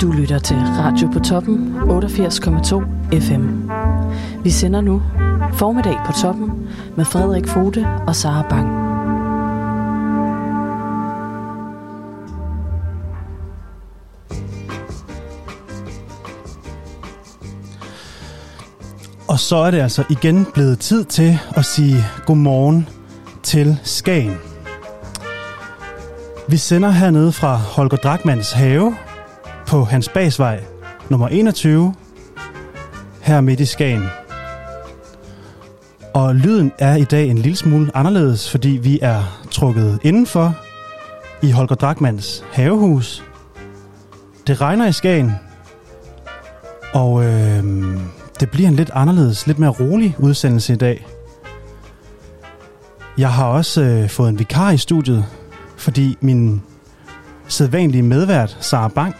Du lytter til Radio på toppen 88,2 FM. Vi sender nu formiddag på toppen med Frederik Fote og Sara Bang. Og så er det altså igen blevet tid til at sige godmorgen til Skagen. Vi sender hernede fra Holger Drakmans have på Hans Basvej nummer 21 her midt i Skagen. Og lyden er i dag en lille smule anderledes, fordi vi er trukket indenfor i Holger Drakmans havehus. Det regner i Skagen, og øh, det bliver en lidt anderledes, lidt mere rolig udsendelse i dag. Jeg har også øh, fået en vikar i studiet, fordi min sædvanlige medvært, Sara Bang,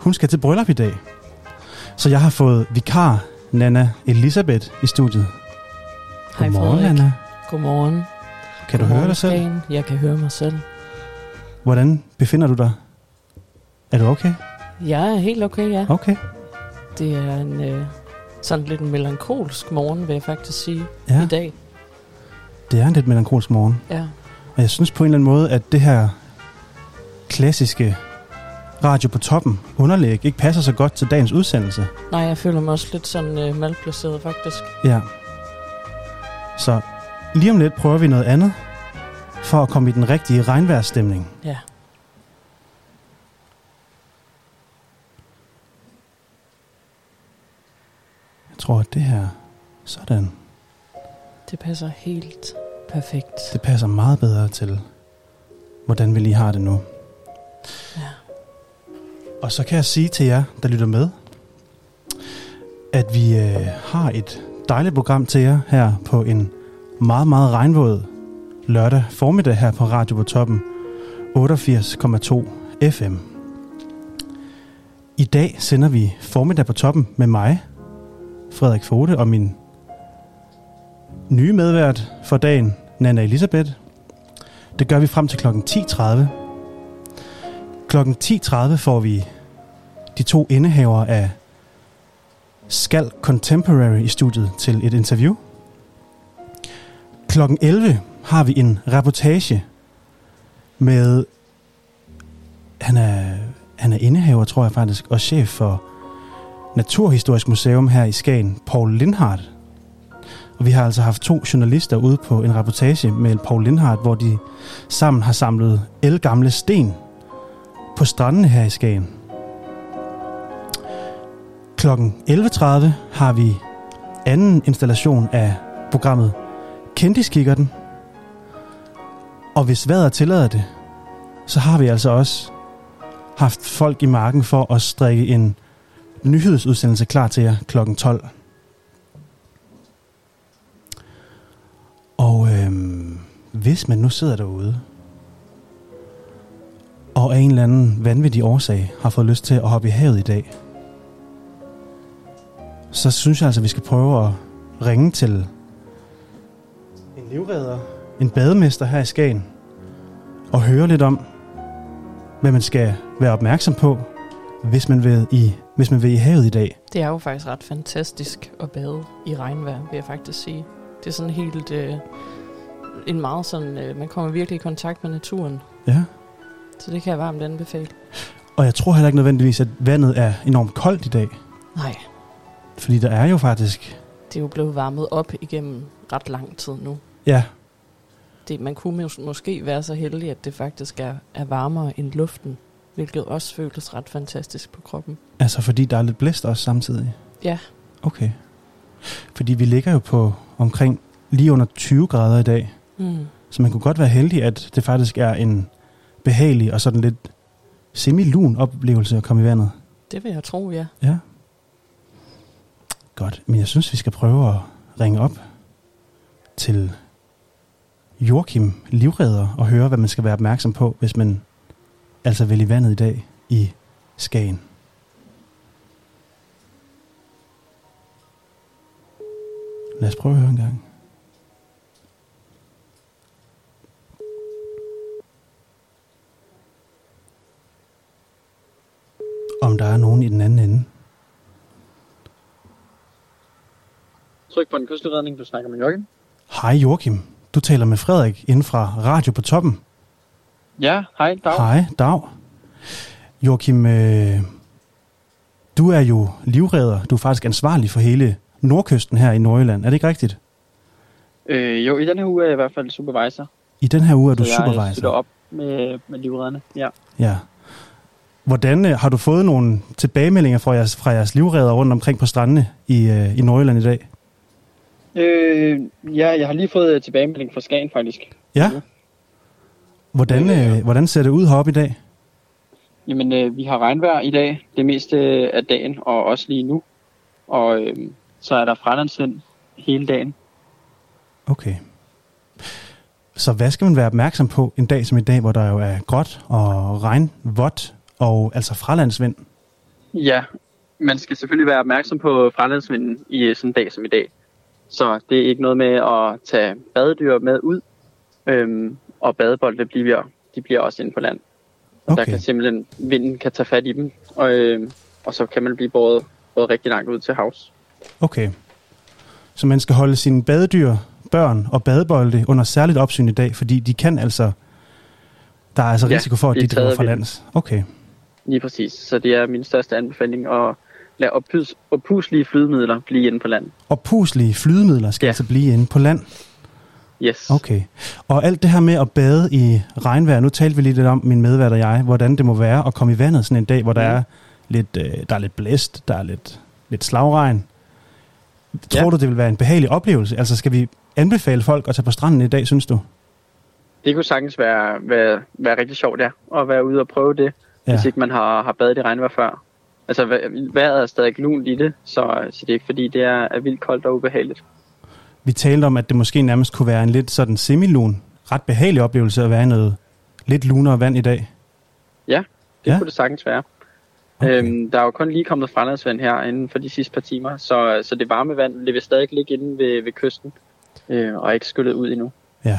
hun skal til bryllup i dag. Så jeg har fået vikar Nana Elisabeth i studiet. Hej Godmorgen, Frederik. Nana. Godmorgen. Kan du Godmorgen, høre dig selv? Skagen. Jeg kan høre mig selv. Hvordan befinder du dig? Er du okay? Jeg er helt okay, ja. Okay. Det er en øh, sådan lidt en melankolsk morgen, vil jeg faktisk sige, Ja, i dag. det er en lidt melankolsk morgen. Ja. Og jeg synes på en eller anden måde, at det her klassiske radio på toppen underlæg ikke passer så godt til dagens udsendelse. Nej, jeg føler mig også lidt sådan øh, malplaceret, faktisk. Ja. Så lige om lidt prøver vi noget andet, for at komme i den rigtige regnvejrsstemning. Ja. Jeg tror, at det her... Sådan. Det passer helt perfekt. Det passer meget bedre til, hvordan vi lige har det nu. Ja. Og så kan jeg sige til jer, der lytter med, at vi øh, har et dejligt program til jer her på en meget, meget regnvåd lørdag formiddag her på Radio på Toppen 88,2 FM. I dag sender vi formiddag på toppen med mig, Frederik Fote, og min nye medvært for dagen, Nana Elisabeth. Det gør vi frem til kl. 10.30. Klokken 10.30 får vi de to indehaver af Skal Contemporary i studiet til et interview. Klokken 11 har vi en reportage med... Han er, han er indehaver, tror jeg faktisk, og chef for Naturhistorisk Museum her i Skagen, Paul Lindhardt. Og vi har altså haft to journalister ude på en reportage med Paul Lindhardt, hvor de sammen har samlet elgamle sten på stranden her i Skagen. Klokken 11.30 har vi anden installation af programmet Kendiskikkerten. Og hvis vejret tillader det, så har vi altså også haft folk i marken for at strikke en nyhedsudsendelse klar til jer klokken 12. Og øhm, hvis man nu sidder derude, og af en eller anden vanvittig årsag har fået lyst til at hoppe i havet i dag, så synes jeg altså, at vi skal prøve at ringe til en livredder, en bademester her i Skagen, og høre lidt om, hvad man skal være opmærksom på, hvis man vil i, hvis man vil i havet i dag. Det er jo faktisk ret fantastisk at bade i regnvejr, vil jeg faktisk sige. Det er sådan helt... Øh, en meget sådan... Øh, man kommer virkelig i kontakt med naturen. Ja. Så det kan jeg varmt anbefale. Og jeg tror heller ikke nødvendigvis, at vandet er enormt koldt i dag. Nej, Fordi der er jo faktisk... det er jo blevet varmet op igennem ret lang tid nu. Ja, Det, man kunne mås- måske være så heldig, at det faktisk er, er varmere end luften, hvilket også føles ret fantastisk på kroppen. altså fordi der er lidt blæst også samtidig. Ja, Okay. Fordi vi ligger jo på omkring lige under 20 grader i dag. mm. Så man kunne godt være heldig, at det faktisk er en behagelig og sådan lidt semi-lun oplevelse at komme i vandet. det vil jeg tro, ja. Ja. Godt, men jeg synes, vi skal prøve at ringe op til Joachim Livredder og høre, hvad man skal være opmærksom på, hvis man altså vil i vandet i dag i Skagen. Lad os prøve at høre en gang. Er nogen i den anden ende. Tryk på den kystudredning, du snakker med Joachim. Hej Joachim, du taler med Frederik inden fra Radio på Toppen. Ja, hej, Dag. Hej, Dag. Joachim, øh, du er jo livredder. Du er faktisk ansvarlig for hele nordkysten her i Nordjylland. Er det ikke rigtigt? Øh, jo, i den her uge er jeg i hvert fald supervisor. I den her uge er du så jeg supervisor. støtter op med, med livredderne. Ja. Ja. Hvordan øh, har du fået nogle tilbagemeldinger fra jeres, fra jeres livredder rundt omkring på strandene i, øh, i Nordjylland i dag? Øh, ja, jeg har lige fået tilbagemelding fra Skagen faktisk. Ja. Hvordan, øh, hvordan ser det ud heroppe i dag? Jamen, øh, vi har regnvejr i dag, det meste af dagen, og også lige nu. Og øh, så er der fralandsvind hele dagen. Okay. Så hvad skal man være opmærksom på en dag som i dag, hvor der jo er gråt og regnvådt og altså fralandsvind? Ja, man skal selvfølgelig være opmærksom på fralandsvinden i sådan en dag som i dag. Så det er ikke noget med at tage badedyr med ud, øhm, og badebolde bliver, de bliver også inde på land. Og der Okay. kan simpelthen, vinden kan tage fat i dem, og, øhm, og så kan man blive båret, båret rigtig langt ud til havs. Okay. Så man skal holde sine badedyr, børn og badebolde under særligt opsyn i dag, fordi de kan altså... Der er altså Ja, risiko for, at blive de driver fra lands. Okay. Lige præcis. Så det er min største anbefaling at lade oppus, oppuslige flydemidler blive inde på land. Og puslige flydemidler skal ja. Altså blive inde på land. Yes. Okay. Og alt det her med at bade i regnvejr, nu talte vi lidt om, min medvært og jeg, hvordan det må være at komme i vandet sådan en dag, hvor der Mhm. er lidt, øh, der er lidt blæst, der er lidt, lidt slagregn. Tror Ja. du, det vil være en behagelig oplevelse? Altså skal vi anbefale folk at tage på stranden i dag, synes du? Det kunne sagtens være, være, være rigtig sjovt, ja, at være ude og prøve det, ja. hvis ikke man har, har badet i regnvejr før. Altså, vejr- vejret er stadig lunt i det, så, så det er ikke fordi, det er, er vildt koldt og ubehageligt. Vi talte om, at det måske nærmest kunne være en lidt sådan semilun, ret behagelig oplevelse at være i noget lidt lunere vand i dag. Ja, det Ja. kunne det sagtens være. Okay. Øhm, der er jo kun lige kommet franlandsvand her inden for de sidste par timer, så, så det varme vand det vil stadig ligge inde ved, ved kysten, øh, og er ikke skyllet ud endnu. Ja.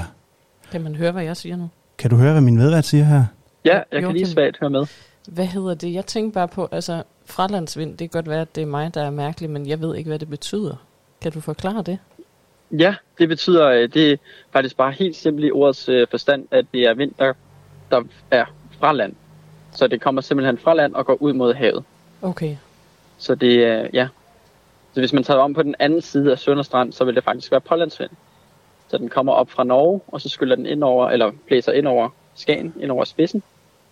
Kan man høre, hvad jeg siger nu? Kan du høre, hvad min medvært siger her? Ja, jeg kan Joachim. lige svagt høre med. Hvad hedder det? Jeg tænker bare på, altså fralandsvind, det kan godt være, at det er mig, der er mærkelig, men jeg ved ikke, hvad det betyder. Kan du forklare det? Ja, det betyder, øh, det er faktisk bare helt simpelt i ordets øh, forstand, at det er vind, der, der er fra land. Så det kommer simpelthen fra land og går ud mod havet. Okay. Så det er, ja. Så hvis man tager om på den anden side af Sønderstrand, så vil det faktisk være pålandsvind. Så den kommer op fra Norge, og så skyller den ind over, eller blæser ind over Skagen, ind over spidsen,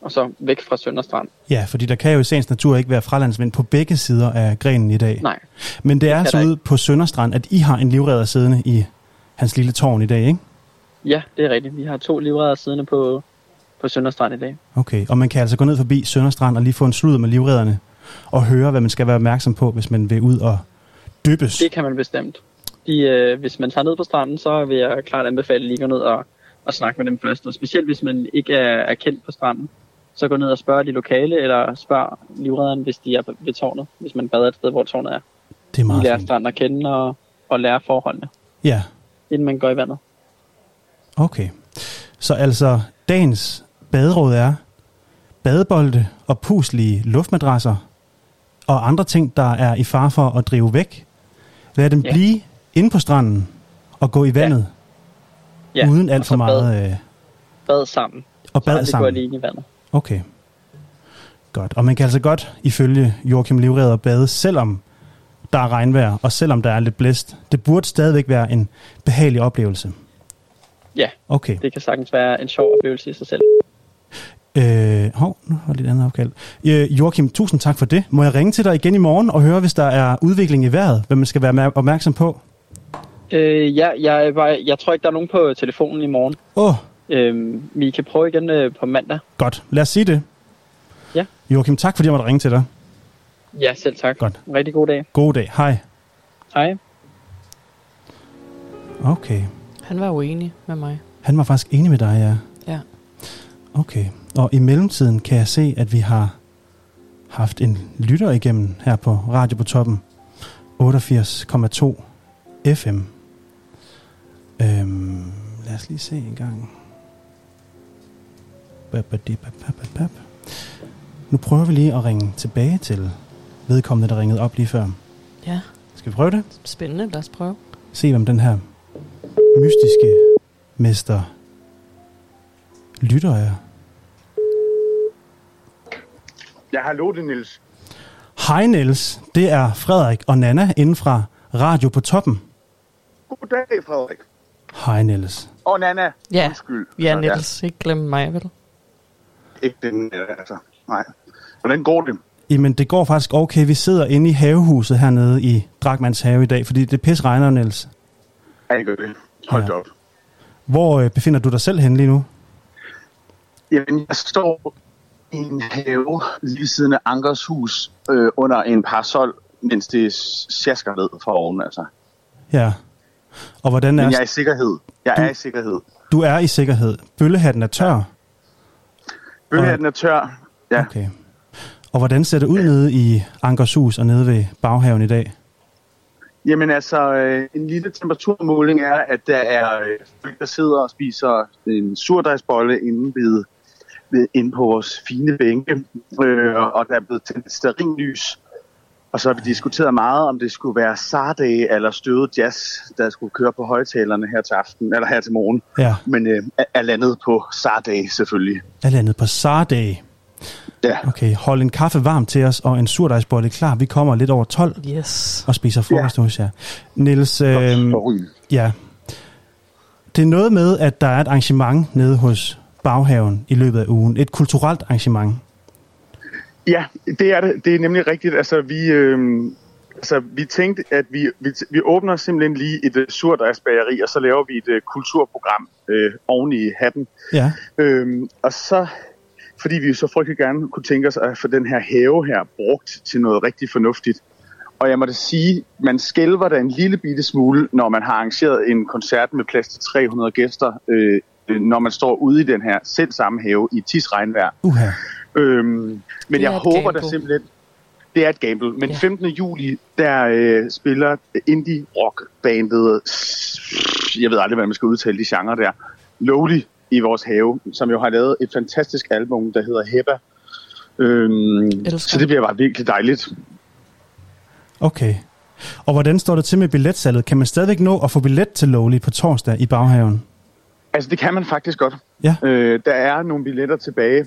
og så væk fra Sønderstrand. Ja, fordi der kan jo i sagens natur ikke være fralandsvind på begge sider af grenen i dag. Nej, Men det er kan altså ude på Sønderstrand, at I har en livredder siddende i hans lille tårn i dag, ikke? ja, det er rigtigt. Vi har to livredder siddende på, på Sønderstrand i dag. Okay, og man kan altså gå ned forbi Sønderstrand og lige få en slud med livredderne og høre, hvad man skal være opmærksom på, hvis man vil ud og dyppes. Det kan man bestemt. De, øh, hvis man tager ned på stranden, så vil jeg klart anbefale lige at gå ned og, og snakke med dem først. Og specielt hvis man ikke er, er kendt på stranden, så gå ned og spørg de lokale, eller spørg livredderen, hvis de er ved tårnet, hvis man bader et sted, hvor tårnet er. Det er De meget lærer fint. stranden at kende og, og lære forholdene, Ja, inden man går i vandet. okay. Så altså, dagens baderåd er badebolde og puslige luftmadrasser og andre ting, der er i fare for at drive væk. Lad dem Ja. blive inde på stranden og gå i vandet, Ja, uden alt for så meget... Øh, Bad sammen. og Så bad gå sammen. alene i vandet. Okay. Godt. Og man kan altså godt, ifølge Joachim Livredder, bade, selvom der er regnvejr, og selvom der er lidt blæst. Det burde stadigvæk være en behagelig oplevelse. Ja, Okay. det kan sagtens være en sjov oplevelse i sig selv. Øh, hov, nu har jeg lidt andet opkald. Øh, Joachim, tusind tak for det. Må jeg ringe til dig igen i morgen og høre, hvis der er udvikling i vejret, hvad man skal være mær- opmærksom på? Øh, ja, jeg, jeg, jeg tror ikke, der er nogen på telefonen i morgen. Åh, oh, Øh, vi kan prøve igen øh, på mandag. godt. Lad os sige det. Ja. Joachim, tak fordi jeg måtte ringe til dig. Ja, selv tak. Godt. Rigtig god dag. God dag. Hej. Hej. Okay. Han var uenig med mig. Han var faktisk enig med dig, ja. Ja. Okay. Og i mellemtiden kan jeg se, at vi har haft en lytter igennem her på Radio på Toppen. 88,2 FM. Øhm, lad os lige se en gang. Nu prøver vi lige at ringe tilbage til vedkommende, der ringede op lige før. Ja, Skal vi prøve det? spændende. Lad os prøve. Se, hvem den her mystiske mester lytter er. Ja, hallo, det er Niels. Hej Niels, det er Frederik og Nana inden fra Radio på Toppen. Goddag, Frederik. Hej Niels. Og Nana. Ja. Undskyld. Ja, Niels. Ikke glem mig, vel? Ikke den, altså, nej. Hvordan går det? Jamen, det går faktisk okay. Vi sidder inde i havehuset hernede i Dragmans have i dag, fordi det pis regner, Niels. Ja, jeg gør det. Hold Ja. ja. op. Hvor øh, befinder du dig selv henne lige nu? Jamen, jeg står i en have lige siden af Ankers hus øh, under en parasol, mens det sjasker ned fra oven, altså. Ja. Og hvordan Men er... jeg er i sikkerhed. Jeg Du- er i sikkerhed. Du er i sikkerhed. Bøllehatten er tør. Bølgehatten er tør. Ja. Okay. Og hvordan ser det ud nede i Ankers hus og nede ved baghaven i dag? Jamen altså, øh, en lille temperaturmåling er, at der er øh, folk, der sidder og spiser en surdejsbolle inde, ved, ved, inde på vores fine bænke, øh, og der er blevet tændt stearinlys. Og så har vi diskuteret meget, om det skulle være sardag eller støvet jazz, der skulle køre på højtalerne her til aften, eller her til morgen. Ja, Men øh, er- landet på sardag selvfølgelig. er landet på Sardag. Ja, Okay, hold en kaffe varm til os og en surdejsbolle klar. Vi kommer lidt over 12 Yes. og spiser frokost ja. hos jer. Niels, øh, ja. Det er noget med, at der er et arrangement nede hos baghaven i løbet af ugen. Et kulturelt arrangement. Ja, det er det. Det er nemlig rigtigt. Altså, vi, øh, altså, vi tænkte, at vi, vi, vi åbner simpelthen lige et uh, surdejsbageri, og så laver vi et uh, kulturprogram øh, oven i hatten. Ja, Øhm, og så, fordi vi så frygtelig gerne kunne tænke os at få den her have her brugt til noget rigtig fornuftigt. Og jeg må da sige, man skælver da en lille bitte smule, når man har arrangeret en koncert med plads til 300 gæster, øh, øh, når man står ude i den her selv samme have i tis regnvejr. uha. Øhm, men jeg håber gamble. da simpelthen, det er et gamble. Men Ja. ja. 15. juli, der øh, spiller indie rock bandet, jeg ved aldrig, hvad man skal udtale de genre der, Lowly i vores have, som jo har lavet et fantastisk album, der hedder Heba. Øhm, Elsker. så det bliver bare virkelig dejligt. Okay. Og hvordan står det til med billetsalget? Kan man stadigvæk nå at få billet til Lowly på torsdag i baghaven? Altså, det kan man faktisk godt. Ja. Øh, der er nogle billetter tilbage.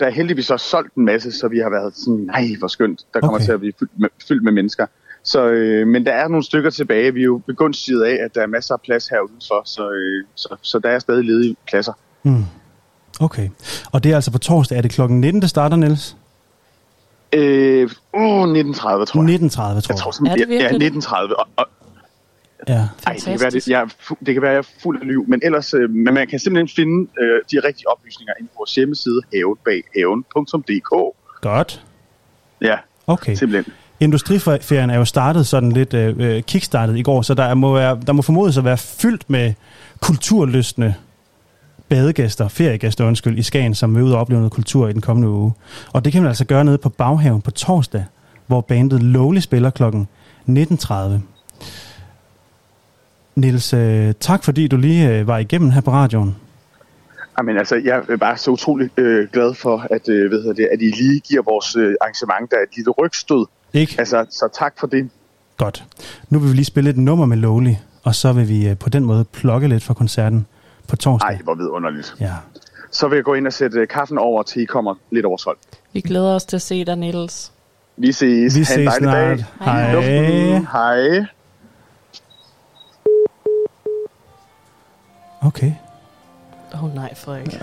Der er heldigvis også solgt en masse, så vi har været sådan, nej, hvor skønt. Der kommer Okay. til at blive fyldt med, fyldt med mennesker. Så, øh, men der er nogle stykker tilbage. Vi er jo begunstiget af, at der er masser af plads her udenfor, så, øh, så, så der er stadig ledige pladser. Hmm. Okay. Og det er altså på torsdag. Er det klokken 19, det starter, Niels? Øh, uh, 1930, tror jeg. 19.30, tror Jeg jeg. tror Er det ja, virkelig 1930. Og, og, Ja. ej, det, kan være, det, jeg, er det kan være, jeg er fuld af liv, men ellers, øh, men man kan simpelthen finde øh, de rigtige oplysninger inde på vores hjemmeside, havenbaghaven.dk. Godt. Ja, Okay. simpelthen. Industriferien er jo startet sådan lidt øh, øh, kickstartet i går, så der må, være, der må formodes at være fyldt med kulturlystende badegæster, feriegæster undskyld, i Skagen, som vil ud og opleve noget kultur i den kommende uge. Og det kan man altså gøre nede på Baghaven på torsdag, hvor bandet Lowly spiller klokken 19.30. Nils, øh, tak fordi du lige øh, var igennem her på radioen. Jamen, altså, jeg er bare så utrolig øh, glad for, at, øh, ved det, at I lige giver vores øh, arrangement der et lille rygstød. Ikke? Altså, så tak for det. Godt. Nu vil vi lige spille et nummer med Lowly, og så vil vi øh, på den måde plukke lidt for koncerten på torsdag. Ej, hvor vidunderligt. Ja. Så vil jeg gå ind og sætte øh, kaffen over, til I kommer lidt over 12. Vi glæder os til at se dig, Niels. Vi ses. Vi ses dejlig snart. Dag. Hej. Hej. Hej. Okay. Åh oh, nej, Frederik.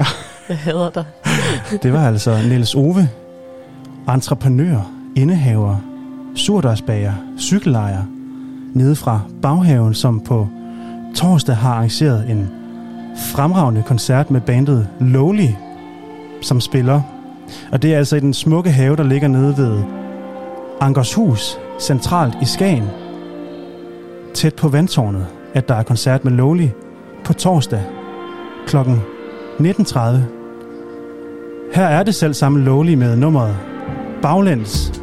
Jeg hader dig. Det var altså Niels Ove, entreprenør, indehaver, surdørsbager, cykellejer, nede fra Baghaven, som på torsdag har arrangeret en fremragende koncert med bandet Lowly, som spiller. Og det er altså i den smukke have, der ligger nede ved Ankershus, centralt i Skagen, tæt på vandtårnet, at der er koncert med Lowly på torsdag kl. 19.30 her er det selv samme Lowly med nummeret Baglæns.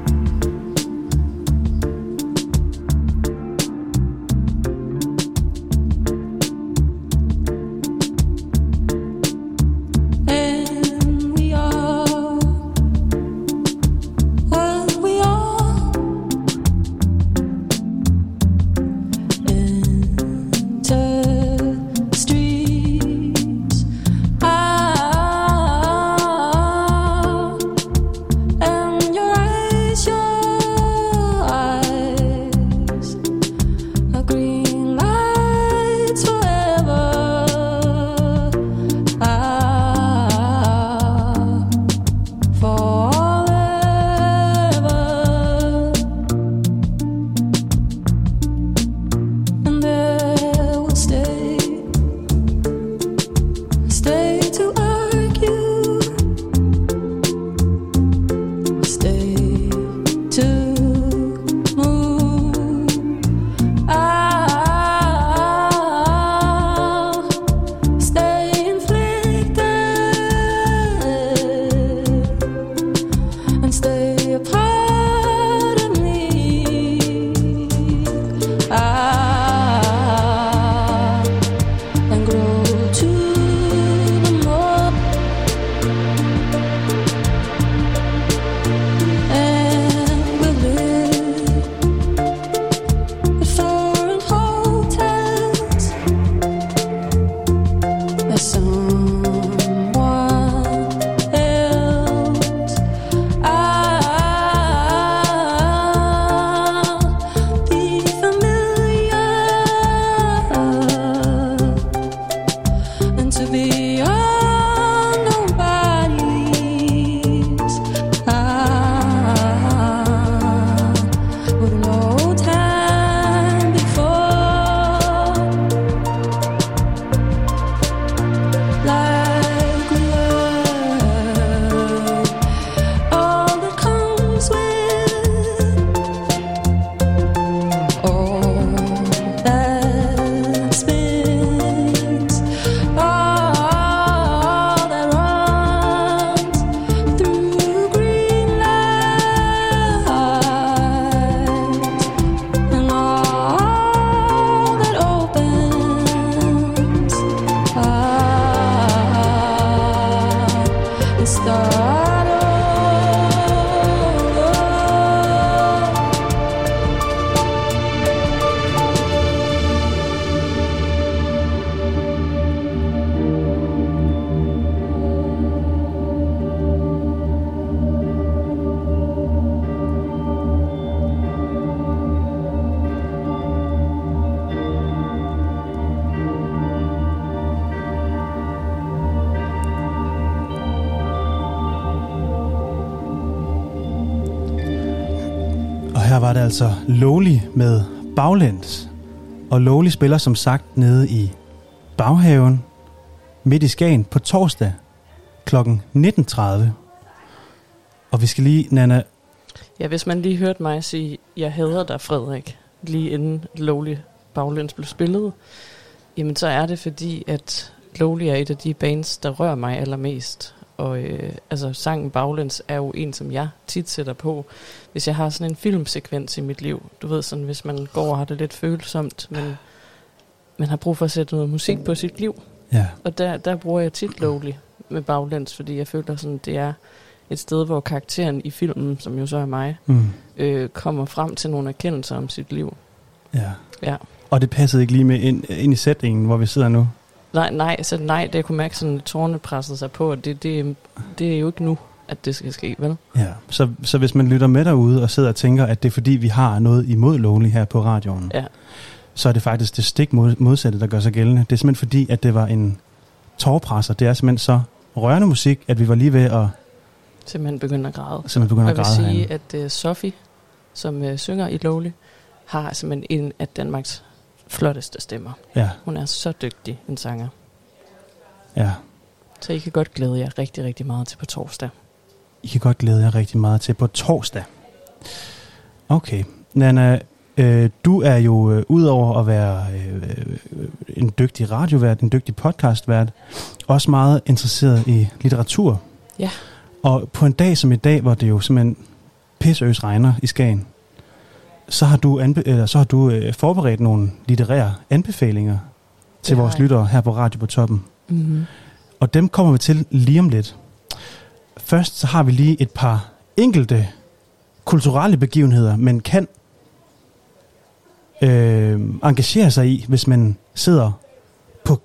Lowly med baglæns. Og Lowly spiller som sagt nede i baghaven midt i Skagen på torsdag kl. 19.30. Og vi skal lige, Nana, Ja, hvis man lige hørte mig sige, jeg hader dig, Frederik, lige inden Lowly Baglæns blev spillet, jamen så er det fordi, at Lowly er et af de bands, der rører mig allermest. Og øh, altså, sangen Baglæns er jo en, som jeg tit sætter på, hvis jeg har sådan en filmsekvens i mit liv. Du ved sådan, hvis man går og har det lidt følsomt, men man har brug for at sætte noget musik på sit liv. ja, Og der, der bruger jeg tit Lowly med Baglæns, fordi jeg føler sådan, det er et sted, hvor karakteren i filmen, som jo så er mig, mm, øh, kommer frem til nogle erkendelser om sit liv. ja. Ja. Og det passede ikke lige med ind, ind i sætningen, hvor vi sidder nu. Nej, nej, så nej, det kunne mærke sådan, at tårne pressede sig på, og det, det, det er jo ikke nu, at det skal ske, vel? Ja, så, så hvis man lytter med derude og sidder og tænker, at det er fordi, vi har noget imod Lonely her på radioen, Ja. så er det faktisk det stik mod, modsatte, der gør sig gældende. Det er simpelthen fordi, at det var en tårpresser. Det er simpelthen så rørende musik, at vi var lige ved at Simpelthen begynder at græde. simpelthen begynde Og at jeg vil græde sige, herinde. at uh, Sofie, som uh, synger i Lowly, har simpelthen en af Danmarks flotteste stemmer. Ja, Hun er så dygtig, en sanger. ja. Så I kan godt glæde jer rigtig, rigtig meget til på torsdag. I kan godt glæde jer rigtig meget til på torsdag. Okay. Nana, øh, du er jo øh, udover at være øh, en dygtig radiovært, en dygtig podcastvært, også meget interesseret i litteratur. Ja. Og på en dag som i dag, hvor det jo simpelthen pisseøs regner i Skagen, så har du, anbe- eller, så har du øh, forberedt nogle litterære anbefalinger til vores lyttere her på Radio på Toppen. Mm-hmm. Og dem kommer vi til lige om lidt. Først så har vi lige et par enkelte kulturelle begivenheder, man kan øh, engagere sig i, hvis man sidder på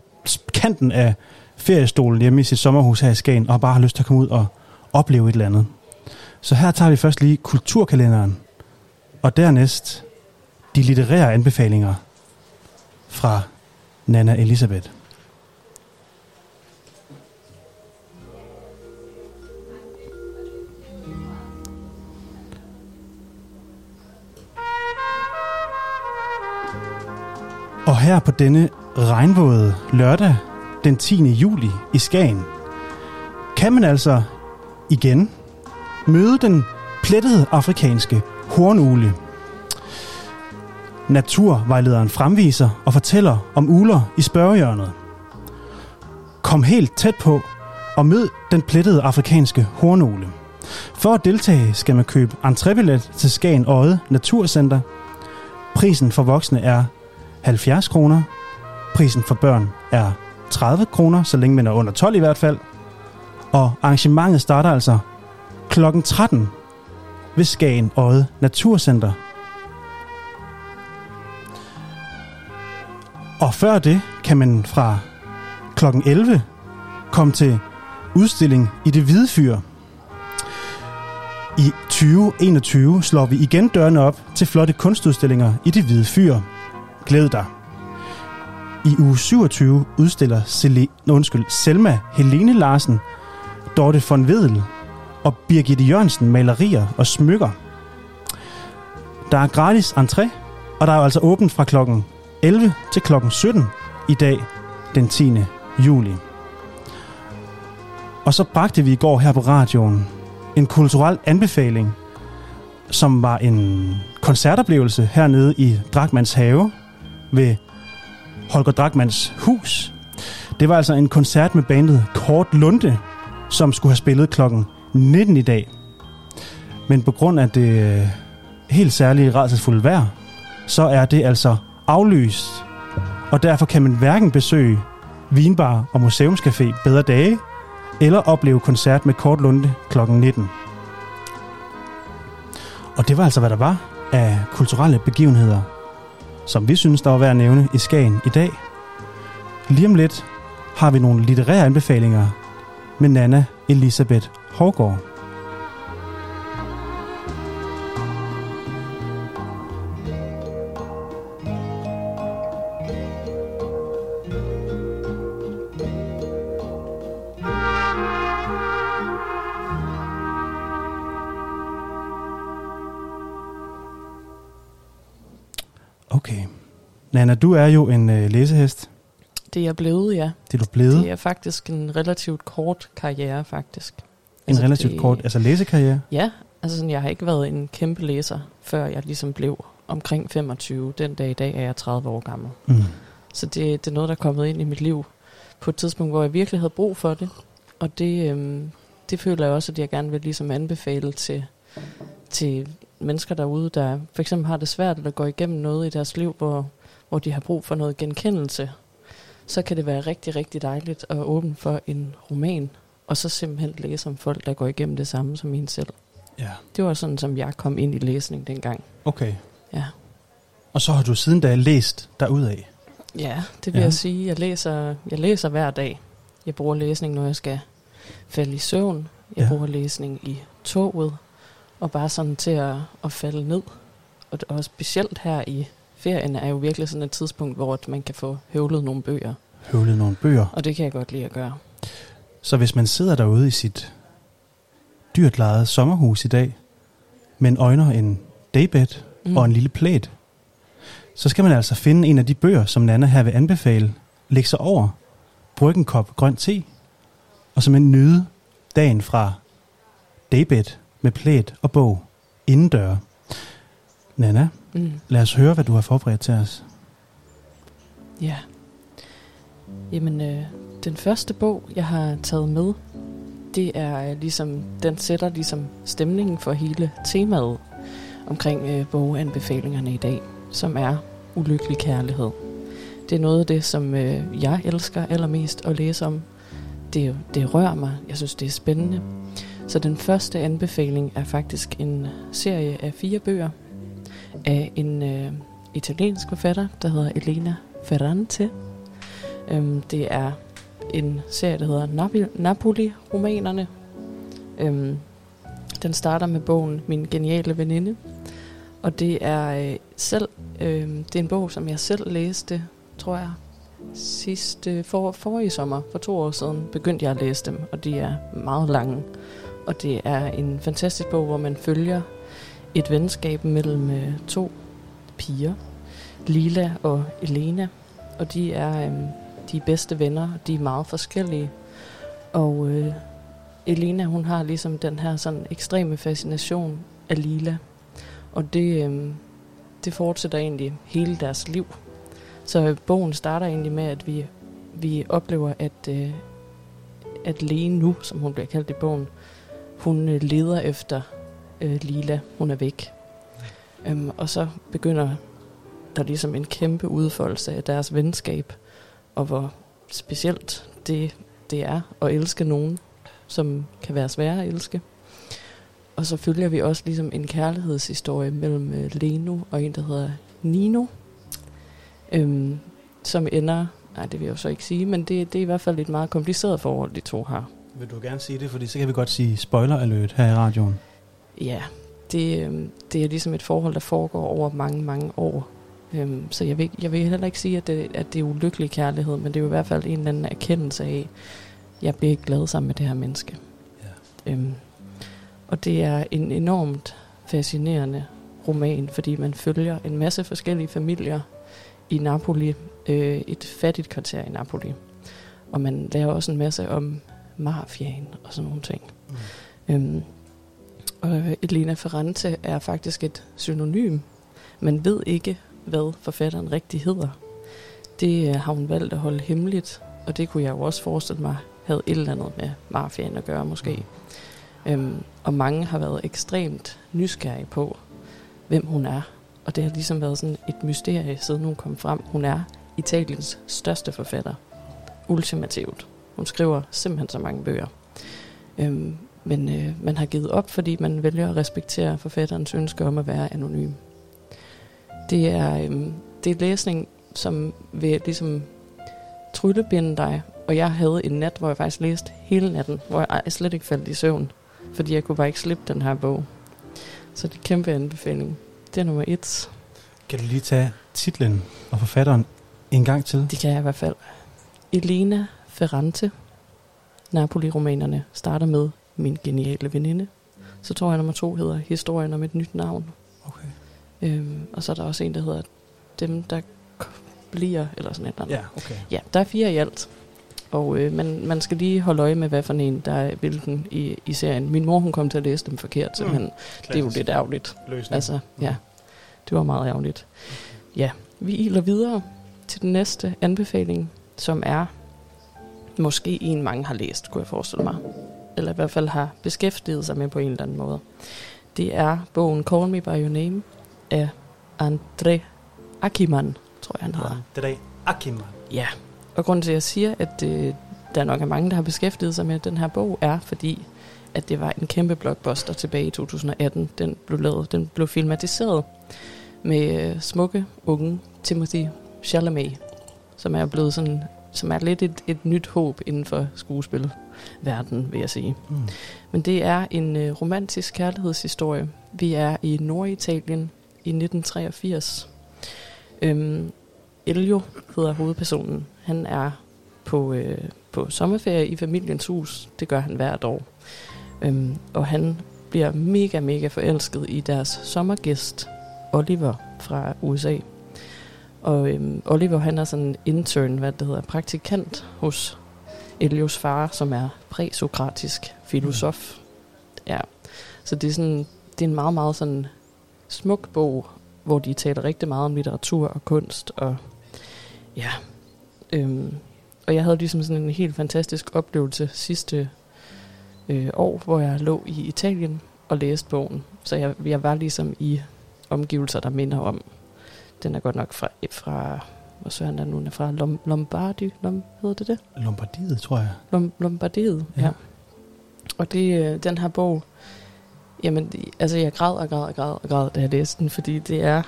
kanten af feriestolen hjemme i sit sommerhus her i Skagen, og bare har lyst til at komme ud og opleve et eller andet. Så her tager vi først lige kulturkalenderen, og dernæst de litterære anbefalinger fra Nana Elisabeth. Og her på denne regnvåde lørdag den 10. juli i Skagen, kan man altså igen møde den plettede afrikanske hornugle. Naturvejlederen fremviser og fortæller om uler i spørgehjørnet. Kom helt tæt på og mød den plettede afrikanske hornugle. For at deltage skal man købe entrébillet til Skagen Øje Naturcenter. Prisen for voksne er 70 kroner. Prisen for børn er 30 kroner, så længe man er under 12 i hvert fald. Og arrangementet starter altså kl. 13 ved Skagen Odde Naturcenter. Og før det kan man fra kl. 11 komme til udstilling i det hvide fyr. I 2021 slår vi igen dørene op til flotte kunstudstillinger i det hvide fyr. Glæd dig. I uge 27 udstiller Sele, undskyld, Selma Helene Larsen, Dorte von Wedel og Birgitte Jørgensen malerier og smykker. Der er gratis entré, og der er jo altså åbent fra klokken 11 til klokken 17 i dag, den 10. juli. Og så bragte vi i går her på radioen en kulturel anbefaling, som var en koncertoplevelse hernede i Drakmans have ved Holger Drakmans hus. Det var altså en koncert med bandet Kort Lunde, som skulle have spillet klokken 19 i dag. Men på grund af det øh, helt særlige rædselsfulde vejr, så er det altså aflyst. Og derfor kan man hverken besøge Vinbar og Museumscafé bedre dage, eller opleve koncert med Kort Lunde klokken 19. Og det var altså, hvad der var af kulturelle begivenheder, som vi synes, der var værd at nævne i Skagen i dag. Lige om lidt har vi nogle litterære anbefalinger med Nana Elisabeth Hårgaard. Nana, du er jo en øh, læsehest. Det er jeg blevet, ja. Det er du blevet. Det er faktisk en relativt kort karriere, faktisk. En altså, relativt det- kort, altså læsekarriere. Ja, altså sådan, jeg har ikke været en kæmpe læser, før jeg ligesom blev omkring 25. Den dag i dag er jeg 30 år gammel. Mm. Så det, det er noget, der er kommet ind i mit liv på et tidspunkt, hvor jeg virkelig havde brug for det. Og det, øhm, det føler jeg også, at jeg gerne vil ligesom anbefale til, til mennesker derude, der for eksempel har det svært, eller går igennem noget i deres liv, hvor, hvor de har brug for noget genkendelse. Så kan det være rigtig, rigtig dejligt at åbne for en roman, og så simpelthen læse om folk, der går igennem det samme som en selv. Ja, Det var sådan, som jeg kom ind i læsning dengang. okay. Ja. Og så har du siden da læst derudad. Ja, det vil Ja. jeg sige. Jeg læser, jeg læser hver dag. Jeg bruger læsning, når jeg skal falde i søvn. Jeg Ja. bruger læsning i toget. Og bare sådan til at, at falde ned. Og, og specielt her i ferien er jo virkelig sådan et tidspunkt, hvor man kan få høvlet nogle bøger. Høvlet nogle bøger. Og det kan jeg godt lide at gøre. Så hvis man sidder derude i sit dyrt lejede sommerhus i dag, med en øjner, en daybed mm. og en lille plæt, så skal man altså finde en af de bøger, som Nana her vil anbefale, lægge sig over, brygge en kop grøn te, og simpelthen nyde dagen fra daybed med plæt og bog indendør. Nana, Mm. lad os høre, hvad du har forberedt til os. Ja. Jamen, øh, den første bog, jeg har taget med, det er øh, ligesom, den sætter ligesom stemningen for hele temaet omkring øh, boganbefalingerne i dag, som er ulykkelig kærlighed. Det er noget af det, som øh, jeg elsker allermest at læse om. Det, det rører mig. Jeg synes, det er spændende. Så den første anbefaling er faktisk en serie af fire bøger af en øh, italiensk forfatter, der hedder Elena Ferrante. Øhm, det er en serie, der hedder Napoli-romanerne. Øhm, den starter med bogen Min geniale veninde. Og det er øh, selv øh, det er en bog, som jeg selv læste, tror jeg, sidste for, forrige sommer, for to år siden, begyndte jeg at læse dem, og de er meget lange. Og det er en fantastisk bog, hvor man følger et venskab mellem øh, to piger, Lila og Elena, og de er øh, de er bedste venner, de er meget forskellige. Og øh, Elena, hun har ligesom den her sådan ekstreme fascination af Lila, og det, øh, det fortsætter egentlig hele deres liv. Så øh, bogen starter egentlig med, at vi, vi oplever, at, øh, at Lene nu, som hun bliver kaldt i bogen, hun øh, leder efter øh, Lila. Hun er væk. Øhm, og så begynder der ligesom en kæmpe udfoldelse af deres venskab, og hvor specielt det, det er at elske nogen, som kan være svære at elske. Og så følger vi også ligesom en kærlighedshistorie mellem øh, Leno og en, der hedder Nino, øhm, som ender, nej det vil jeg jo så ikke sige, men det, det er i hvert fald et meget kompliceret forhold, de to har. Vil du gerne sige det, fordi så kan vi godt sige spoiler alert her i radioen. Ja, det, øhm, det er ligesom et forhold, der foregår over mange, mange år. Øhm, så jeg vil, jeg vil heller ikke sige, at det, at det er ulykkelig kærlighed, men det er jo i hvert fald en eller anden erkendelse af, jeg bliver ikke glad sammen med det her menneske. Ja. Øhm, og det er en enormt fascinerende roman, fordi man følger en masse forskellige familier i Napoli, øh, et fattigt kvarter i Napoli. Og man lærer også en masse om mafiaen og sådan nogle ting. Mm. Øhm, og Elena Ferrante er faktisk et synonym. Man ved ikke, hvad forfatteren rigtig hedder. Det øh, har hun valgt at holde hemmeligt, og det kunne jeg jo også forestille mig havde et eller andet med mafiaen at gøre måske. Øhm, og mange har været ekstremt nysgerrige på, hvem hun er. Og det har ligesom været sådan et mysterie, siden hun kom frem. Hun er Italiens største forfatter. Ultimativt. Hun skriver simpelthen så mange bøger. Øhm, men øh, man har givet op, fordi man vælger at respektere forfatterens ønske om at være anonym. Det er, øhm, det er læsning, som vil ligesom tryllebinde dig. Og jeg havde en nat, hvor jeg faktisk læste hele natten, hvor jeg slet ikke faldt i søvn, fordi jeg kunne bare ikke slippe den her bog. Så det er en kæmpe anbefaling. Det er nummer et. Kan du lige tage titlen og forfatteren en gang til? Det kan jeg i hvert fald. Elena Ferrante. Napoli-romanerne starter med Min geniale veninde. Så tror jeg, nummer to hedder Historien om et nyt navn. Øhm, og så er der også en, der hedder Dem, der bliver, eller sådan et eller andet. Ja, okay. Ja, der er fire i alt. Og øh, man, man skal lige holde øje med, hvad for en, der er hvilken i, i serien. Min mor, hun kom til at læse dem forkert, simpelthen. Mm, det er jo lidt ærgerligt. løsning. Altså, ja, det var meget ærgerligt. Ja, vi iler videre til den næste anbefaling, som er måske en, mange har læst, kunne jeg forestille mig. Eller i hvert fald har beskæftiget sig med på en eller anden måde. Det er bogen Call Me By Your Name af André Akiman, tror jeg han hedder. Det er Akima. Ja, og grunden til, at jeg siger, at øh, der nok er mange, der har beskæftiget sig med den her bog, er fordi, at det var en kæmpe blockbuster tilbage i 2018. Den blev lavet, den blev filmatiseret med øh, smukke, unge Timothy Chalamet, som er blevet sådan, som er lidt et, et nyt håb inden for skuespilverden, vil jeg sige. Mm. Men det er en øh, romantisk kærlighedshistorie. Vi er i Norditalien i 1983. Øhm, Elio hedder hovedpersonen. Han er på, øh, på sommerferie i familiens hus. Det gør han hvert år. Øhm, og han bliver mega, mega forelsket i deres sommergæst, Oliver fra USA. Og øhm, Oliver, han er sådan en intern, hvad det hedder, praktikant hos Elios far, som er præsokratisk filosof. Ja, så det er sådan, det er en meget, meget sådan smuk bog, hvor de taler rigtig meget om litteratur og kunst, og ja, øhm, og jeg havde ligesom sådan en helt fantastisk oplevelse sidste øh, år, hvor jeg lå i Italien og læste bogen. Så jeg, jeg var ligesom i omgivelser, der minder om. Den er godt nok fra, fra hvor søren er den nu? Er fra Lom, Lombardi, Lom, hedder det det? Lombardiet, tror jeg. Lom, Lombardiet, ja. Ja. ja. Og det, øh, den her bog, jamen, altså jeg græd og græd og græd og græd, da jeg læste den, fordi det er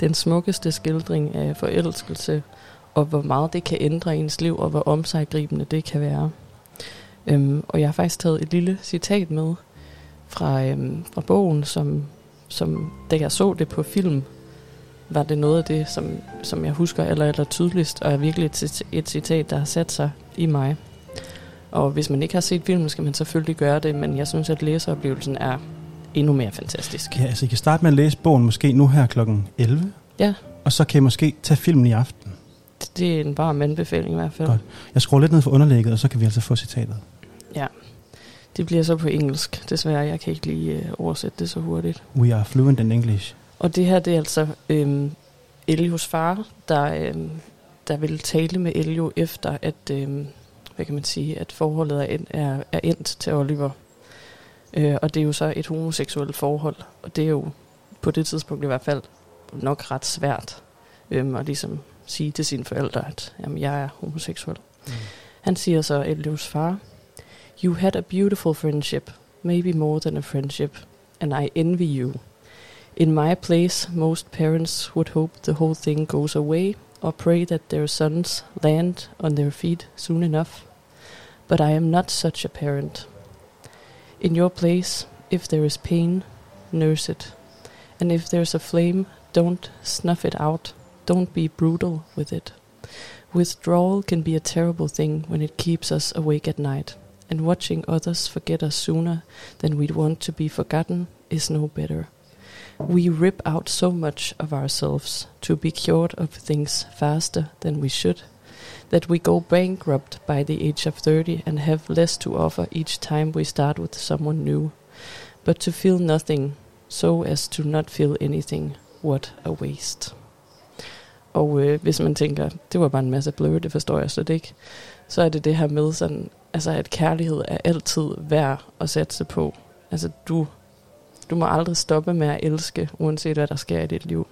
den smukkeste skildring af forelskelse, og hvor meget det kan ændre ens liv, og hvor omsaggribende det kan være. Øhm, og jeg har faktisk taget et lille citat med fra, øhm, fra bogen, som, som da jeg så det på film, var det noget af det, som, som jeg husker eller, eller tydeligst, og er virkelig et, et citat, der har sat sig i mig. Og hvis man ikke har set filmen, skal man selvfølgelig gøre det, men jeg synes, at læseoplevelsen er endnu mere fantastisk. Ja, altså I kan starte med at læse bogen måske nu her klokken 11. Ja. Og så kan I måske tage filmen i aften. Det er en varm anbefaling i hvert fald. Godt. Jeg skruer lidt ned for underlægget, og så kan vi altså få citatet. Ja. Det bliver så på engelsk, desværre. Jeg kan ikke lige øh, oversætte det så hurtigt. We are fluent in English. Og det her, det er altså øhm, Elios far, der, øhm, der vil tale med Elio efter, at, øhm, hvad kan man sige, at forholdet er, end, er, er endt til Oliver. Øh, og det er jo så et homoseksuelt forhold, og det er jo på det tidspunkt i hvert fald nok ret svært øhm, at ligesom sige til sine forældre, at jamen, jeg er homoseksuel. Mm. Han siger så Elios far, You had a beautiful friendship, maybe more than a friendship, and I envy you. In my place, most parents would hope the whole thing goes away or pray that their sons land on their feet soon enough. But I am not such a parent. In your place, if there is pain, nurse it. And if there's a flame, don't snuff it out. Don't be brutal with it. Withdrawal can be a terrible thing when it keeps us awake at night, and watching others forget us sooner than we'd want to be forgotten is no better. We rip out so much of ourselves to be cured of things faster than we should, that we go bankrupt by the age of 30 and have less to offer each time we start with someone new. But to feel nothing, so as to not feel anything, what a waste. Og øh, hvis man tænker, det var bare en masse bløde, det forstår jeg slet ikke, så er det det her med sådan, altså at kærlighed er altid værd at satse på. Altså du, du må aldrig stoppe med at elske, uanset hvad der sker i dit liv.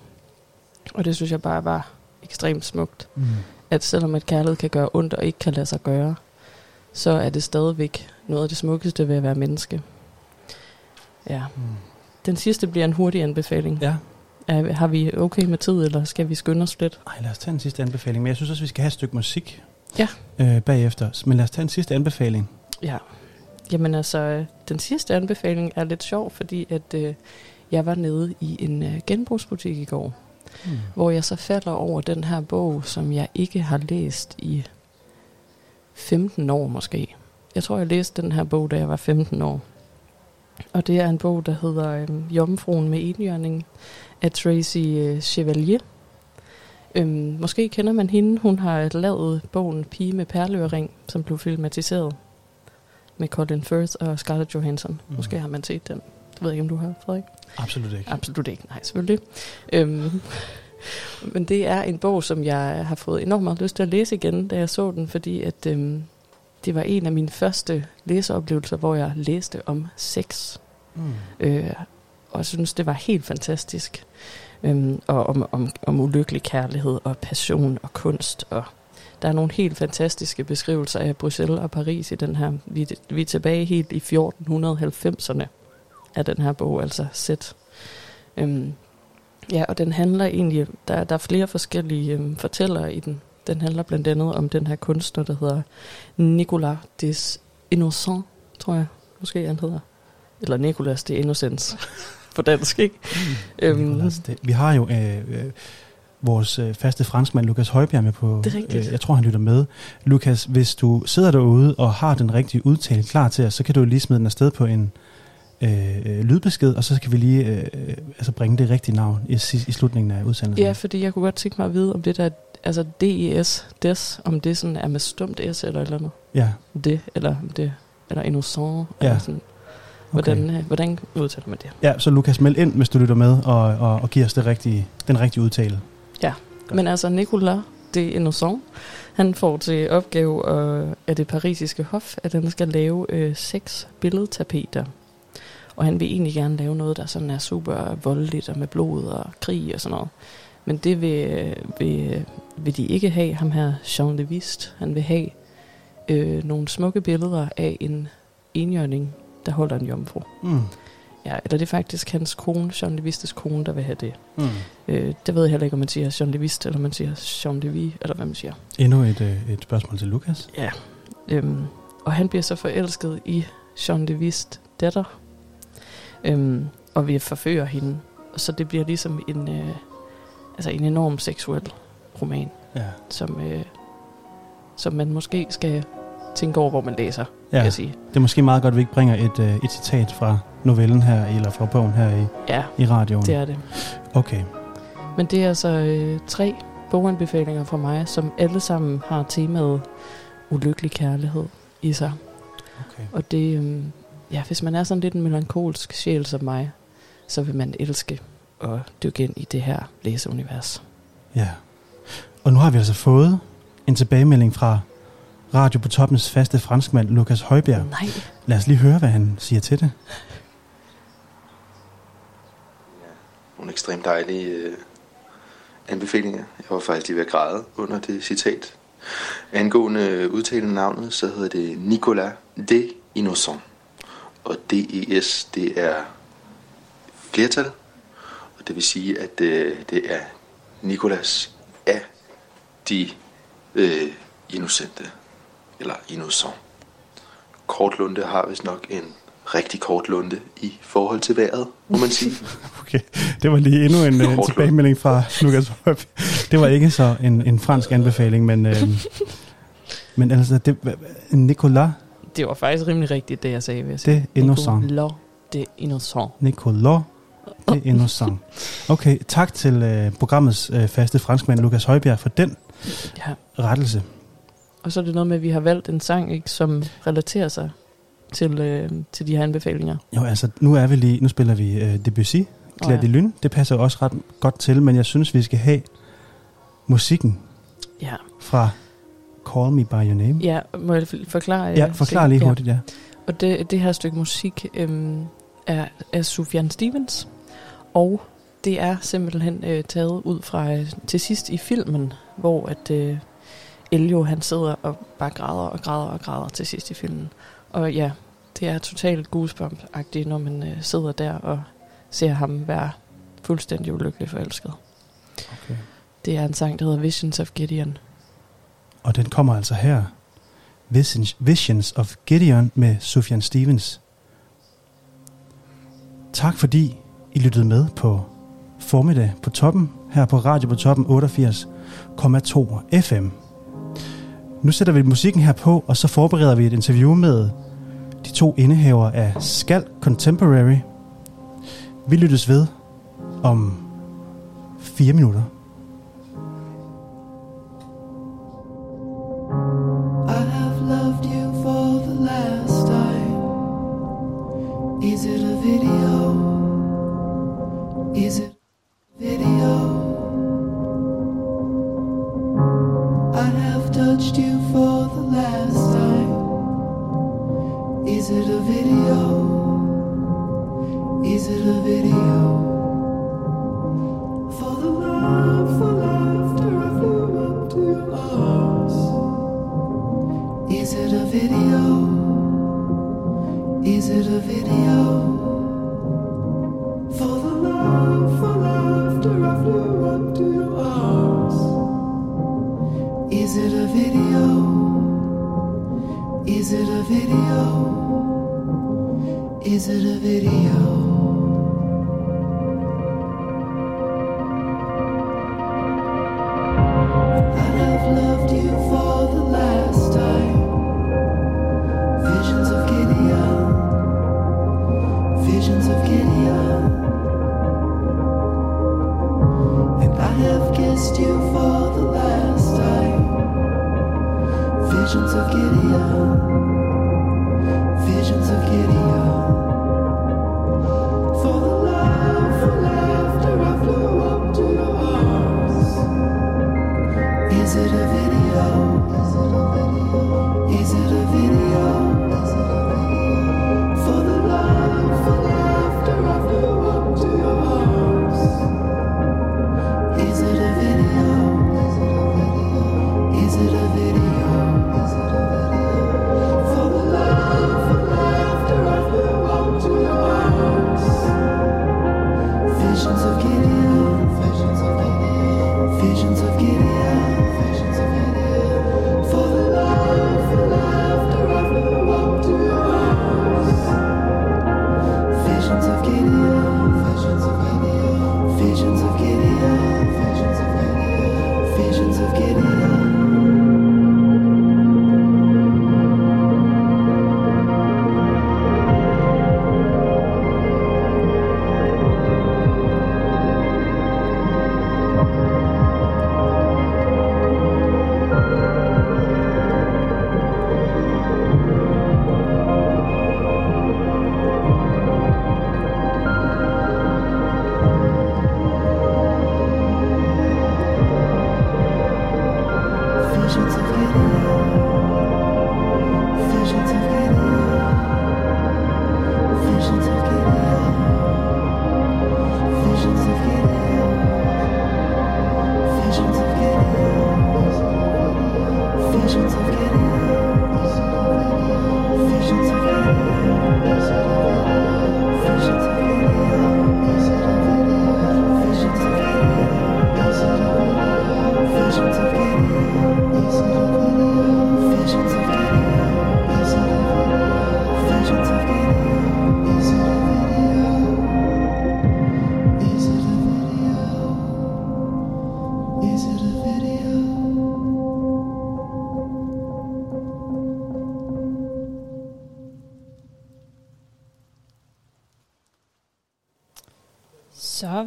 Og det synes jeg bare var ekstremt smukt. Mm. At selvom at kærlighed kan gøre ondt og ikke kan lade sig gøre, så er det stadigvæk noget af det smukkeste ved at være menneske. Ja. Mm. Den sidste bliver en hurtig anbefaling. Ja. Er, har vi okay med tid, eller skal vi skynde os lidt? Ej, lad os tage en sidste anbefaling. Men jeg synes også, vi skal have et stykke musik Ja. øh, bagefter. Men lad os tage en sidste anbefaling. Ja. Jamen altså, øh, den sidste anbefaling er lidt sjov, fordi at øh, jeg var nede i en øh, genbrugsbutik i går, Mm. hvor jeg så falder over den her bog, som jeg ikke har læst i 15 år måske. Jeg tror, jeg læste den her bog, da jeg var 15 år. Og det er en bog, der hedder øh, Jomfruen med enhjørning af Tracy øh, Chevalier. Øhm, måske kender man hende. Hun har lavet bogen Pige med perleøring, som blev filmatiseret med Colin Firth og Scarlett Johansson. Mm. Måske har man set den. Det ved jeg ikke, om du har, Frederik. Absolut ikke. Absolut ikke, nej, selvfølgelig. Øhm, men det er en bog, som jeg har fået enormt meget lyst til at læse igen, da jeg så den, fordi at øhm, det var en af mine første læseoplevelser, hvor jeg læste om sex. Mm. Øh, og jeg synes, det var helt fantastisk. Øhm, og om, om, om ulykkelig kærlighed og passion og kunst. Og der er nogle helt fantastiske beskrivelser af Bruxelles og Paris i den her. Vi, vi er tilbage helt i 1490'erne af den her bog, altså sæt. Øhm, ja, og den handler egentlig, der, der er flere forskellige øhm, fortællere i den. Den handler blandt andet om den her kunstner, der hedder Nicolas des Innocents, tror jeg, måske han hedder. Eller Nicolas des Innocents på dansk, ikke? øhm, Nicolas, det, vi har jo øh, øh, vores øh, faste franskmand, Lukas Højbjerg, med på. Det er rigtigt. Øh, jeg tror, han lytter med. Lukas, hvis du sidder derude og har den rigtige udtale klar til os, så kan du lige smide den afsted på en øh, øh, lydbesked, og så kan vi lige øh, øh, altså bringe det rigtige navn i, i slutningen af udsendelsen. Ja, fordi jeg kunne godt tænke mig at vide, om det der, altså DES, des, om det sådan er med stumt S eller et eller andet. Ja, Det, eller om det, eller innocent, Ja, eller sådan. okay. Hvordan, øh, hvordan udtaler man det? Ja, så Lukas, meld ind, hvis du lytter med, og, og, og giver os det rigtige, den rigtige udtale. Godt. Men altså, Nicolas de Innocent, han får til opgave øh, af det parisiske hof, at han skal lave øh, seks billedtapeter. Og han vil egentlig gerne lave noget, der sådan er super voldeligt og med blod og krig og sådan noget. Men det vil, vil, vil de ikke have, ham her Jean de Vist. Han vil have øh, nogle smukke billeder af en enhjørning, der holder en jomfru. Mm. Ja, eller det er faktisk hans kone, Jean de Vistes kone, der vil have det. Mm. Øh, det ved jeg heller ikke, om man siger Jean de Vist, eller man siger Jean de Vie, eller hvad man siger. Endnu et, øh, et spørgsmål til Lukas. Ja. Øhm, og han bliver så forelsket i Jean de Vist datter, øhm, og vi forfører hende. Så det bliver ligesom en, øh, altså en enorm seksuel roman, Ja. som, øh, som man måske skal tænke over, hvor man læser, ja. jeg sige. Det er måske meget godt, at vi ikke bringer et, øh, et citat fra novellen her, eller fra bogen her i, Ja, i radioen. det er det. Okay. Men det er altså øh, tre boganbefalinger fra mig, som alle sammen har temaet ulykkelig kærlighed i sig. okay. Og det, øh, ja, hvis man er sådan lidt en melankolsk sjæl som mig, så vil man elske at dykke ind i det her læseunivers. Ja. Og nu har vi altså fået en tilbagemelding fra Radio på Toppens faste franskmand, Lukas Højbjerg. Nej, Lad os lige høre, hvad han siger til det. Nogle ekstremt dejlige øh, anbefalinger. Jeg var faktisk lige ved at græde under det citat. Angående øh, udtalen af navnet, så hedder det Nicolas de Innocent. Og DES, det er flertal. Og det vil sige, at øh, det er Nicolas af de øh, innocente. Eller innocent. Kortlunde har vist nok en rigtig kort lunde i forhold til vejret, må man sige. Okay, det var lige endnu en, øh, en tilbagemelding fra Lukas Højbjerg. Det var ikke så en, en fransk anbefaling, men, øh, men altså, det, Nicolas, det var faktisk rimelig rigtigt, det jeg sagde. Sige. det er innocent. Nicolas de Innocent. Nicolas, det er innocent. Okay, tak til øh, programmets øh, faste franskmand, Lukas Højbjerg, for den Ja. rettelse. Og så er det noget med, at vi har valgt en sang, ikke, som relaterer sig til, øh, til de her anbefalinger. Jo, altså, nu er vi lige, nu spiller vi øh, Debussy, Claire Åh, de Lune. Det passer også ret godt til, men jeg synes, vi skal have musikken Ja. fra Call Me By Your Name. ja, må jeg forklare? Ja, øh, forklar se- lige hurtigt, ja. Og det, det her stykke musik øhm, er af Sufjan Stevens, og det er simpelthen øh, taget ud fra øh, til sidst i filmen, hvor at øh, Elio han sidder og bare græder og græder og græder til sidst i filmen. Og ja, det er totalt goosebump-agtigt, når man øh, sidder der og ser ham være fuldstændig ulykkelig forelsket. Okay. Det er en sang, der hedder Visions of Gideon. Og den kommer altså her. Visions, of Gideon med Sufjan Stevens. Tak fordi I lyttede med på formiddag på toppen, her på Radio på toppen 88,2 FM. Nu sætter vi musikken her på, og så forbereder vi et interview med de to indehaver af Skal Contemporary. Vi lyttes ved om fire minutter. Video? Is it a video?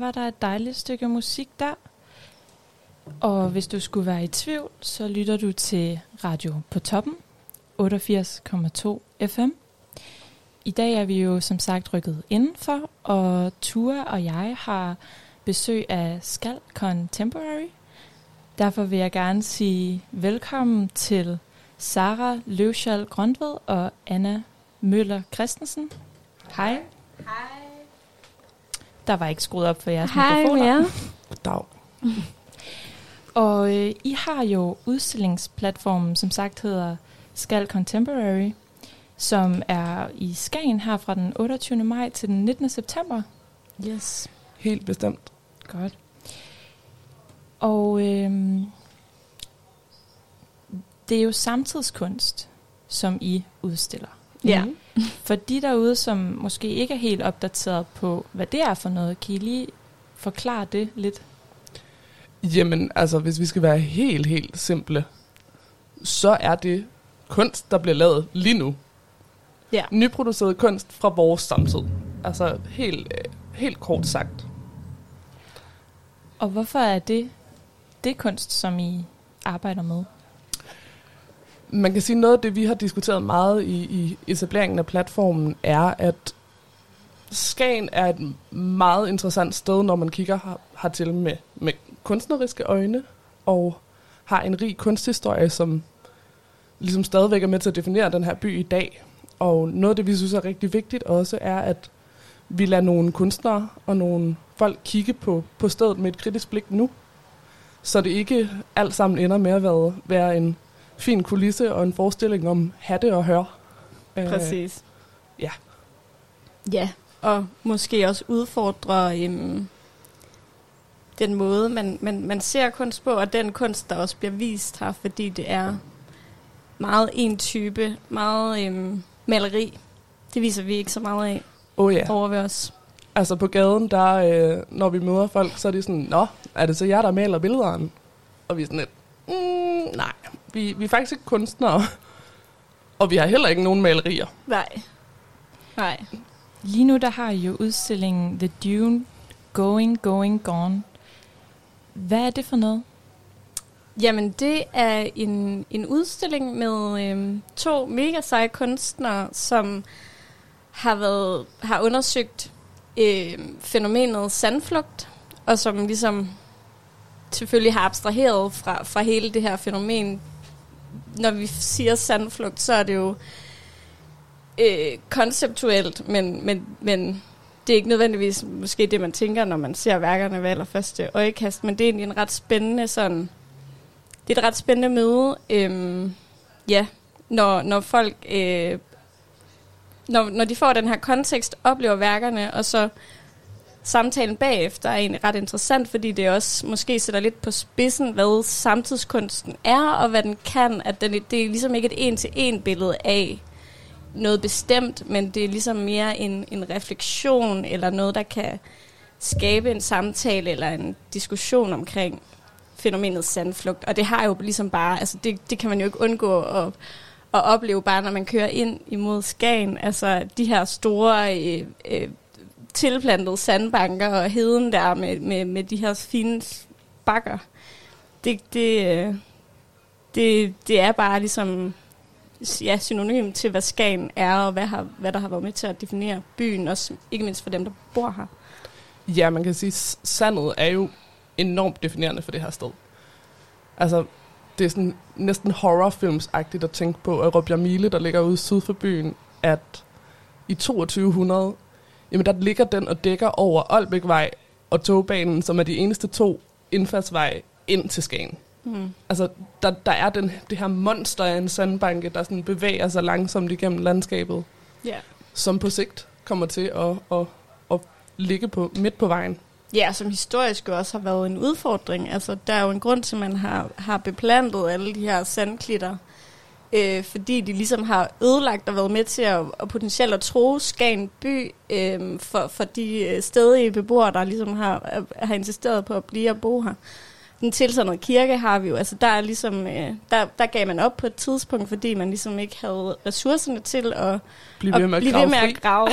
Var der et dejligt stykke musik der. Og hvis du skulle være i tvivl, så lytter du til Radio på toppen, 88,2 FM. I dag er vi jo som sagt rykket indenfor, og Tua og jeg har besøg af Skal Contemporary. Derfor vil jeg gerne sige velkommen til Sara Løvschal Grundved og Anna Møller Christensen. Hej. Hej. Der var ikke skruet op for jeres Hej med mikrofoner. jer. Dag. Og øh, I har jo udstillingsplatformen, som sagt hedder Skal Contemporary, som er i Skagen her fra den 28. maj til den 19. september. Yes. Helt bestemt. Godt. Og øh, det er jo samtidskunst, som I udstiller. Ja. For de derude, som måske ikke er helt opdateret på, hvad det er for noget, kan I lige forklare det lidt? Jamen, altså, hvis vi skal være helt, helt simple, så er det kunst, der bliver lavet lige nu. Ja. Nyproduceret kunst fra vores samtid. Altså, helt, helt kort sagt. Og hvorfor er det det kunst, som I arbejder med? Man kan sige, noget af det, vi har diskuteret meget i, i etableringen af platformen, er, at Skagen er et meget interessant sted, når man kigger her, hertil med, med kunstneriske øjne, og har en rig kunsthistorie, som ligesom stadigvæk er med til at definere den her by i dag. Og noget af det, vi synes er rigtig vigtigt også, er, at vi lader nogle kunstnere og nogle folk kigge på, på stedet med et kritisk blik nu. Så det ikke alt sammen ender med at være, være en fin kulisse og en forestilling om hatte og hør. Øh, Præcis. ja. Ja, og måske også udfordre øhm, den måde, man, man, man ser kunst på, og den kunst, der også bliver vist her, fordi det er meget en type, meget øhm, maleri. Det viser vi ikke så meget af Oh ja. over ved os. Altså på gaden, der, øh, når vi møder folk, så er de sådan, Nå, er det så jer, der maler billederne? Og vi er sådan lidt, mm, nej, vi, vi er faktisk ikke kunstnere. Og vi har heller ikke nogen malerier. Nej. Nej. Lige nu der har I jo udstillingen The Dune Going, Going, Gone. Hvad er det for noget? Jamen, det er en, en udstilling med øhm, to mega seje kunstnere, som har været har undersøgt øhm, fænomenet sandflugt, og som ligesom selvfølgelig har abstraheret fra, fra hele det her fænomen. Når vi siger sandflugt, så er det jo øh, konceptuelt, men, men, men det er ikke nødvendigvis måske det, man tænker, når man ser værkerne ved allerførste øjekast, men det er egentlig en ret spændende sådan det er et ret spændende møde. Øhm, ja, når, når folk, øh, når, når de får den her kontekst, oplever værkerne, og så samtalen bagefter er egentlig ret interessant, fordi det også måske sætter lidt på spidsen, hvad samtidskunsten er, og hvad den kan. At den, det er ligesom ikke et en-til-en billede af noget bestemt, men det er ligesom mere en, en refleksion, eller noget, der kan skabe en samtale, eller en diskussion omkring fænomenet sandflugt. Og det har jo ligesom bare, altså det, det kan man jo ikke undgå at, at opleve bare, når man kører ind imod Skagen. Altså de her store øh, øh, tilplantede sandbanker og heden der med, med, med de her fine bakker. Det, det, øh, det, det er bare ligesom ja, synonym til, hvad Skagen er, og hvad, har, hvad der har været med til at definere byen, også ikke mindst for dem, der bor her. Ja, man kan sige, at sandet er jo enormt definerende for det her sted. Altså, det er sådan næsten horrorfilmsagtigt at tænke på, at Råbjerg Mile, der ligger ude syd for byen, at i 2200, jamen der ligger den og dækker over Olbækvej og togbanen, som er de eneste to indfaldsveje ind til Skagen. Mm. Altså, der, der er den, det her monster af en sandbanke, der sådan bevæger sig langsomt igennem landskabet, Ja. som på sigt kommer til at, at, at ligge på, midt på vejen. Ja, som historisk jo også har været en udfordring. Altså, der er jo en grund til, at man har, har beplantet alle de her sandklitter, øh, fordi de ligesom har ødelagt og været med til at, at potentielt at tro Skagen by øh, for, for de øh, stedige beboere, der ligesom har, har insisteret på at blive og bo her. Den tilsandede kirke har vi jo, altså der er ligesom, øh, der, der gav man op på et tidspunkt, fordi man ligesom ikke havde ressourcerne til at, Bliv ved med at blive ved med at grave,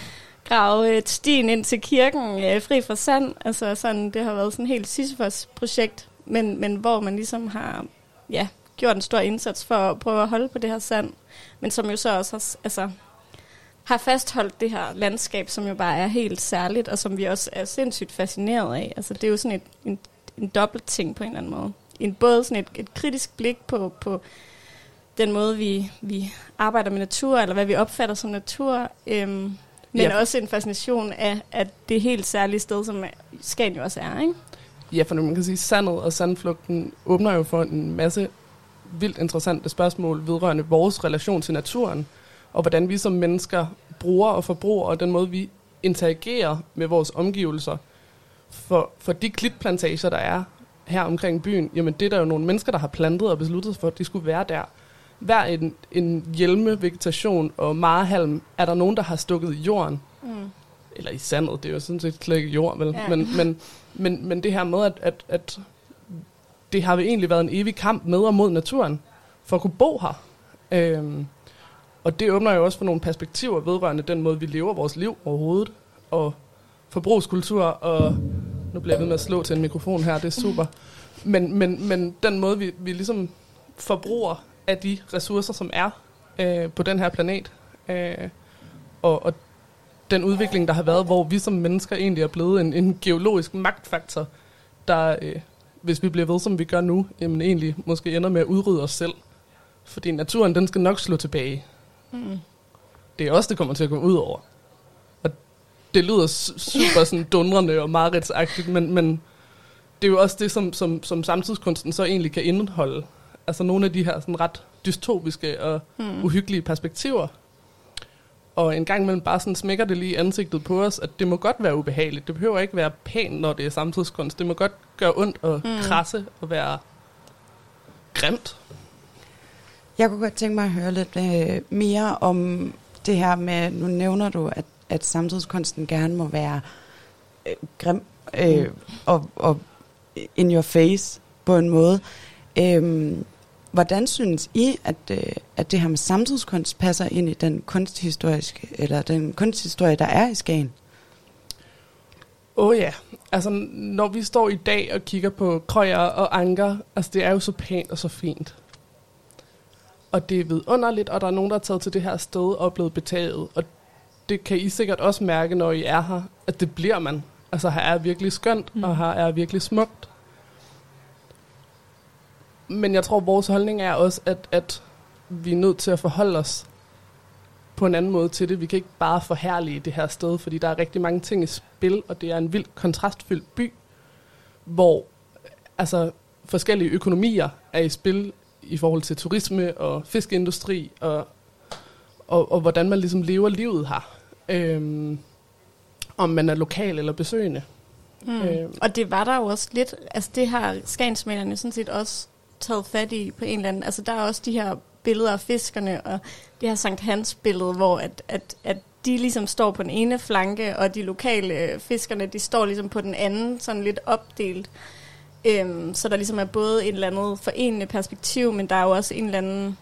grave øh, stien ind til kirken øh, fri for sand. Altså sådan, det har været sådan et helt Sisyphos-projekt, men, men hvor man ligesom har ja, gjort en stor indsats for at prøve at holde på det her sand, men som jo så også har, altså, har fastholdt det her landskab, som jo bare er helt særligt, og som vi også er sindssygt fascineret af. Altså det er jo sådan et, en, en dobbelt ting på en eller anden måde. En, både sådan et, et kritisk blik på, på den måde, vi, vi arbejder med natur, eller hvad vi opfatter som natur, øhm, men Ja. også en fascination af, af det helt særlige sted, som Skagen jo også er, ikke? Ja, for nu man kan sige, sandet og sandflugten åbner jo for en masse vildt interessante spørgsmål vedrørende vores relation til naturen, og hvordan vi som mennesker bruger og forbruger, og den måde, vi interagerer med vores omgivelser. For, for de klitplantager, der er her omkring byen, jamen det er der jo nogle mennesker, der har plantet og besluttet sig for, at de skulle være der. Hver en, en hjelme, vegetation og marehalm er der nogen, der har stukket i jorden, Mm. eller i sandet, det er jo sådan set slet ikke jord, vel? Ja. Men, men, men, men det her med, at, at, at det har egentlig været en evig kamp med og mod naturen, for at kunne bo her. Øhm, og det åbner jo også for nogle perspektiver vedrørende den måde, vi lever vores liv overhovedet, og forbrugskultur, og nu bliver jeg ved med at slå til en mikrofon her, det er super. Men, men, men den måde, vi, vi ligesom forbruger af de ressourcer, som er øh, på den her planet, øh, og, og den udvikling, der har været, hvor vi som mennesker egentlig er blevet en, en geologisk magtfaktor, der, øh, hvis vi bliver ved, som vi gør nu, jamen egentlig måske ender med at udrydde os selv. Fordi naturen, den skal nok slå tilbage. Mm. det er os, det kommer til at gå ud over. Og det lyder su- super sådan dundrende og meget men, men det er jo også det, som, som, som samtidskunsten så egentlig kan indeholde. Altså nogle af de her sådan ret dystopiske og Hmm. uhyggelige perspektiver. Og en gang imellem bare sådan smækker det lige i ansigtet på os, at det må godt være ubehageligt. Det behøver ikke være pænt, når det er samtidskunst. Det må godt gøre ondt og Mm. mm. krasse og være grimt. Jeg kunne godt tænke mig at høre lidt øh, mere om det her med, nu nævner du, at, at samtidskunsten gerne må være øh, grim øh, og, og in your face på en måde. Øh, hvordan synes I, at, øh, at det her med samtidskunst passer ind i den kunsthistoriske, eller den kunsthistorie, der er i Skagen? Åh oh ja, altså når vi står i dag og kigger på krøjer og anker, altså det er jo så pænt og så fint. Og det er vidunderligt, og der er nogen, der er taget til det her sted og er blevet betaget. Og det kan I sikkert også mærke, når I er her, at det bliver man. Altså her er virkelig skønt, mm. og her er virkelig smukt. Men jeg tror, vores holdning er også, at, at vi er nødt til at forholde os på en anden måde til det. Vi kan ikke bare forhærlige det her sted, fordi der er rigtig mange ting i spil, og det er en vildt kontrastfyldt by, hvor altså, forskellige økonomier er i spil i forhold til turisme og fiskeindustri, og, og, og hvordan man ligesom lever livet her. Øhm, om man er lokal eller besøgende. Mm. Øh. Og det var der jo også lidt, altså det har skagensmalerne sådan set også taget fat i på en eller anden, altså der er også de her billeder af fiskerne, og det her Sankt Hans billede, hvor at, at, at de ligesom står på den ene flanke, og de lokale øh, fiskerne, de står ligesom på den anden, sådan lidt opdelt. Øhm, så der ligesom er både et eller andet forenende perspektiv, men der er jo også en eller anden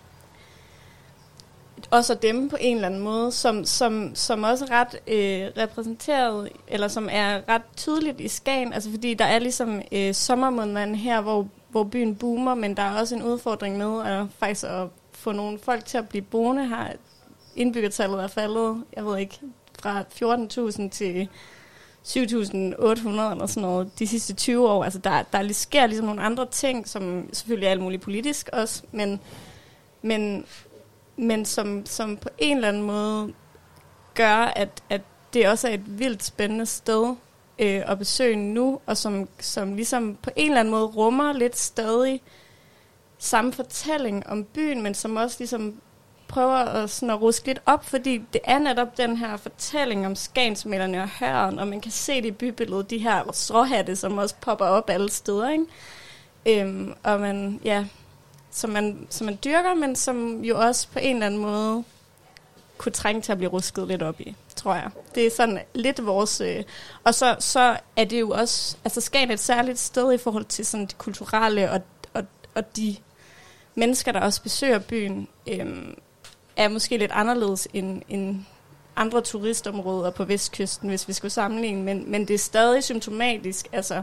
også af dem på en eller anden måde, som, som, som også er ret øh, repræsenteret, eller som er ret tydeligt i Skagen, altså fordi der er ligesom øh, sommermåneden her, hvor, hvor byen boomer, men der er også en udfordring med at faktisk at få nogle folk til at blive boende her. Indbyggertallet er faldet, jeg ved ikke, fra 14.000 til 7.800 eller sådan noget de sidste 20 år. Altså der, der sker ligesom nogle andre ting, som selvfølgelig er alt muligt politisk også, men, men, men som, som på en eller anden måde gør, at, at det også er et vildt spændende sted øh, at besøge nu, og som, som ligesom på en eller anden måde rummer lidt stadig samme fortælling om byen, men som også ligesom prøver at, sådan at ruske lidt op, fordi det er netop den her fortælling om skansmælderne og høren, og man kan se det i bybilledet, de her stråhatte, som også popper op alle steder, ikke? Øhm, og man, ja, som man, som man dyrker, men som jo også på en eller anden måde kunne trænge til at blive rusket lidt op i, tror jeg. Det er sådan lidt vores... Øh, og så, så er det jo også... Altså Skagen er et særligt sted i forhold til sådan det kulturelle og, og, og de mennesker, der også besøger byen, øh, er måske lidt anderledes end, end andre turistområder på vestkysten, hvis vi skulle sammenligne. Men, men det er stadig symptomatisk, altså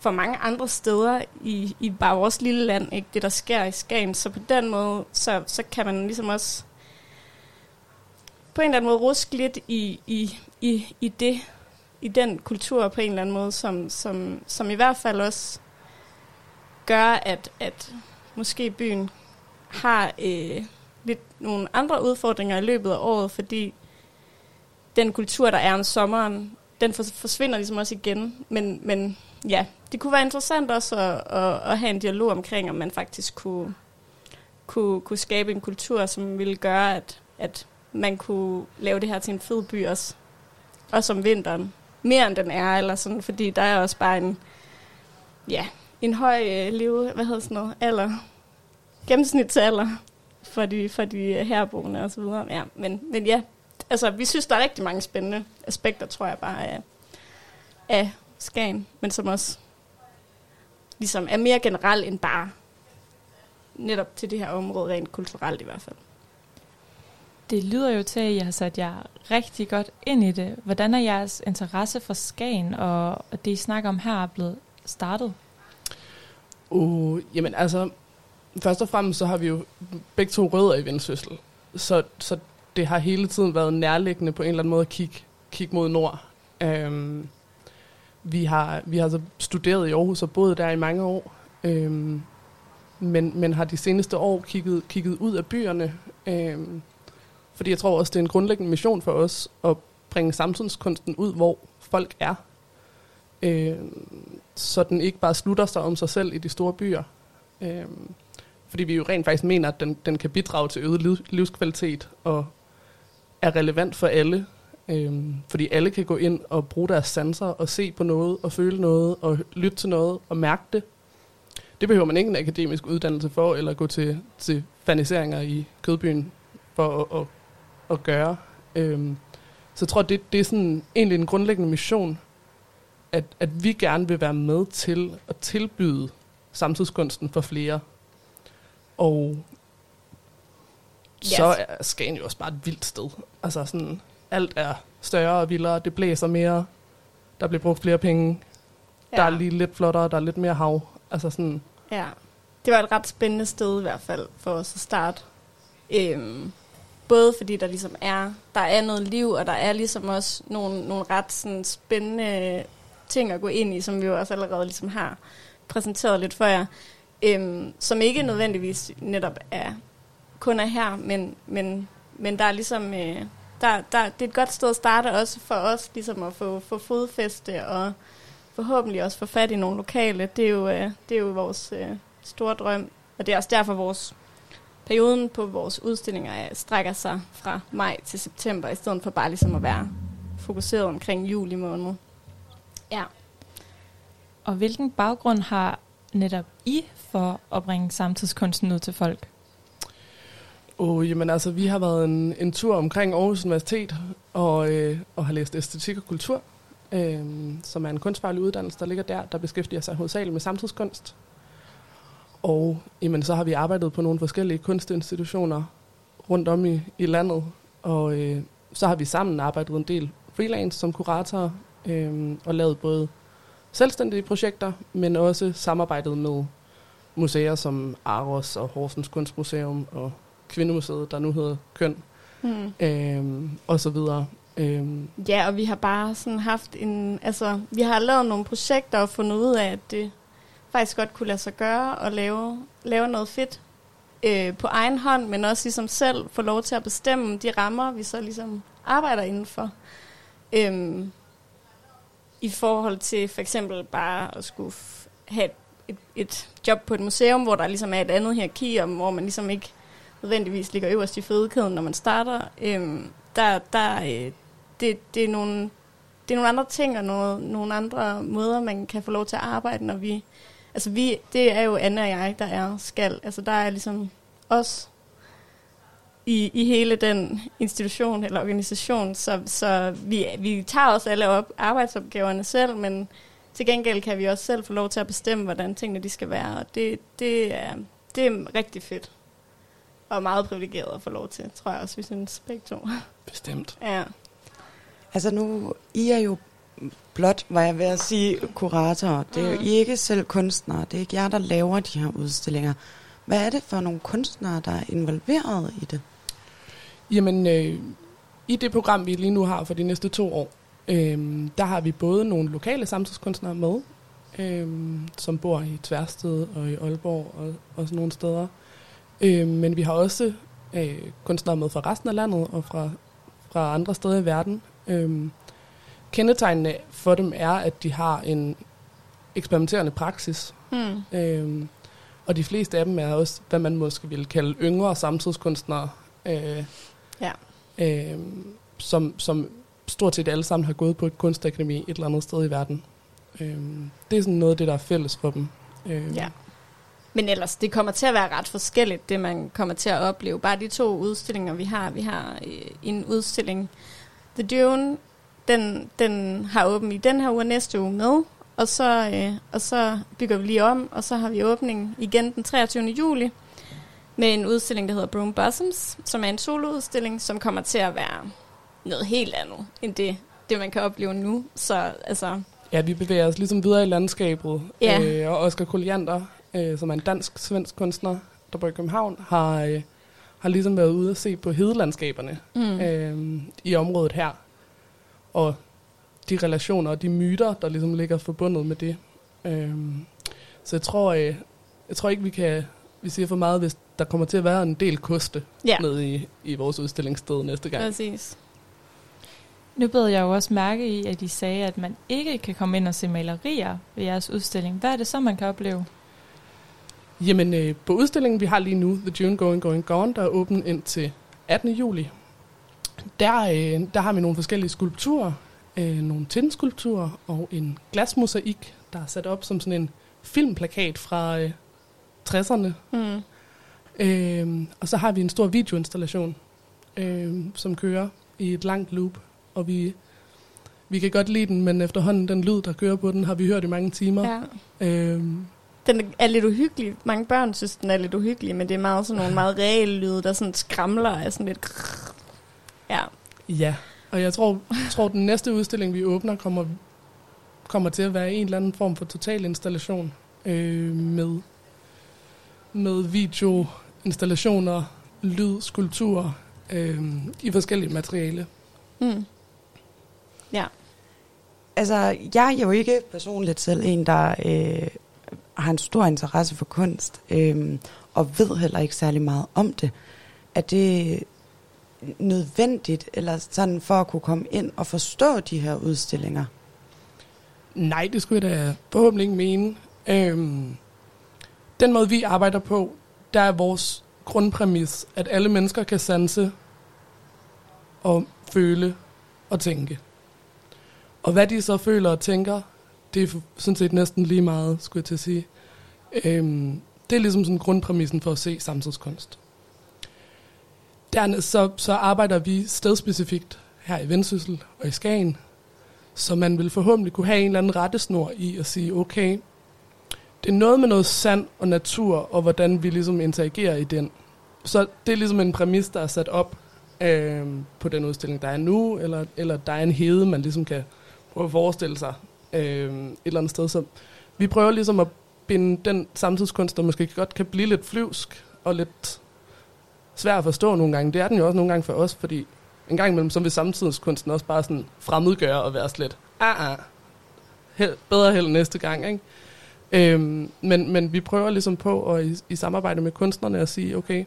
for mange andre steder i, i bare vores lille land, ikke, det der sker i Skagen. Så på den måde, så, så kan man ligesom også på en eller anden måde ruske lidt i, i, i, i det, i den kultur på en eller anden måde, som, som, som i hvert fald også gør, at, at måske byen har øh, lidt nogle andre udfordringer i løbet af året, fordi den kultur, der er om sommeren, den forsvinder ligesom også igen. Men, men ja, det kunne være interessant også at, at, at have en dialog omkring, om man faktisk kunne, kunne, kunne skabe en kultur, som ville gøre, at, at man kunne lave det her til en fed by også. Også om vinteren. Mere end den er, eller sådan, fordi der er også bare en, ja, en høj øh, leve, hvad hedder sådan noget, alder, gennemsnitsalder for de, for de øh, herboende og så videre. Ja, men, men ja, altså vi synes, der er rigtig mange spændende aspekter, tror jeg bare, af, af Skagen, men som også ligesom er mere generelt end bare netop til det her område, rent kulturelt i hvert fald. Det lyder jo til, at I har sat jer rigtig godt ind i det. Hvordan er jeres interesse for Skagen og det, I snakker om her, er blevet startet? Uh, jamen altså, først og fremmest så har vi jo begge to rødder i Vendsyssel. Så, så det har hele tiden været nærliggende på en eller anden måde at kigge, kigge mod nord. Um, vi, har, vi har så studeret i Aarhus og boet der i mange år. øhm, men, men har de seneste år kigget, kigget ud af byerne. øhm, fordi jeg tror også, det er en grundlæggende mission for os at bringe samtidskunsten ud, hvor folk er. Øh, så den ikke bare slutter sig om sig selv i de store byer. Øh, fordi vi jo rent faktisk mener, at den, den kan bidrage til øget liv, livskvalitet og er relevant for alle. Øh, fordi alle kan gå ind og bruge deres sanser og se på noget og føle noget og lytte til noget og mærke det. Det behøver man ikke en akademisk uddannelse for, eller gå til, til faniseringer i Kødbyen for at, at, at gøre. Øhm, så jeg tror, det, det er sådan egentlig en grundlæggende mission, at, at vi gerne vil være med til at tilbyde samtidskunsten for flere. Og Yes. så er Skagen jo også bare et vildt sted. Altså sådan, alt er større og vildere, det blæser mere, der bliver brugt flere penge, ja. der er lige lidt flottere, der er lidt mere hav. Altså sådan, Ja, det var et ret spændende sted i hvert fald for os at starte. Øhm, både fordi der ligesom er, der er noget liv, og der er ligesom også nogle, nogle ret sådan, spændende ting at gå ind i, som vi jo også allerede ligesom har præsenteret lidt for jer, øhm, som ikke nødvendigvis netop er kun er her, men, men, men der er ligesom, øh, der, der, det er et godt sted at starte også for os, ligesom at få, få fodfæste og forhåbentlig også få fat i nogle lokale. Det er jo, øh, det er jo vores øh, store drøm, og det er også derfor vores perioden på vores udstillinger er, strækker sig fra maj til september, i stedet for bare ligesom at være fokuseret omkring juli måned. Ja. Og hvilken baggrund har netop I for at bringe samtidskunsten ud til folk? Oh, jamen altså, vi har været en, en tur omkring Aarhus Universitet og, øh, og har læst æstetik og kultur, øh, som er en kunstfaglig uddannelse, der ligger der, der beskæftiger sig hovedsageligt med samtidskunst. Og jamen, så har vi arbejdet på nogle forskellige kunstinstitutioner rundt om i, i landet, og øh, så har vi sammen arbejdet en del freelance som kuratorer øh, og lavet både selvstændige projekter, men også samarbejdet med museer som Aros og Horsens Kunstmuseum og Kvindemuseet, der nu hedder Køn, Hmm. øhm, og så videre. Øhm, Ja, og vi har bare sådan haft en... Altså, vi har lavet nogle projekter og fundet ud af, at det faktisk godt kunne lade sig gøre at lave, lave noget fedt øh, på egen hånd, men også ligesom selv få lov til at bestemme de rammer, vi så ligesom arbejder indenfor. Øhm, I forhold til for eksempel bare at skulle f- have et, et, et job på et museum, hvor der ligesom er et andet hierarki, og hvor man ligesom ikke nødvendigvis ligger øverst i fødekæden, når man starter. Øhm, der, der, øh, det, det, er nogle, det er nogle andre ting og noget, nogle andre måder, man kan få lov til at arbejde, når vi... Altså vi, det er jo Anne og jeg, der er skal. Altså der er ligesom os i, i hele den institution eller organisation, så, så vi, vi tager også alle op, arbejdsopgaverne selv, men til gengæld kan vi også selv få lov til at bestemme, hvordan tingene de skal være, og det, det, er, det er rigtig fedt. Og meget privilegeret at få lov til, tror jeg også, vi synes begge to. bestemt. ja. Altså nu, I er jo blot, var jeg ved at sige, kuratorer. Det er jo Mm. I ikke selv kunstnere. Det er ikke jer, der laver de her udstillinger. Hvad er det for nogle kunstnere, der er involveret i det? Jamen, øh, i det program, vi lige nu har for de næste to år, øh, der har vi både nogle lokale samtidskunstnere med, øh, som bor i Tværsted og i Aalborg og, og sådan nogle steder. Øh, men vi har også øh, kunstnere med fra resten af landet og fra, fra andre steder i verden. Øh, kendetegnene for dem er, at de har en eksperimenterende praksis, Hmm. Øhm, og de fleste af dem er også, hvad man måske ville kalde yngre samtidskunstnere, øh, Ja. øh, som, som stort set alle sammen har gået på et kunstakademi et eller andet sted i verden. Øh, det er sådan noget af det, der er fælles for dem. Øh, Ja. Men ellers, det kommer til at være ret forskelligt, det man kommer til at opleve. Bare de to udstillinger, vi har. Vi har øh, en udstilling, The Dune, den, den har åben i den her uge næste uge med. Og så, øh, og så bygger vi lige om, og så har vi åbning igen den 23. juli med en udstilling, der hedder Broom Blossoms, som er en soloudstilling, som kommer til at være noget helt andet end det, det man kan opleve nu. Så altså, Ja, vi bevæger os ligesom videre i landskabet. Ja. Øh, og Oscar Kolliander, øh, som er en dansk-svensk kunstner, der bor i København, har, øh, har ligesom været ude og se på hedelandskaberne mm. øh, i området her. Og de relationer og de myter, der ligesom ligger forbundet med det. Øh, så jeg tror, øh, jeg tror ikke, vi kan vi siger for meget, hvis der kommer til at være en del koste Ja, nede i, i vores udstillingssted næste gang. præcis. Nu bed jeg jo også mærke i, at I sagde, at man ikke kan komme ind og se malerier ved jeres udstilling. Hvad er det så, man kan opleve? Jamen, øh, på udstillingen, vi har lige nu, The June Going Going Gone, der er åben ind til 18. juli. Der, øh, der har vi nogle forskellige skulpturer, øh, nogle tindskulpturer og en glasmosaik, der er sat op som sådan en filmplakat fra øh, 60'erne. Mm. Øh, og så har vi en stor videoinstallation, øh, som kører i et langt loop, og vi, vi kan godt lide den, men efterhånden den lyd, der kører på den, har vi hørt i mange timer. Ja. Øh, Den er lidt uhyggelig. Mange børn synes, den er lidt uhyggelig, men det er meget sådan nogle meget reelle lyde, der sådan skramler af sådan lidt... Ja, Ja, og jeg tror, tror den næste udstilling, vi åbner, kommer, kommer til at være en eller anden form for total installation øh, med, med video, installationer, lyd, skulpturer øh, i forskellige materiale. mm. ja. Altså, jeg er jo ikke personligt selv en, der øh, har en stor interesse for kunst, øh, og ved heller ikke særlig meget om det. Er det nødvendigt, eller sådan for at kunne komme ind og forstå de her udstillinger? Nej, det skulle jeg da forhåbentlig ikke mene. Øhm, den måde, vi arbejder på, der er vores grundpræmis, at alle mennesker kan sanse og føle og tænke. Og hvad de så føler og tænker, det er sådan set næsten lige meget, skulle jeg til at sige. Øhm, det er ligesom sådan grundpræmissen for at se samtidskunst. Dernæst så, så arbejder vi stedspecifikt her i Vendsyssel og i Skagen, så man vil forhåbentlig kunne have en eller anden rettesnor i at sige, okay, det er noget med noget sand og natur, og hvordan vi ligesom interagerer i den. Så det er ligesom en præmis, der er sat op øh, på den udstilling, der er nu, eller, eller der er en hede, man ligesom kan prøve at forestille sig øh, et eller andet sted. Så vi prøver ligesom at binde den samtidskunst, der måske godt kan blive lidt flyvsk og lidt svær at forstå nogle gange. Det er den jo også nogle gange for os, fordi en gang imellem, så vil samtidskunsten også bare sådan fremmedgøre og være slet, ah, ah, held, bedre held næste gang, ikke? Øhm, men, men vi prøver ligesom på at i, i samarbejde med kunstnerne at sige, okay,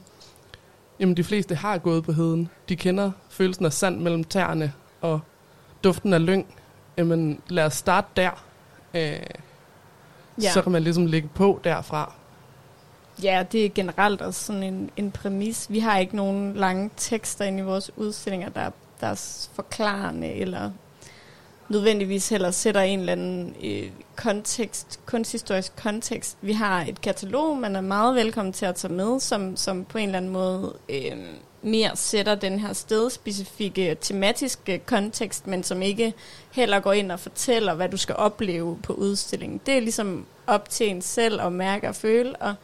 jamen de fleste har gået på heden. De kender følelsen af sand mellem tæerne og duften af lyng. Jamen lad os starte der. Øh, Ja. ja. Så kan man ligesom lægge på derfra. Ja, det er generelt også sådan en, en præmis. Vi har ikke nogen lange tekster inde i vores udstillinger, der, der er forklarende eller nødvendigvis heller sætter en eller anden øh, kontekst, kunsthistorisk kontekst. Vi har et katalog, man er meget velkommen til at tage med, som, som på en eller anden måde øh, mere sætter den her stedspecifikke tematiske kontekst, men som ikke heller går ind og fortæller, hvad du skal opleve på udstillingen. Det er ligesom op til en selv at mærke og føle, og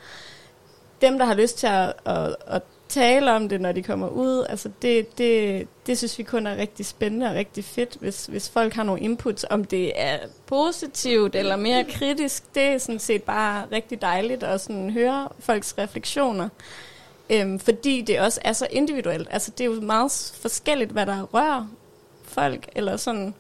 dem, der har lyst til at, at, at tale om det, når de kommer ud, altså det, det, det synes vi kun er rigtig spændende og rigtig fedt, hvis, hvis folk har nogle inputs, om det er positivt eller mere kritisk, det er sådan set bare rigtig dejligt at sådan høre folks refleksioner. Øhm, fordi det også er så individuelt. Altså det er jo meget forskelligt, hvad der rører folk, eller sådan.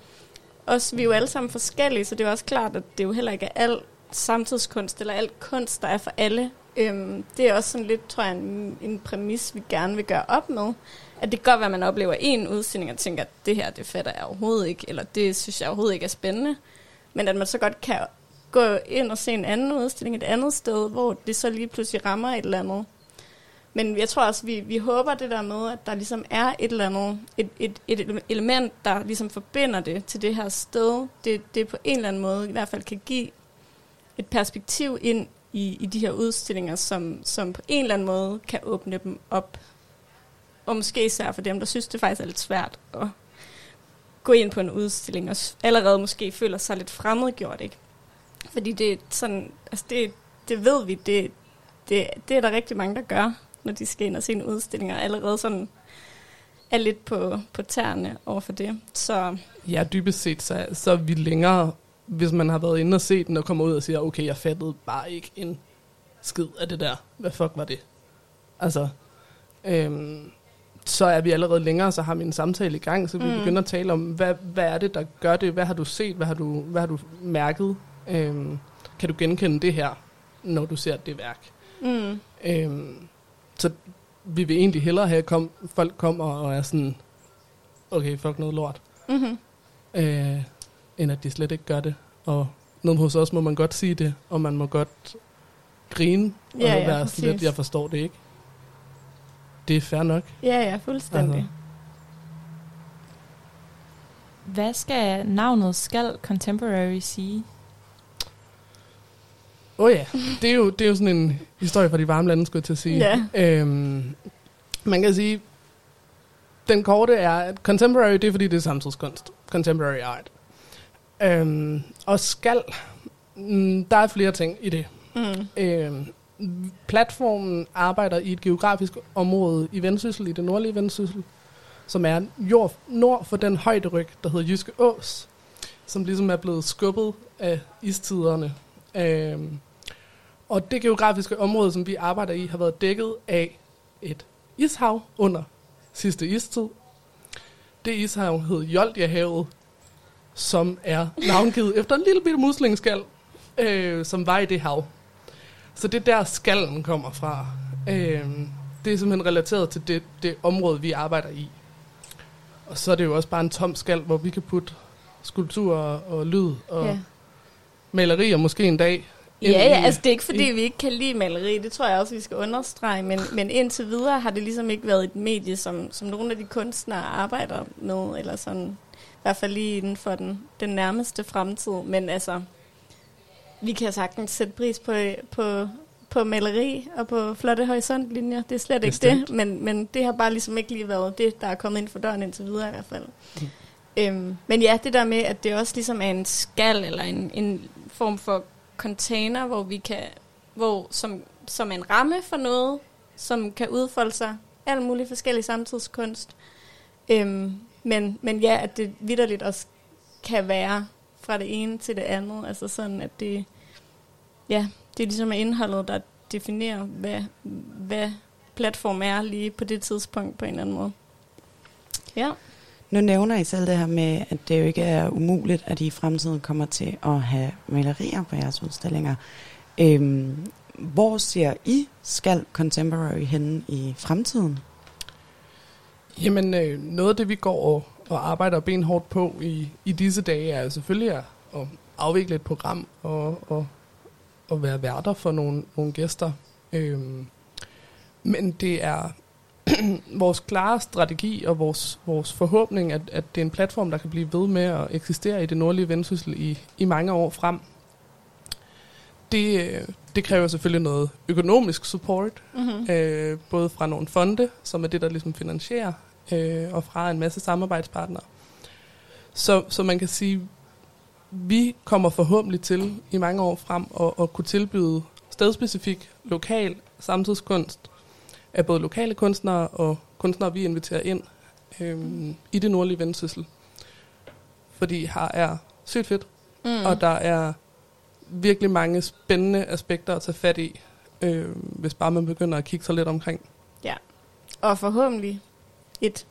Også, vi er jo alle sammen forskellige, så det er også klart, at det jo heller ikke er al samtidskunst, eller alt kunst, der er for alle. Øhm, det er også sådan lidt, tror jeg, en, en præmis, vi gerne vil gøre op med. At det kan godt være, at man oplever en udstilling og tænker, at det her, det fatter jeg overhovedet ikke, eller det synes jeg overhovedet ikke er spændende. Men at man så godt kan gå ind og se en anden udstilling et andet sted, hvor det så lige pludselig rammer et eller andet. Men jeg tror også, vi, vi håber det der med, at der ligesom er et eller andet, et, et, et element, der ligesom forbinder det til det her sted. Det, det på en eller anden måde i hvert fald kan give et perspektiv ind i, i de her udstillinger, som, som på en eller anden måde kan åbne dem op. Og måske især for dem, der synes, det faktisk er lidt svært at gå ind på en udstilling, og allerede måske føler sig lidt fremmedgjort, ikke? Fordi det er sådan, altså det, det ved vi, det, det, det er der rigtig mange, der gør, når de skal ind og se en udstilling, og allerede sådan er lidt på, på tæerne over for det. Så Ja, dybest set, så, så er vi længere, hvis man har været inde og set den, og kommer ud og siger, okay, jeg fattede bare ikke en skid af det der. Hvad fuck var det? Altså, øhm, så er vi allerede længere, så har vi en samtale i gang, så vi Mm. begynder at tale om, hvad, hvad er det, der gør det? Hvad har du set? Hvad har du, hvad har du mærket? Øhm, kan du genkende det her, når du ser det værk? Mm. Øhm, så vi vil egentlig hellere have, at kom, folk kommer og er sådan, okay, fuck noget lort, Mm-hmm. øh, end at de slet ikke gør det. Og nede hos os må man godt sige det, og man må godt grine, og Ja, ja, være sådan lidt, præcis. jeg forstår det ikke. Det er fair nok. Ja, ja, fuldstændig. Altså. Hvad skal navnet Skal Contemporary sige? Åh oh ja, det er, jo, det er jo sådan en historie fra de varme lande, skulle jeg til at sige. Ja. Øhm, man kan sige, den korte er, at contemporary, det er fordi, det er samtidskunst. Contemporary art. Øhm, og skal, mm, der er flere ting i det. Mm. Øhm, platformen arbejder i et geografisk område i Vendsyssel, i det nordlige Vendsyssel, som er jord, nord for den højderyg, der hedder Jyske Ås, som ligesom er blevet skubbet af istiderne. Øhm, og det geografiske område, som vi arbejder i, har været dækket af et ishav under sidste istid. Det ishav hed Joltjahavet, som er navngivet efter en lille bitte muslingskal, øh, som var i det hav. Så det er der skallen kommer fra. Øh, det er simpelthen relateret til det, det område, vi arbejder i. Og så er det jo også bare en tom skal, hvor vi kan putte skulpturer og lyd og Ja. malerier måske en dag. Ja, ja, altså det er ikke fordi, vi ikke kan lide maleri, det tror jeg også, vi skal understrege, men, men indtil videre har det ligesom ikke været et medie, som, som nogle af de kunstnere arbejder med, eller sådan, i hvert fald lige inden for den, den nærmeste fremtid, men altså, vi kan sagtens sætte pris på, på, på maleri og på flotte horisontlinjer, det er slet ikke Bestemt. det, men, men det har bare ligesom ikke lige været det, der er kommet ind for døren indtil videre i hvert fald. Mm. Øhm, men ja, det der med, at det også ligesom er en skal, eller en, en form for container, hvor vi kan, hvor, som, som en ramme for noget, som kan udfolde sig alt muligt forskellig samtidskunst. Øhm, men, men ja, at det vidderligt også kan være fra det ene til det andet. Altså sådan, at det, ja, det er ligesom indholdet, der definerer, hvad, hvad platform er lige på det tidspunkt på en eller anden måde. Ja. Nu nævner I selv det her med, at det jo ikke er umuligt, at I i fremtiden kommer til at have malerier på jeres udstillinger. Øhm, hvor ser I skal Contemporary henne i fremtiden? Jamen, øh, noget af det, vi går og, og arbejder benhårdt på i, i disse dage, er selvfølgelig at, at afvikle et program og, og, og være værter for nogle, nogle gæster. Øhm, men det er vores klare strategi og vores, vores forhåbning, at, at det er en platform, der kan blive ved med at eksistere i det nordlige Vendsyssel i, i mange år frem. Det, øh, det kræver selvfølgelig noget økonomisk support, Mm-hmm. øh, både fra nogle fonde, som er det, der ligesom finansierer, øh, og fra en masse samarbejdspartnere. Så, så man kan sige, vi kommer forhåbentlig til i mange år frem at, at kunne tilbyde stedspecifik lokal samtidskunst af både lokale kunstnere og kunstnere, vi inviterer ind øh, i det nordlige Vendsyssel. Fordi her er sygt fedt, mm. og der er virkelig mange spændende aspekter at tage fat i, øh, hvis bare man begynder at kigge sig lidt omkring. Og forhåbentlig et,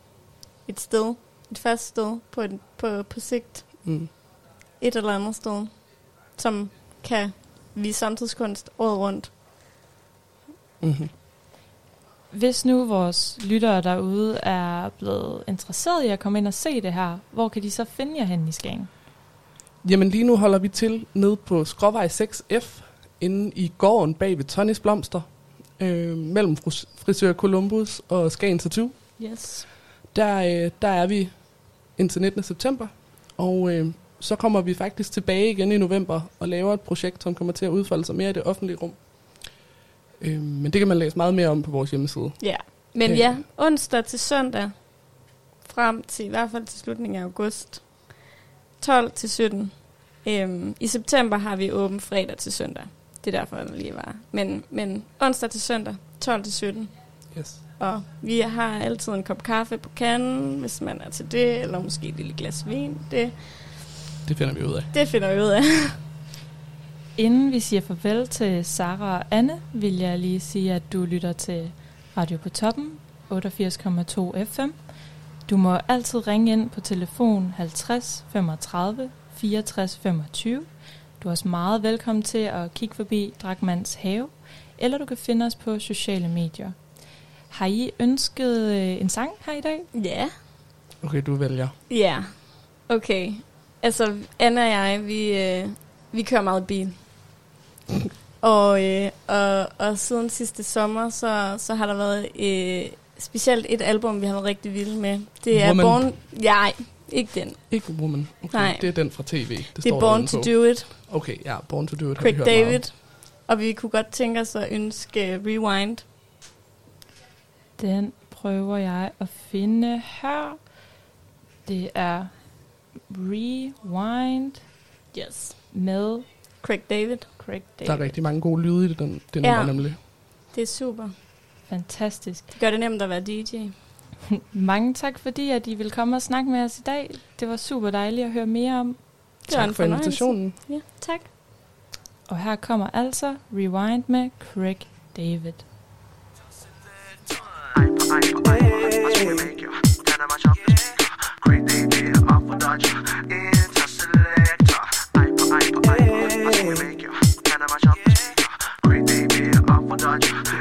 et sted, et fast sted på, et, på, på sigt, Mm. et eller andet sted, som kan vise samtidskunst året rundt. Mm-hmm. Hvis nu vores lyttere derude er blevet interesseret i at komme ind og se det her, hvor kan de så finde jer hen i Skagen? Jamen lige nu holder vi til nede på Skråvej 6F, inde i gården bag ved Tonys Blomster, øh, mellem fris- frisør Columbus og Skagen Tattoo. Yes. Der, øh, der er vi indtil 19. september, og øh, så kommer vi faktisk tilbage igen i november og laver et projekt, som kommer til at udfolde sig mere i det offentlige rum. Øh, men det kan man læse meget mere om på vores hjemmeside. Ja. Men Øh. ja, onsdag til søndag, frem til i hvert fald til slutningen af august, 12 til 17. Øhm, I september har vi åben fredag til søndag. Det er derfor, den lige var. Men, men onsdag til søndag, 12 til 17. Yes. Og vi har altid en kop kaffe på kanden, hvis man er til det, eller måske et lille glas vin. Det, Det finder vi ud af. det finder vi ud af. Inden vi siger farvel til Sara og Anne, vil jeg lige sige, at du lytter til Radio på Toppen, 88,2 FM. Du må altid ringe ind på telefon 50 35 64 25. Du er også meget velkommen til at kigge forbi Drakmans have, eller du kan finde os på sociale medier. Har I ønsket øh, en sang her i dag? Ja. Okay, du vælger. Ja. Okay. Altså, Anna og jeg, vi, øh, vi kører meget bil. og, øh, og, og siden sidste sommer, så, så har der været øh, specielt et album, vi har været rigtig vilde med. Det er Woman. Born... Nej, ikke den. Ikke Woman. Okay, Nej. Det er den fra tv. Det, Det står er Born to på. Do It, Okay, ja, Born to Do It har vi Craig hørt David. meget. Og vi kunne godt tænke os at ønske uh, Rewind. Den prøver jeg at finde her. Det er Rewind Yes. med Craig David. Craig David. Der er rigtig mange gode lyde i den, det Ja. nummer nemlig. Det er super. Fantastisk. Det gør det nemt at være DJ. Mange tak, fordi at I vil komme og snakke med os i dag. Det var super dejligt at høre mere om. Det Tak for invitationen. Ja, tak. Og her kommer altså Rewind med Craig David. Moves,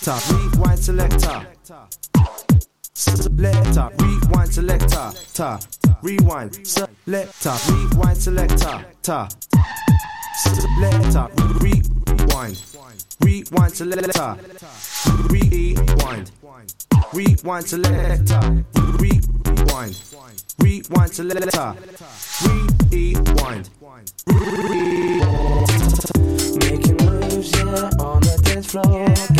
Selector. Rewind selector. Selector. Rewind selector. Ta. Rewind selector. Rewind selector. Ta. Selector. Rewind. Rewind selector. Rewind. Rewind selector. Rewind. Rewind selector. Rewind. Making moves, yeah, on the dance floor.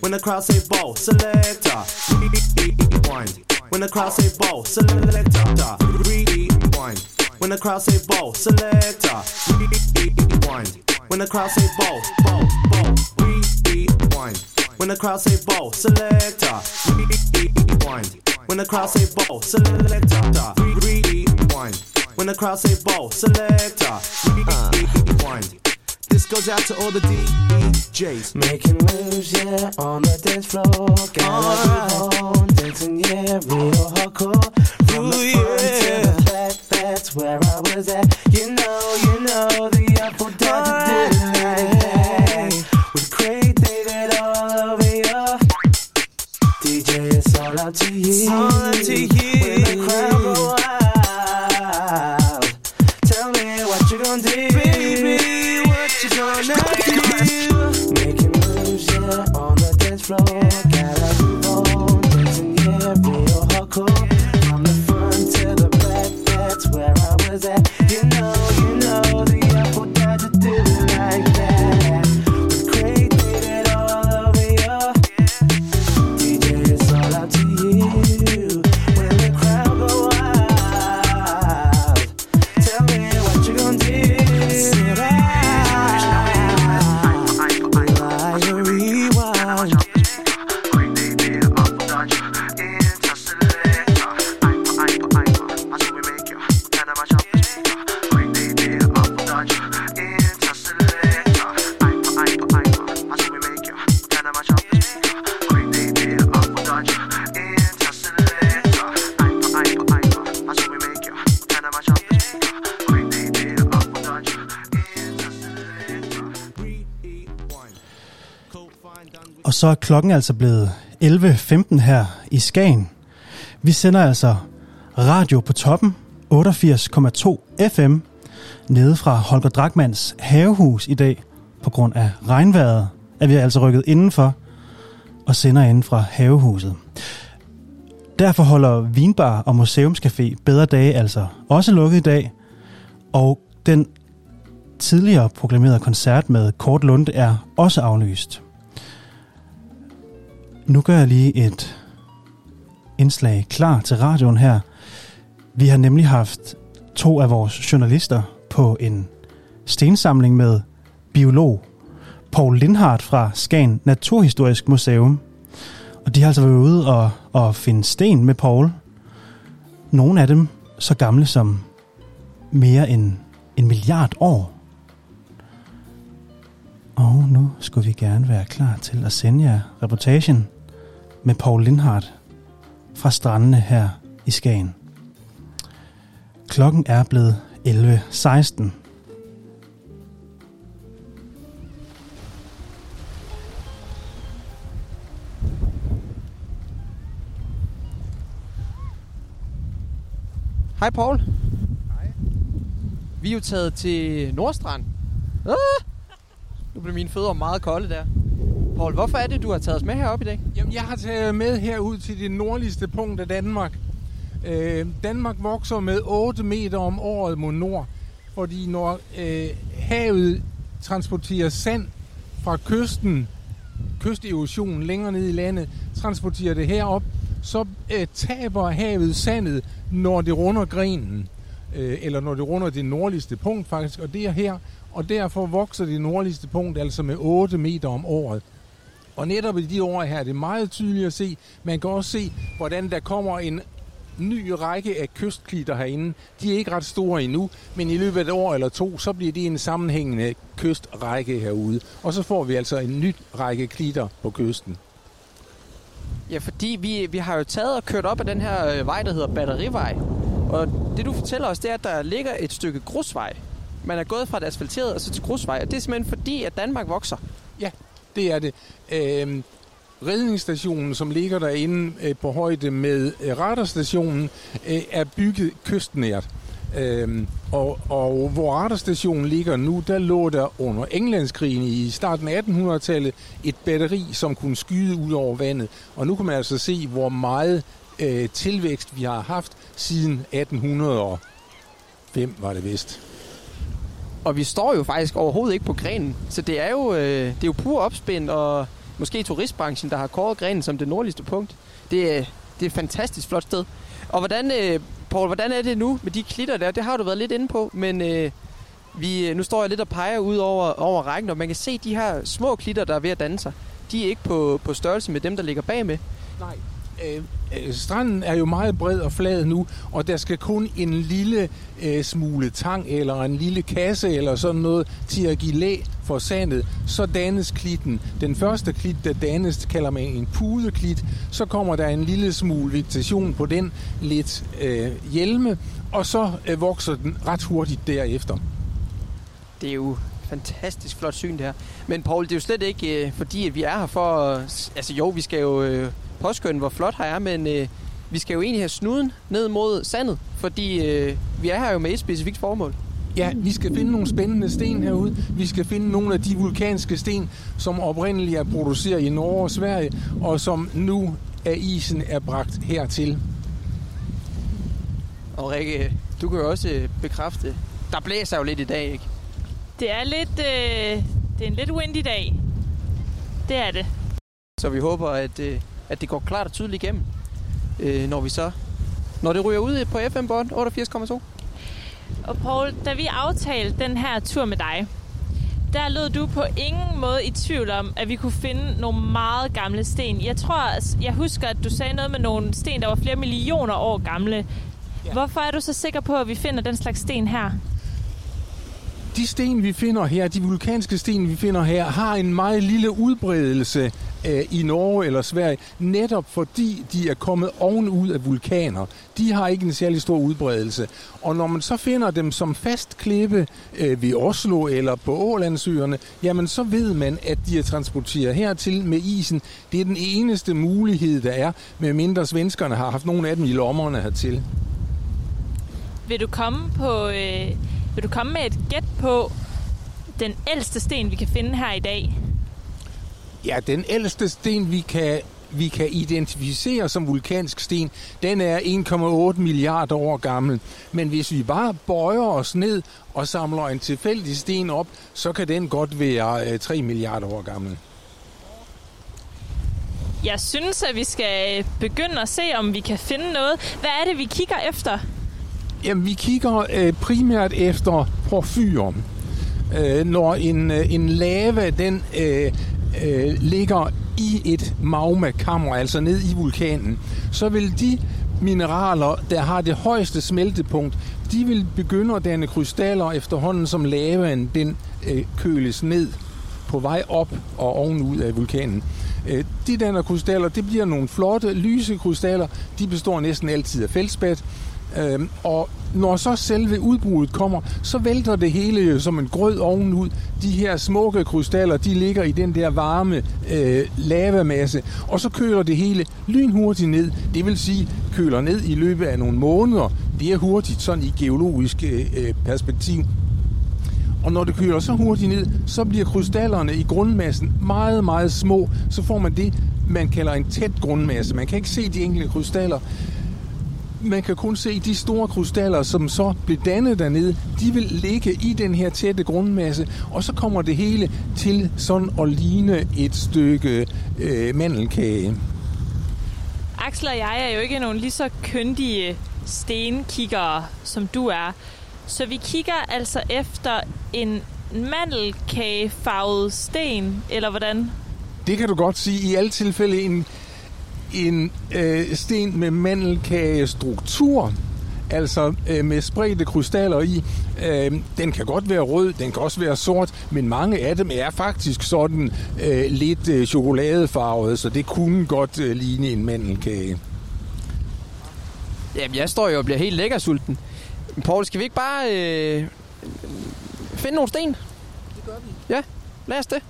When the crowd say ball, selector. Rewind. When the crowd say ball, selector. Rewind. When the crowd say ball, selector. Rewind. When the crowd say ball, ball, ball. Rewind. When the crowd say ball, selector. Rewind. When the crowd say ball, selector. Rewind. When the crowd say ball, selector. Rewind. This goes out to all the DJs. Making moves, yeah, on the dance floor. Gotta move on, dancing, yeah, real hardcore. From the front to the back, that's where I was at. You know, you know, the apple down to do it like that. With Craig David all over you. DJ, it's all up to you. It's all up to you. When the crowd go wild, tell me what you gonna do. Så er klokken altså blevet 11.15 her i Skagen. Vi sender altså radio på toppen, 88,2 FM, nede fra Holger Drakmans havehus i dag. På grund af regnvejret er vi altså rykket indenfor og sender inden fra havehuset. Derfor holder Vinbar og Museumscafé Bedre Dage altså også lukket i dag, og den tidligere proklamerede koncert med Kort Lund er også aflyst. Nu gør jeg lige et indslag klar til radioen her. Vi har nemlig haft to af vores journalister på en stensamling med biolog Paul Lindhardt fra Skagen Naturhistorisk Museum. Og de har altså været ude og, og finde sten med Paul. Nogle af dem så gamle som mere end en milliard år. Og nu skulle vi gerne være klar til at sende jer reportagen med Paul Lindhardt fra strandene her i Skagen. Klokken er blevet 11.16. Hej Paul. Hej. Vi er jo taget til Nordstrand. Ah! Nu blev mine fødder meget kolde der. Paul, hvorfor er det, du har taget os med herop i dag? Jamen, jeg har taget med herud til det nordligste punkt af Danmark. Øh, Danmark vokser med 8 meter om året mod nord, fordi når øh, havet transporterer sand fra kysten, kysterosion længere ned i landet, transporterer det herop, så øh, taber havet sandet, når det runder grenen, øh, eller når det runder det nordligste punkt faktisk, og det er her, og derfor vokser det nordligste punkt altså med 8 meter om året. Og netop i de år her er det meget tydeligt at se. Man kan også se, hvordan der kommer en ny række af kystklitter herinde. De er ikke ret store endnu, men i løbet af et år eller to, så bliver det en sammenhængende kystrække herude. Og så får vi altså en ny række klitter på kysten. Ja, fordi vi, vi har jo taget og kørt op ad den her øh, vej, der hedder Batterivej. Og det du fortæller os, det er, at der ligger et stykke grusvej. Man er gået fra det asfalterede og så til grusvej. Og det er simpelthen fordi, at Danmark vokser. Ja, det er det. Øhm, redningsstationen, som ligger derinde øh, på højde med øh, radarstationen, øh, er bygget kystnært. Øhm, og, og hvor radarstationen ligger nu, der lå der under Englandskrigen i starten af 1800-tallet et batteri, som kunne skyde ud over vandet. Og nu kan man altså se, hvor meget øh, tilvækst vi har haft siden 1805, var det vist. Og vi står jo faktisk overhovedet ikke på grenen. Så det er jo, øh, det er jo pur opspind, og måske turistbranchen, der har kåret grenen som det nordligste punkt. Det, er- det er et fantastisk flot sted. Og hvordan, øh, Paul, hvordan er det nu med de klitter der? Det har du været lidt inde på, men øh, vi, øh, nu står jeg lidt og peger ud over, over rækken, og man kan se de her små klitter, der er ved at danne sig. De er ikke på, på størrelse med dem, der ligger bagmed. Nej øh, øh, stranden er jo meget bred og flad nu, og der skal kun en lille øh, smule tang eller en lille kasse eller sådan noget til at give læ for sandet. Så dannes klitten. Den første klit, der dannes, kalder man en pudeklit. Så kommer der en lille smule vegetation på den, lidt øh, hjelme, og så øh, vokser den ret hurtigt derefter. Det er jo fantastisk flot syn det her. Men Paul, det er jo slet ikke øh, fordi, at vi er her for... at- Altså jo, vi skal jo øh, påskønne, hvor flot her er, men øh, vi skal jo egentlig have snuden ned mod sandet, fordi øh, vi er her jo med et specifikt formål. Ja, vi skal finde nogle spændende sten herude. Vi skal finde nogle af de vulkanske sten, som oprindeligt er produceret i Norge og Sverige, og som nu af isen er bragt hertil. Og Rikke, du kan jo også øh, bekræfte, der blæser jo lidt i dag, ikke? Det er lidt, øh, det er en lidt windy dag. Det er det. Så vi håber, at, øh, at det går klart og tydeligt igennem, øh, når vi så... Når det ryger ud på FM-bånd 88,2. Og Paul, da vi aftalte den her tur med dig, der lød du på ingen måde i tvivl om, at vi kunne finde nogle meget gamle sten. Jeg tror, jeg husker, at du sagde noget med nogle sten, der var flere millioner år gamle. Ja. Hvorfor er du så sikker på, at vi finder den slags sten her? De sten, vi finder her, de vulkanske sten, vi finder her, har en meget lille udbredelse øh, i Norge eller Sverige, netop fordi de er kommet ovenud af vulkaner. De har ikke en særlig stor udbredelse. Og når man så finder dem som fast klippe øh, ved Oslo eller på Ålandsøerne, jamen så ved man, at de er transporteret hertil med isen. Det er den eneste mulighed, der er, medmindre svenskerne har haft nogle af dem i lommerne hertil. Vil du komme på, øh, vil du komme med et gæt på den ældste sten, vi kan finde her i dag? Ja, den ældste sten, vi kan, vi kan identificere som vulkansk sten, den er 1,8 milliarder år gammel. Men hvis vi bare bøjer os ned og samler en tilfældig sten op, så kan den godt være øh, 3 milliarder år gammel. Jeg synes, at vi skal begynde at se, om vi kan finde noget. Hvad er det, vi kigger efter? Jamen, vi kigger øh, primært efter porfyr. Øh, når en, øh, en lava, den øh, øh, ligger i et magmakammer, altså ned i vulkanen, så vil de mineraler, der har det højeste smeltepunkt, de vil begynde at danne krystaller efterhånden, som lavaen den øh, køles ned på vej op og ovenud af vulkanen. Øh, De danner krystaller, det bliver nogle flotte, lyse krystaller. De består næsten altid af feldspat. Øhm, og når så selve udbruddet kommer, så vælter det hele jo som en grød ovenud. De her smukke krystaller, de ligger i den der varme øh, lavamasse, og så køler det hele lynhurtigt ned. Det vil sige, køler ned i løbet af nogle måneder. Det er hurtigt sådan i geologisk øh, øh, perspektiv. Og når det køler så hurtigt ned, så bliver krystallerne i grundmassen meget, meget små. Så får man det, man kalder en tæt grundmasse. Man kan ikke se de enkelte krystaller. Man kan kun se de store krystaller, som så bliver dannet dernede. De vil ligge i den her tætte grundmasse, og så kommer det hele til sådan at ligne et stykke øh, mandelkage. Axel og jeg er jo ikke nogen lige så køndige stenkiggere, som du er. Så vi kigger altså efter en mandelkagefarvet sten, eller hvordan? Det kan du godt sige. I alle tilfælde en, en øh, sten med mandelkagestruktur, altså øh, med spredte krystaller i. Øh, den kan godt være rød, den kan også være sort, men mange af dem er faktisk sådan øh, lidt øh, chokoladefarvet, så det kunne godt øh, ligne en mandelkage. Jamen, jeg står jo og bliver helt lækker sulten. Paul, skal vi ikke bare øh, finde nogle sten? Det gør vi. Ja, lad os det.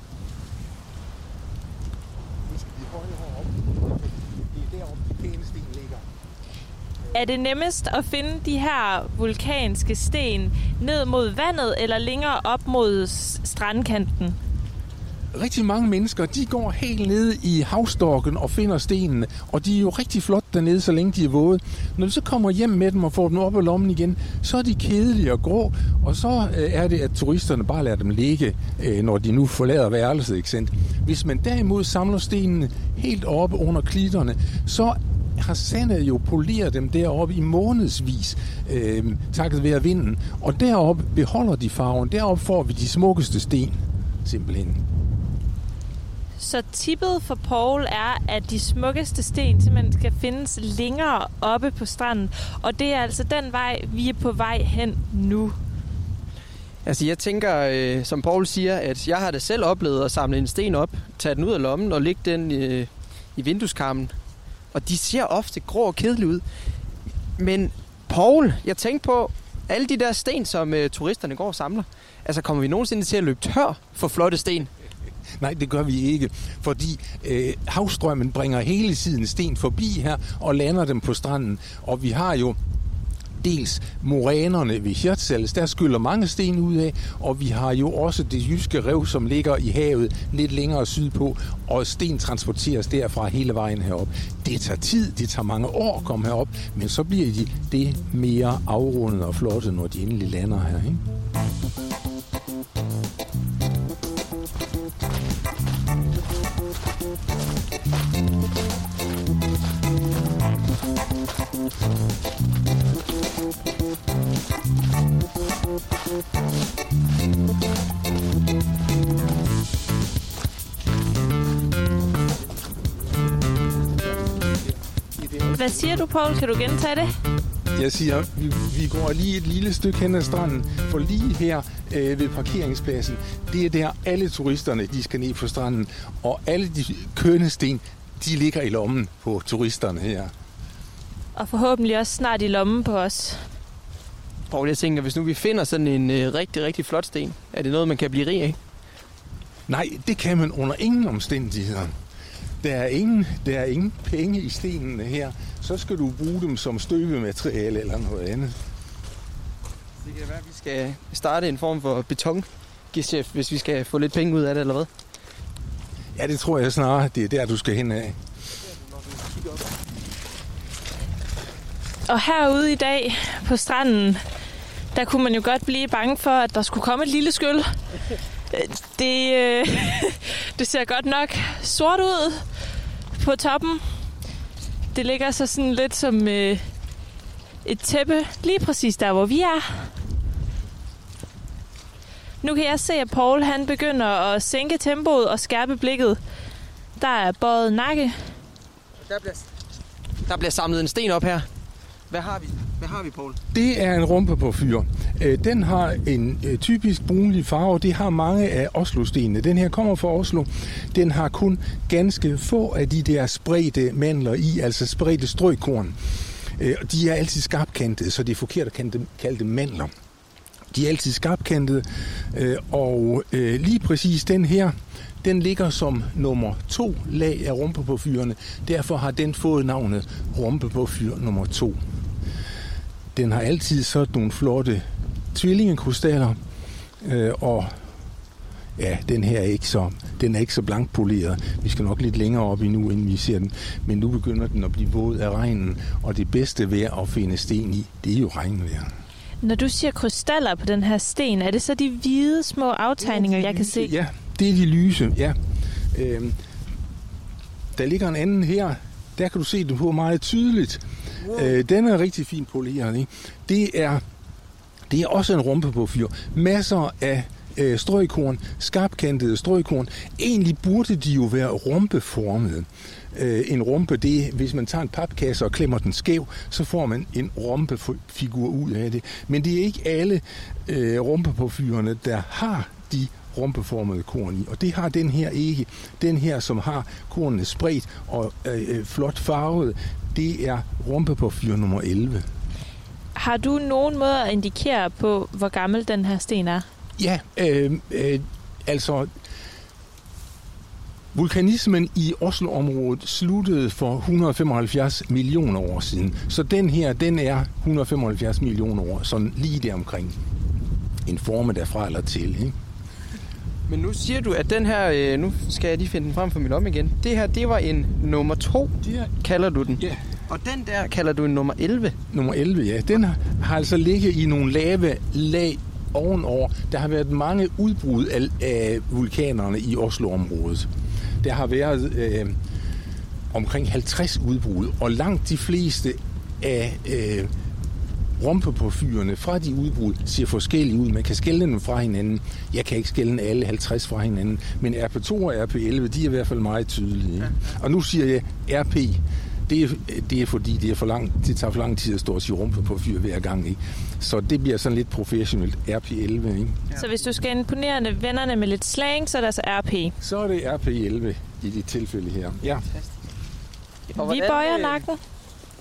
Er det nemmest at finde de her vulkanske sten ned mod vandet, eller længere op mod strandkanten? Rigtig mange mennesker, de går helt ned i havstorken og finder stenene, og de er jo rigtig flot dernede, så længe de er våde. Når du så kommer hjem med dem og får dem op i lommen igen, så er de kedelige og grå, og så øh, er det, at turisterne bare lader dem ligge, øh, når de nu forlader værelset, ikke sandt? Hvis man derimod samler stenene helt oppe under klitterne, så har sandet jo poleret dem deroppe i månedsvis, øh, takket være vinden. Og deroppe beholder de farven. Deroppe får vi de smukkeste sten, simpelthen. Så tippet for Paul er, at de smukkeste sten simpelthen skal findes længere oppe på stranden. Og det er altså den vej, vi er på vej hen nu. Altså jeg tænker, øh, som Paul siger, at jeg har da selv oplevet at samle en sten op, tage den ud af lommen og lægge den øh, i vindueskarmen. Og de ser ofte grå og kedelige ud. Men Paul, jeg tænkte på, alle de der sten, som øh, turisterne går og samler, altså kommer vi nogensinde til at løbe tør for flotte sten? Nej, det gør vi ikke, fordi øh, havstrømmen bringer hele tiden sten forbi her og lander dem på stranden. Og vi har jo dels morænerne ved Hirtshals, der skyller mange sten ud af, og vi har jo også det jyske rev, som ligger i havet lidt længere sydpå, og sten transporteres derfra hele vejen herop. Det tager tid, det tager mange år at komme herop, men så bliver de det mere afrundet og flotte, når de endelig lander her. Ikke? Hvad siger du, Paul? Kan du gentage det? Jeg siger, vi, vi går lige et lille stykke hen ad stranden, for lige her øh, ved parkeringspladsen, det er der alle turisterne, de skal ned på stranden, og alle de kønne sten, de ligger i lommen på turisterne her. Og forhåbentlig også snart i lommen på os. Paul, jeg tænker, hvis nu vi finder sådan en øh, rigtig, rigtig flot sten, er det noget, man kan blive rig af? Nej, det kan man under ingen omstændigheder. Der er ingen, der er ingen penge i stenene her. Så skal du bruge dem som støbemateriale eller noget andet. Det kan være, at vi skal starte en form for betongeschæft, hvis vi skal få lidt penge ud af det, eller hvad? Ja, det tror jeg snarere, det er der, du skal hen af. Og herude i dag på stranden, der kunne man jo godt blive bange for, at der skulle komme et lille skyld. Det, øh, det ser godt nok sort ud på toppen. Det ligger så sådan lidt som øh, et tæppe lige præcis der, hvor vi er. Nu kan jeg se, at Paul han begynder at sænke tempoet og skærpe blikket. Der er bøjet nakke. Der bliver, der bliver samlet en sten op her. Hvad har vi? Hvad har vi, Paul? Det er en rumpe på fyr. Øh, den har en øh, typisk brunlig farve. Det har mange af Oslo-stenene. Den her kommer fra Oslo. Den har kun ganske få af de der spredte mandler i, altså spredte strøkorn. Øh, og De er altid skarpkantede, så det er forkert at kalde dem, mandler. De er altid skarpkantede, og lige præcis den her, den ligger som nummer to lag af rumpe på fyrene. Derfor har den fået navnet rumpe på fyr nummer to. Den har altid sådan nogle flotte tvillingekrystaller, øh, og ja, den her er ikke så, den er ikke så blankpoleret. Vi skal nok lidt længere op endnu, inden vi ser den. Men nu begynder den at blive våd af regnen, og det bedste vejr at finde sten i, det er jo regnvejr. Når du siger krystaller på den her sten, er det så de hvide små aftegninger, jeg kan se? Ja, det er de lyse, ja. Øhm, der ligger en anden her. Der kan du se den på meget tydeligt. Wow. Øh, den er rigtig fin poleret. Ikke? Det er det er også en rumpe på fyr. Masser af øh, strøgkorn, skarpkantede strøgkorn. Egentlig burde de jo være rumpeformede. Øh, en rumpe, det hvis man tager en papkasse og klemmer den skæv, så får man en rumpefigur ud af det. Men det er ikke alle øh, rumpe på fyrene, der har de rumpeformede korn i. Og det har den her ikke. Den her, som har kornene spredt og øh, øh flot farvet, det er rumpe på fyr nummer 11. Har du nogen måde at indikere på, hvor gammel den her sten er? Ja, øh, øh, altså vulkanismen i Oslo-området sluttede for 175 millioner år siden. Så den her, den er 175 millioner år, sådan lige der omkring. En forme derfra eller til, ikke? Men nu siger du, at den her, øh, nu skal jeg lige finde den frem for min om igen. Det her, det var en nummer 2, er, kalder du den. Ja. Og den der kalder du en nummer 11. Nummer 11, ja. Den har, har altså ligget i nogle lave lag ovenover. Der har været mange udbrud af, af vulkanerne i Oslo-området. Der har været øh, omkring 50 udbrud, og langt de fleste af øh, rumpeporfyrene fra de udbrud ser forskellige ud. Man kan skælde dem fra hinanden. Jeg kan ikke skælde alle 50 fra hinanden, men RP2 og RP11, de er i hvert fald meget tydelige. Ikke? Og nu siger jeg RP, det er, det er fordi, det, er for lang, det tager for lang tid at stå og sige rumpe på fyr hver gang. Ikke? Så det bliver sådan lidt professionelt. RP11, ikke? Så hvis du skal imponere vennerne med lidt slang, så er det altså RP. Så er det RP11 i det tilfælde her. Ja. Og Vi bøjer øh, nakken.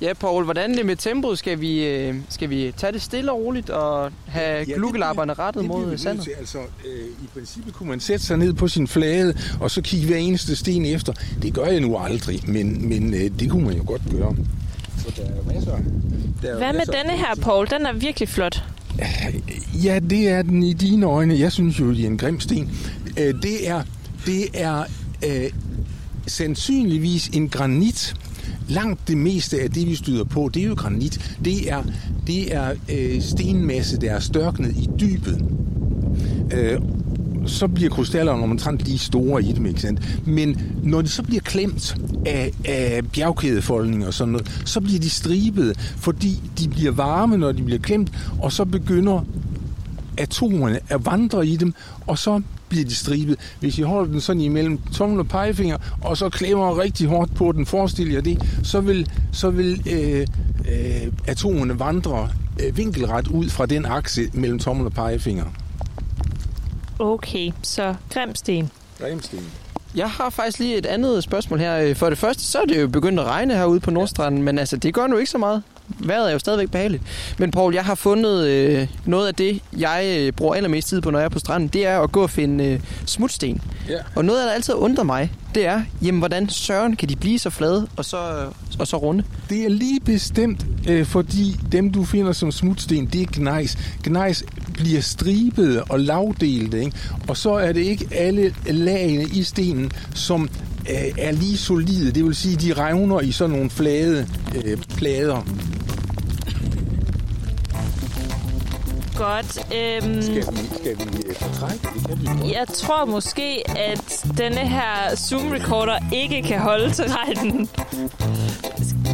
Ja, Paul, hvordan er det med tempoet? Skal vi, øh, skal vi tage det stille og roligt og have ja, glukelapperne rettet det vi mod sandet? til. Altså, øh, I princippet kunne man sætte sig ned på sin flade, og så kigge hver eneste sten efter. Det gør jeg nu aldrig, men, men øh, det kunne man jo godt gøre. Så der er masser. Der er Hvad med masser af denne her, Paul? Den er virkelig flot. Ja, det er den i dine øjne. Jeg synes jo, det er en grim sten. Øh, Det er, det er øh, sandsynligvis en granit. Langt det meste af det, vi støder på, det er jo granit. Det er, det er øh, stenmasse, der er størknet i dybet. Øh, så bliver krystallerne omtrent lige store i dem, ikke sandt? Men når de så bliver klemt af, af bjergkædefoldning og sådan noget, så bliver de stribede, fordi de bliver varme, når de bliver klemt, og så begynder atomerne at vandre i dem, og så bliver de stribet. Hvis I holder den sådan imellem tommel og pegefinger, og så klemmer rigtig hårdt på den, forestil jer det, så vil, så vil øh, øh, atomerne vandre øh, vinkelret ud fra den akse mellem tommel og pegefinger. Okay, så grimsten. Grimsten. Jeg har faktisk lige et andet spørgsmål her. Øh, For det første, så er det jo begyndt at regne herude på Nordstranden, men altså, det gør nu ikke så meget. Vejret er jo stadigvæk behageligt. Men Paul, jeg har fundet øh, noget af det, jeg øh, bruger allermest tid på, når jeg er på stranden, det er at gå og finde øh, smutsten. Ja. Og noget, der altid undrer mig, det er, jamen, hvordan søren kan de blive så flade og så, og så runde? Det er lige bestemt, øh, fordi dem, du finder som smutsten, det er gnejs. Gnejs bliver stribet og lavdelte, ikke? og så er det ikke alle lagene i stenen, som øh, er lige solide. Det vil sige, de revner i sådan nogle flade øh, plader. Godt. Øhm, Skal vi, skal vi øh, fortrække? Det kan vi godt. jeg tror måske, at denne her Zoom-recorder ikke kan holde til regnen.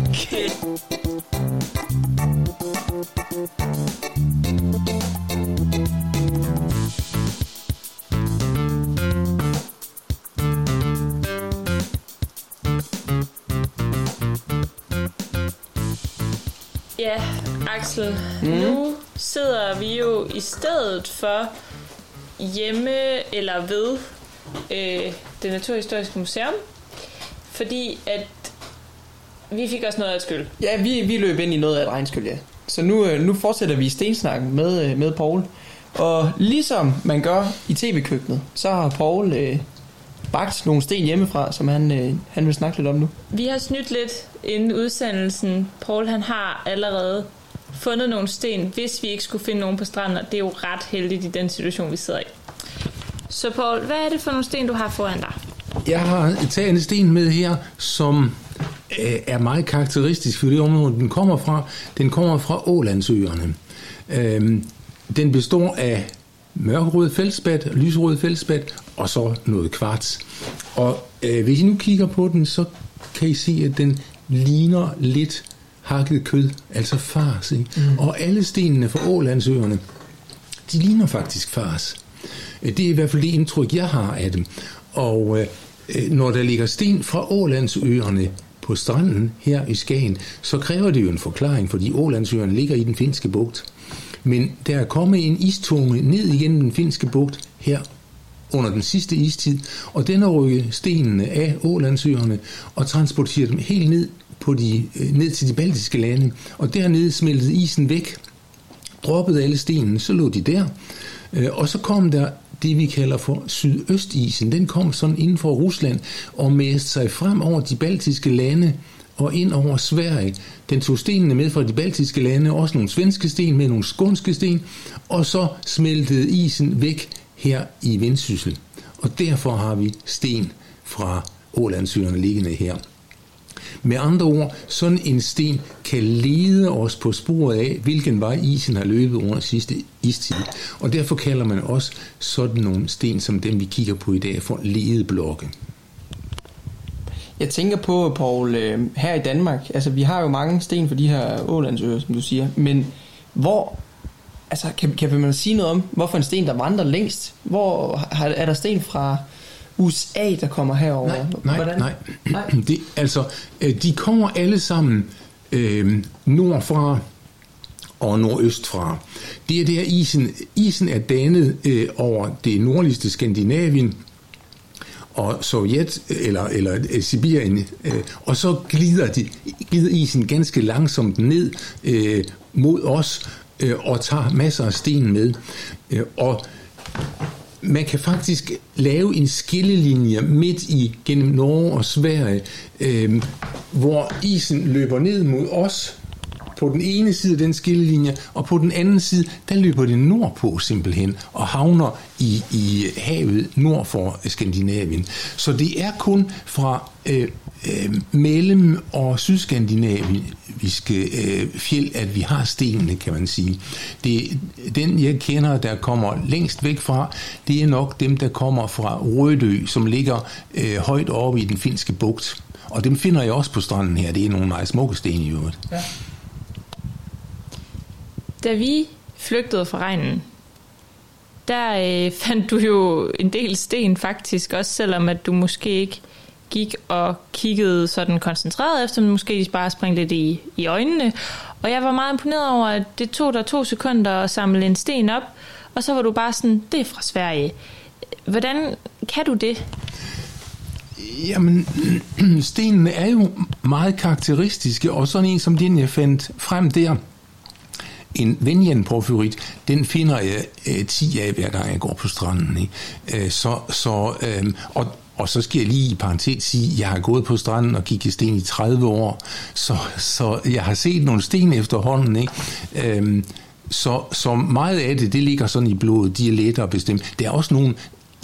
Okay. Ja, Axel, mm. nu sidder vi jo i stedet for hjemme eller ved øh, det Naturhistoriske Museum, fordi at vi fik også noget af et skyld. Ja, vi, vi løb ind i noget af et regnskyld, ja. Så nu, øh, nu fortsætter vi stensnakken med, øh, med Paul. Og ligesom man gør i tv-køkkenet, så har Paul øh, bagt nogle sten hjemmefra, som han, øh, han vil snakke lidt om nu. Vi har snydt lidt inden udsendelsen. Paul han har allerede fundet nogle sten, hvis vi ikke skulle finde nogen på stranden, og det er jo ret heldigt i den situation, vi sidder i. Så Paul, hvad er det for nogle sten, du har foran dig? Jeg har taget en sten med her, som øh, er meget karakteristisk for det område, den kommer fra. Den kommer fra Ålandsøerne. Øhm, den består af mørkerød fældspad, lysrød fældspad og så noget kvarts. Og øh, hvis I nu kigger på den, så kan I se, at den ligner lidt hakket kød, altså fars. Ikke? Mm. Og alle stenene fra Ålandsøerne, de ligner faktisk fars. Øh, Det er i hvert fald det indtryk, jeg har af dem. Og øh, øh, når der ligger sten fra Ålandsøerne på stranden her i Skagen, så kræver det jo en forklaring, fordi Ålandsøerne ligger i den finske bugt. Men der er kommet en istunge ned igennem den finske bugt her under den sidste istid, og den har rykket stenene af Ålandsøerne og transporteret dem helt ned, på de, øh, ned til de baltiske lande, og dernede smeltede isen væk, droppede alle stenene, så lå de der, øh, og så kom der det, vi kalder for sydøstisen. Den kom sådan inden for Rusland og mæste sig frem over de baltiske lande og ind over Sverige. Den tog stenene med fra de baltiske lande, også nogle svenske sten med nogle skånske sten, og så smeltede isen væk her i Vendsyssel. Og derfor har vi sten fra Ålandsøerne liggende her. Med andre ord, sådan en sten kan lede os på sporet af, hvilken vej isen har løbet under sidste istid. Og derfor kalder man også sådan nogle sten, som dem vi kigger på i dag, for ledeblokke. Jeg tænker på, Paul, øh, her i Danmark, altså vi har jo mange sten for de her Ålandsøer, som du siger, men Hvor, altså kan, kan man sige noget om, hvorfor en sten, der vandrer længst? Hvor er der sten fra USA, der kommer herover? Nej, Hvordan? nej. Det, altså, øh, de kommer alle sammen øh, nordfra og nordøst fra. Det er der isen, isen er dannet øh, over det nordligste Skandinavien, og Sovjet, eller, eller øh, Sibirien, øh, og så glider, de, glider isen ganske langsomt ned øh, mod os, øh, og tager masser af sten med. Øh, og man kan faktisk lave en skillelinje midt i gennem Norge og Sverige, øh, hvor isen løber ned mod os på den ene side af den skillelinje, og på den anden side, der løber det nordpå simpelthen, og havner i, i havet nord for Skandinavien. Så det er kun fra øh, øh, mellem- og sydskandinaviske øh, fjeld, at vi har stenene, kan man sige. Det, den, jeg kender, der kommer længst væk fra, det er nok dem, der kommer fra Rødø, som ligger øh, højt oppe i den finske bugt. Og dem finder jeg også på stranden her. Det er nogle meget smukke sten i øvrigt. Ja. Da vi flygtede fra regnen, der øh, fandt du jo en del sten faktisk, også selvom at du måske ikke gik og kiggede sådan koncentreret efter, men måske bare springe lidt i, i øjnene. Og jeg var meget imponeret over, at det tog dig to sekunder at samle en sten op, og så var du bare sådan, det er fra Sverige. Hvordan kan du det? Jamen, stenene er jo meget karakteristiske, og sådan en som den, jeg fandt frem der, en venjenporfyrit, den finder jeg øh, 10 af, hver gang jeg går på stranden. Ikke? Øh, så, så, øh, og, og så skal jeg lige i parentes sige, at jeg har gået på stranden og kigget sten i 30 år, så, så jeg har set nogle sten efterhånden. Ikke? Øhm, så, så meget af det, det ligger sådan i blodet, de er lettere bestemt. Der er også nogle,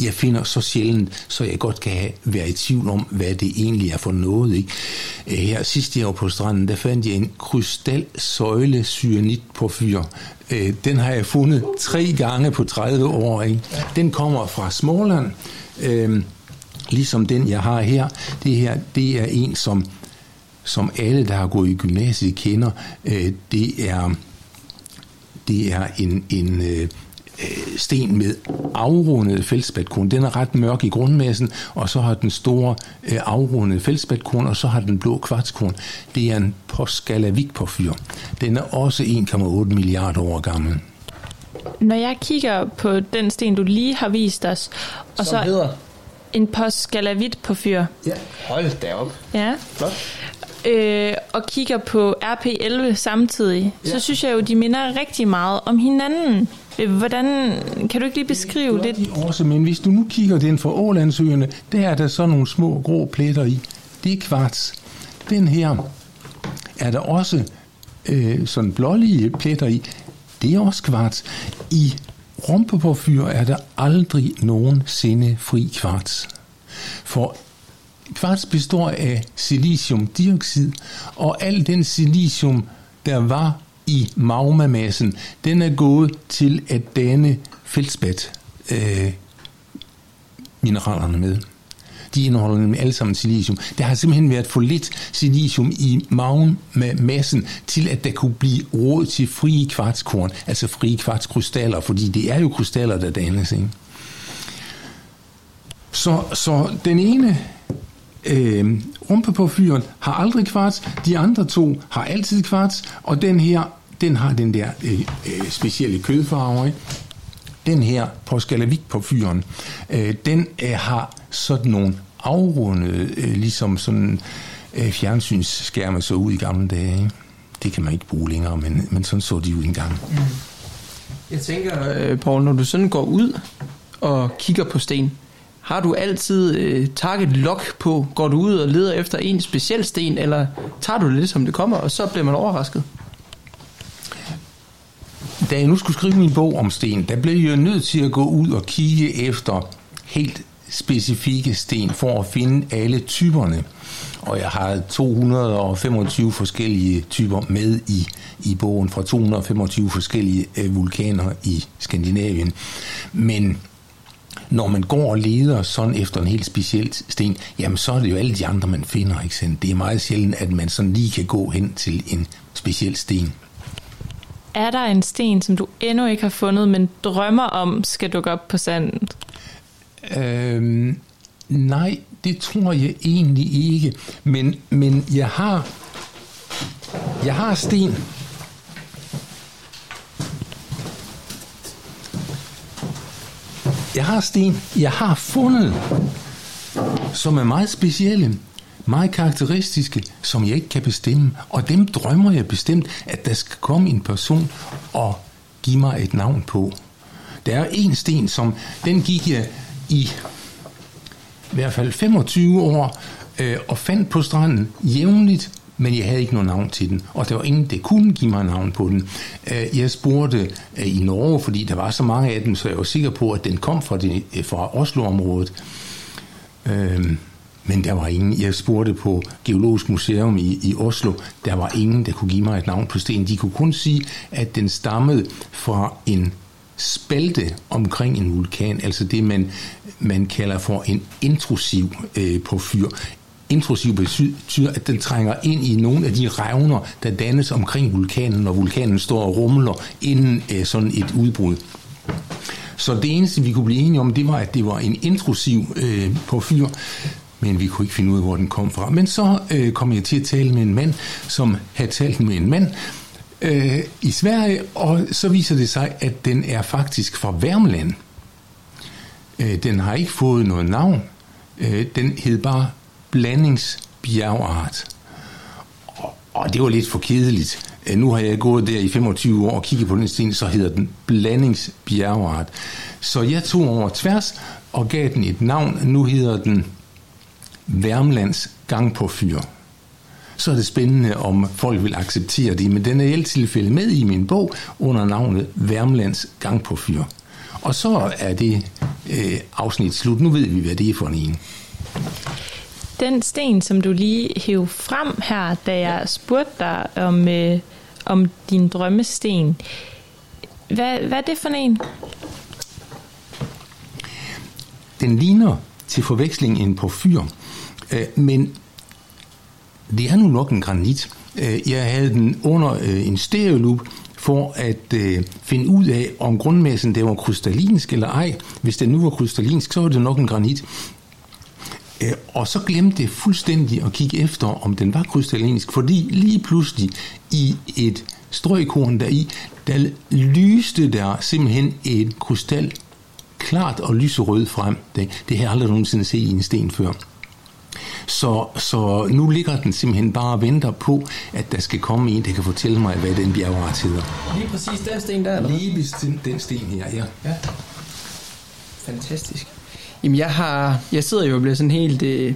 jeg finder så sjældent, så jeg godt kan have, være i tvivl om, hvad det egentlig er for noget. Ikke? Øh, her sidst jeg var på stranden, der fandt jeg en krystalsøjle cyanit på fyr. Øh, den har jeg fundet tre gange på 30 år. Ikke? Den kommer fra Småland, Øhm, ligesom den jeg har her. Det her, det er en, som, som alle, der har gået i gymnasiet, kender. Øh, Det er, det er en, en øh, øh, sten med afrundet feldspatkron. Den er ret mørk i grundmassen, og så har den store øh, afrundet feldspatkron, og så har den blå kvartskron. Det er en postgalavik-porfyr. Den er også 1,8 milliarder år gammel. Når jeg kigger på den sten, du lige har vist os, og Som så hedder? En postgalavit på fyr, Ja. Hold da op. ja, Flot. øh, og kigger på RP11 samtidig, ja. så synes jeg jo, de minder rigtig meget om hinanden. Øh, Hvordan, kan du ikke lige beskrive lidt? Også, men hvis du nu kigger den fra Ålandsøerne, der er der så nogle små grå pletter i. Det er kvarts. Den her er der også øh, sådan blålige pletter i. Det er også kvarts. I rumpeporfyr er der aldrig nogensinde fri kvarts. For kvarts består af siliciumdioxid, og al den silicium, der var i magmamassen, den er gået til at danne feldspat øh, mineralerne med. De indeholder nemlig alle sammen silicium. Der har simpelthen været for lidt silicium i maven med massen, til, at der kunne blive råd til frie kvartskorn, altså frie kvartskrystaller, fordi det er jo krystaller, der dannes. Ikke? Så, så den ene øh, rumpe på fyren har aldrig kvarts, de andre to har altid kvarts, og den her, den har den der øh, øh, specielle kødfarve. Ikke? Den her på skalavik på fyren, øh, den øh, har sådan nogle afrundede, øh, ligesom sådan øh, fjernsynsskærme så ud i gamle dage. Ikke? Det kan man ikke bruge længere, men, men sådan så de ud engang. Jeg tænker, øh, Paul, når du sådan går ud og kigger på sten, har du altid øh, target lock på? Går du ud og leder efter en speciel sten, eller tager du det lidt, som det kommer, og så bliver man overrasket? Da jeg nu skulle skrive min bog om sten, der blev jeg nødt til at gå ud og kigge efter helt specifikke sten for at finde alle typerne. Og jeg har 225 forskellige typer med i, i bogen fra 225 forskellige øh, vulkaner i Skandinavien. Men når man går og leder sådan efter en helt speciel sten, jamen så er det jo alle de andre, man finder. Ikke sandt? Det er meget sjældent, at man sådan lige kan gå hen til en speciel sten. Er der en sten, som du endnu ikke har fundet, men drømmer om skal dukke op på sanden? Øhm, nej, det tror jeg egentlig ikke. Men, men jeg har jeg har sten. Jeg har sten, jeg har fundet, som er meget specielle, meget karakteristiske, som jeg ikke kan bestemme. Og dem drømmer jeg bestemt, at der skal komme en person og give mig et navn på. Der er en sten, som den gik jeg i i hvert fald 25 år øh, og fandt på stranden jævnligt, men jeg havde ikke noget navn til den, og der var ingen, der kunne give mig navn på den. Øh, jeg spurgte øh, i Norge, fordi der var så mange af dem, så jeg var sikker på, at den kom fra, det, øh, fra Oslo-området. Øh, men der var ingen. Jeg spurgte på Geologisk Museum i, i Oslo. Der var ingen, der kunne give mig et navn på stenen. De kunne kun sige, at den stammede fra en spalte omkring en vulkan, altså det, man, man kalder for en intrusiv øh, porfyr. Intrusiv betyder, at den trænger ind i nogle af de revner, der dannes omkring vulkanen, når vulkanen står og rumler inden øh, sådan et udbrud. Så det eneste, vi kunne blive enige om, det var, at det var en intrusiv øh, porfyr, men vi kunne ikke finde ud af, hvor den kom fra. Men så øh, kom jeg til at tale med en mand, som havde talt med en mand øh, i Sverige, og så viser det sig, at den er faktisk fra Værmland. Øh, den har ikke fået noget navn. Øh, den hed bare blandingsbjergart. Og, og det var lidt for kedeligt. Øh, nu har jeg gået der i 25 år og kigget på den sten, så hedder den blandingsbjergart. Så jeg tog over tværs og gav den et navn. Nu hedder den Værmlands gang på fyr. Så er det spændende, om folk vil acceptere det, men den er i alle tilfælde med i min bog under navnet Værmlands gang på fyr. Og så er det øh, afsnit slut. Nu ved vi, hvad det er for en. Den sten, som du lige hæv frem her, da jeg spurgte dig om, øh, om din drømmesten, hvad, hvad er det for en? Den ligner til forveksling en porfyr, øh, men det er nu nok en granit. Øh, jeg havde den under øh, en stereolup for at øh, finde ud af, om grundmassen det var krystallinsk eller ej. Hvis den nu var krystallinsk, så var det nok en granit. Og så glemte jeg fuldstændig at kigge efter, om den var krystallinsk, fordi lige pludselig i et strøgkorn deri, der lyste der simpelthen et krystal klart og lyserød frem. Det, det har jeg aldrig nogensinde set i en sten før. Så, så nu ligger den simpelthen bare og venter på, at der skal komme en, der kan fortælle mig, hvad den bjergart hedder. Lige præcis den sten der, eller? Lige bestemt den sten her, ja. ja. Fantastisk. Jamen, jeg har, jeg sidder jo og bliver sådan helt øh,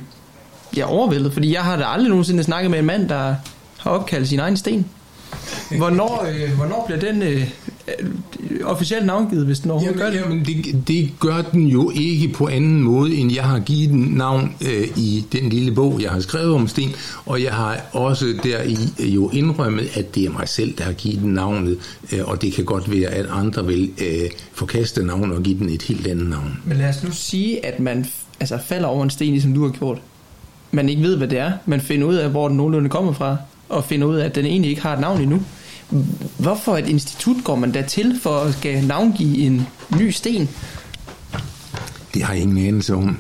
ja, overvældet, fordi jeg har da aldrig nogensinde snakket med en mand, der har opkaldt sin egen sten. Hvornår, øh, hvornår bliver den øh, officielt navngivet, hvis den overhovedet jamen, gør det? Jamen, det, det gør den jo ikke på anden måde, end jeg har givet den navn øh, i den lille bog, jeg har skrevet om sten, og jeg har også deri øh, jo indrømmet, at det er mig selv, der har givet den navnet, øh, og det kan godt være, at andre vil øh, forkaste navnet og give den et helt andet navn. Men lad os nu sige, at man altså, falder over en sten, ligesom du har gjort. Man ikke ved, hvad det er. Man finder ud af, hvor den nogenlunde kommer fra, og finder ud af, at den egentlig ikke har et navn endnu. Hvorfor et institut går man da til for at skal navngive en ny sten? Det har jeg ingen anelse om.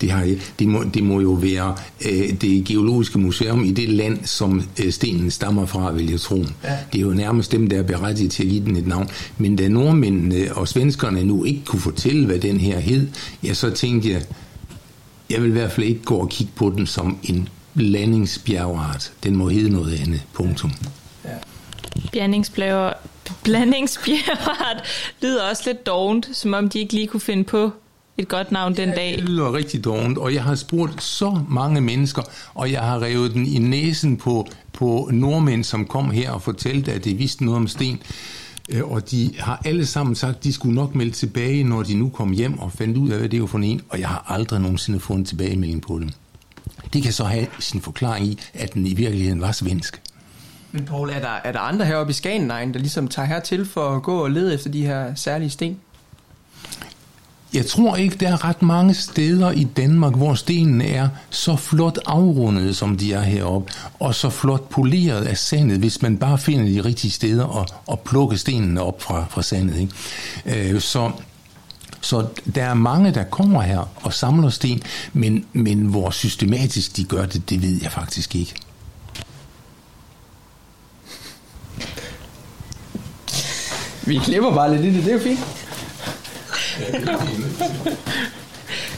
Det, har, det, må, det må jo være øh, det geologiske museum i det land, som øh, stenen stammer fra, vil jeg tro. Ja. Det er jo nærmest dem, der er berettiget til at give den et navn. Men da nordmændene og svenskerne nu ikke kunne fortælle, hvad den her hed, ja, så tænkte jeg, jeg vil i hvert fald ikke gå og kigge på den som en blandingsbjergart. Den må hedde noget andet. Punktum. Blandingsbjergart lyder også lidt dovent, som om de ikke lige kunne finde på et godt navn den dag. Det lyder rigtig dårligt, og jeg har spurgt så mange mennesker, og jeg har revet den i næsen på, på nordmænd, som kom her og fortalte, at det vidste noget om sten. Øh, Og de har alle sammen sagt, at de skulle nok melde tilbage, når de nu kom hjem og fandt ud af, hvad det var for en, og jeg har aldrig nogensinde fået en tilbagemelding på dem. Det kan så have sin forklaring i, at den i virkeligheden var svensk. Men Paul, er der, er der andre heroppe i Skagenegn, der ligesom tager hertil for at gå og lede efter de her særlige sten? jeg tror ikke, der er ret mange steder i Danmark, hvor stenene er så flot afrundet, som de er heroppe, og så flot poleret af sandet, hvis man bare finder de rigtige steder og, og plukker stenene op fra, fra sandet. Ikke? Øh, så, så der er mange, der kommer her og samler sten, men, men hvor systematisk de gør det, det ved jeg faktisk ikke. Vi klipper bare lidt i det, det er jo fint.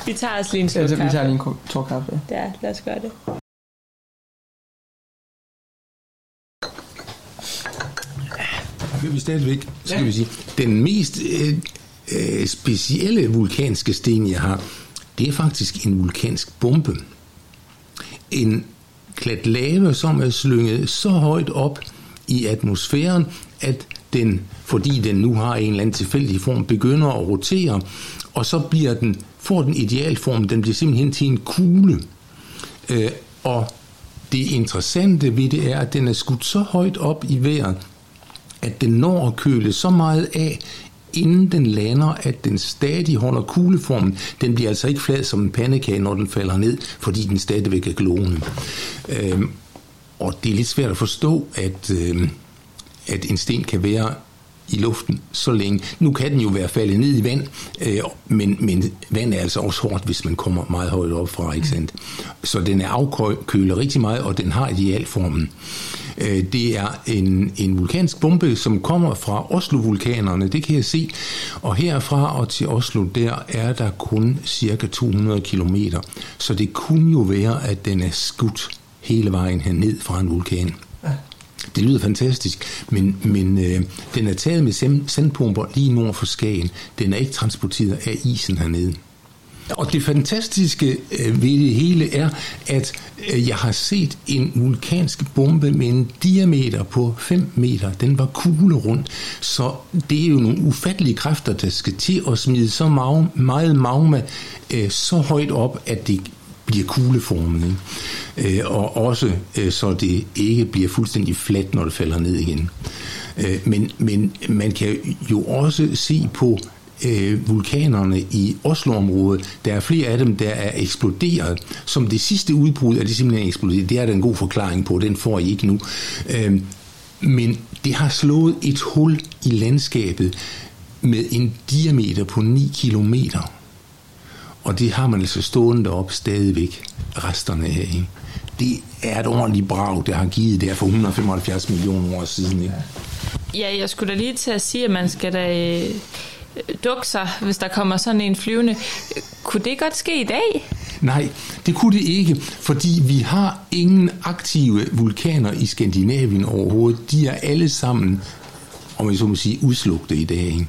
Vi tager os lige en slurk Altså, vi kaffe. tager lige en tår kaffe. Ja, lad os gøre det. Vi stadigvæk, skal vi sige, den mest øh, øh, specielle vulkanske sten, jeg har, det er faktisk en vulkansk bombe. En klat lave, som er slynget så højt op i atmosfæren, at den, fordi den nu har en eller anden tilfældig form, begynder at rotere, og så bliver den, får den idealform, den bliver simpelthen til en kugle. Øh, og det interessante ved det er, at den er skudt så højt op i vejret, at den når at køle så meget af, inden den lander, at den stadig holder kugleformen. Den bliver altså ikke flad som en pandekage, når den falder ned, fordi den stadigvæk er glående. Øhm, og det er lidt svært at forstå, at, øh, at en sten kan være i luften så længe. Nu kan den jo være faldet ned i vand, øh, men, men vand er altså også hårdt, hvis man kommer meget højt op fra, ikke sandt? Så den er afkølet rigtig meget, og den har idealformen. Øh, det er en, en vulkansk bombe, som kommer fra Oslo-vulkanerne, det kan jeg se. Og herfra og til Oslo, der er der kun cirka 200 kilometer. Så det kunne jo være, at den er skudt hele vejen herned fra en vulkan. Det lyder fantastisk, men, men øh, den er taget med sand- sandpumper lige nord for Skagen. Den er ikke transporteret af isen hernede. Og det fantastiske øh, ved det hele er, at øh, jeg har set en vulkansk bombe med en diameter på 5 meter. Den var kuglerund. Så det er jo nogle ufattelige kræfter, der skal til at smide så meget magma øh, så højt op, at det bliver kugleformet. Ikke? Øh, og også øh, så det ikke bliver fuldstændig fladt, når det falder ned igen. Øh, men, men man kan jo også se på øh, vulkanerne i Oslo-området. Der er flere af dem, der er eksploderet. Som det sidste udbrud er det simpelthen eksploderet. Det er der en god forklaring på, den får I ikke nu. Øh, men det har slået et hul i landskabet med en diameter på 9 kilometer. Og det har man altså stående deroppe stadigvæk, resterne af. Ikke? Det er et ordentligt brag, der har givet der for 175 millioner år siden. Ikke? Ja, jeg skulle da lige til at sige, at man skal da øh, dukke sig, hvis der kommer sådan en flyvende. Kunne det godt ske i dag? Nej, det kunne det ikke, fordi vi har ingen aktive vulkaner i Skandinavien overhovedet. De er alle sammen, om jeg så må sige, udslugte i dag. Ikke?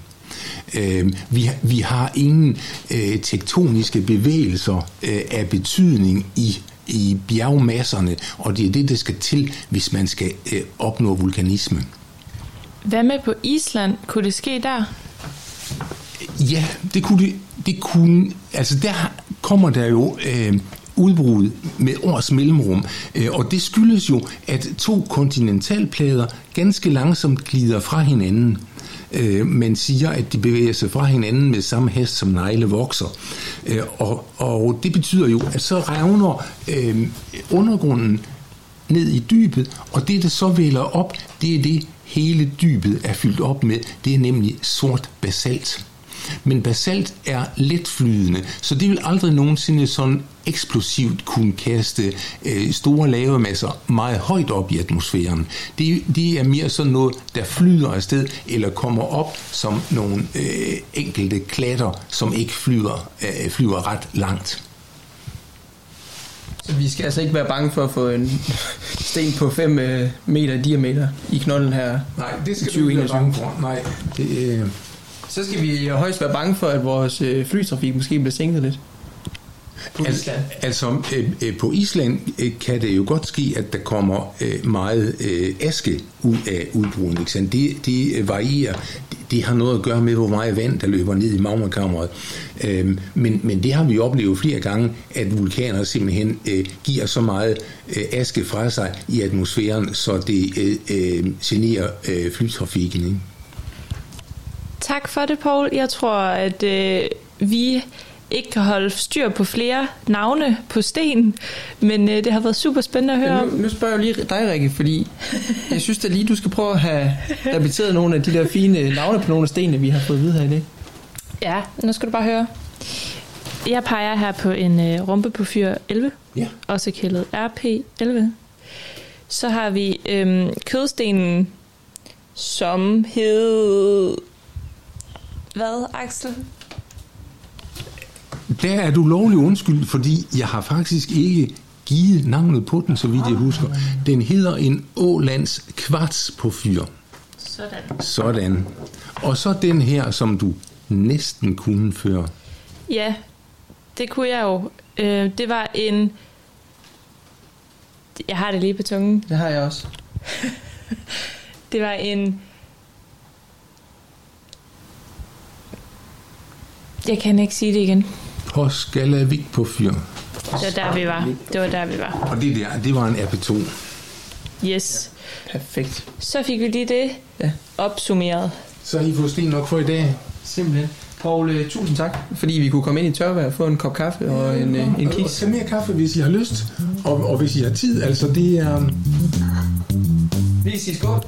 Øh, vi, vi har ingen øh, tektoniske bevægelser øh, af betydning i i bjergmasserne, og det er det, der skal til, hvis man skal øh, opnå vulkanisme. Hvad med på Island? Kunne det ske der? Ja, det kunne det, det kunne, altså der kommer der jo øh, udbrud med års mellemrum, øh, og det skyldes jo, at to kontinentalplader ganske langsomt glider fra hinanden. Øh, men siger, at de bevæger sig fra hinanden med samme hast, som negle vokser. Øh, og, og det betyder jo, at så revner øh, undergrunden ned i dybet, og det, der så vælger op, det er det, hele dybet er fyldt op med. Det er nemlig sort basalt. Men basalt er letflydende, så det vil aldrig nogensinde sådan eksplosivt kunne kaste øh, store lavemasser meget højt op i atmosfæren. Det, det er mere sådan noget, der flyder afsted eller kommer op som nogle øh, enkelte klatter, som ikke flyver, øh, flyver ret langt. Så vi skal altså ikke være bange for at få en sten på 5 meter i diameter i knolden her. Nej, det skal du ikke være bange for. Nej, det, øh... Så skal vi højst være bange for, at vores øh, flytrafik måske bliver sænket lidt. På Island. Altså, øh, øh, på Island øh, kan det jo godt ske, at der kommer øh, meget øh, aske ud af udbruden. Ikke sandt? Det, det varierer. Det, det har noget at gøre med, hvor meget vand, der løber ned i magmakammeret. Øh, men, men det har vi oplevet flere gange, at vulkaner simpelthen øh, giver så meget øh, aske fra sig i atmosfæren, så det øh, øh, generer øh, flytrafikken. Ikke? Tak for det, Paul. Jeg tror, at øh, vi ikke kan holde styr på flere navne på sten, men øh, det har været super spændende at høre Ja, om. nu, nu spørger jeg lige dig, Rikke, fordi jeg synes da lige, du skal prøve at have repeteret nogle af de der fine navne på nogle af stenene, vi har fået at vide her i dag. Ja, nu skal du bare høre. Jeg peger her på en øh, rumpe på fyr 11, Ja. også kaldet RP11. Så har vi øhm, kødstenen, som hed... Hvad, Axel? Der er du lovlig undskyld, fordi jeg har faktisk ikke givet navnet på den, så vidt jeg husker. Den hedder en Ålands kvarts på fyr. Sådan. Sådan. Og så den her, som du næsten kunne før. Ja, det kunne jeg jo. Øh, det var en... Jeg har det lige på tungen. Det har jeg også. Det var en... Jeg kan ikke sige det igen. Hoskalavik på fyr. Det var der, vi var. Det var der, vi var. Og det der, det var en RP2. Yes. Perfekt. Så fik vi lige det ja. opsummeret. Så har I fået sten nok for i dag. Simpelthen. Paul, øh, tusind tak, fordi vi kunne komme ind i tørvejr og få en kop kaffe og en, øh, en Og, og tag mere kaffe, hvis I har lyst. Og, og hvis I har tid, altså det er... Vi siger skål.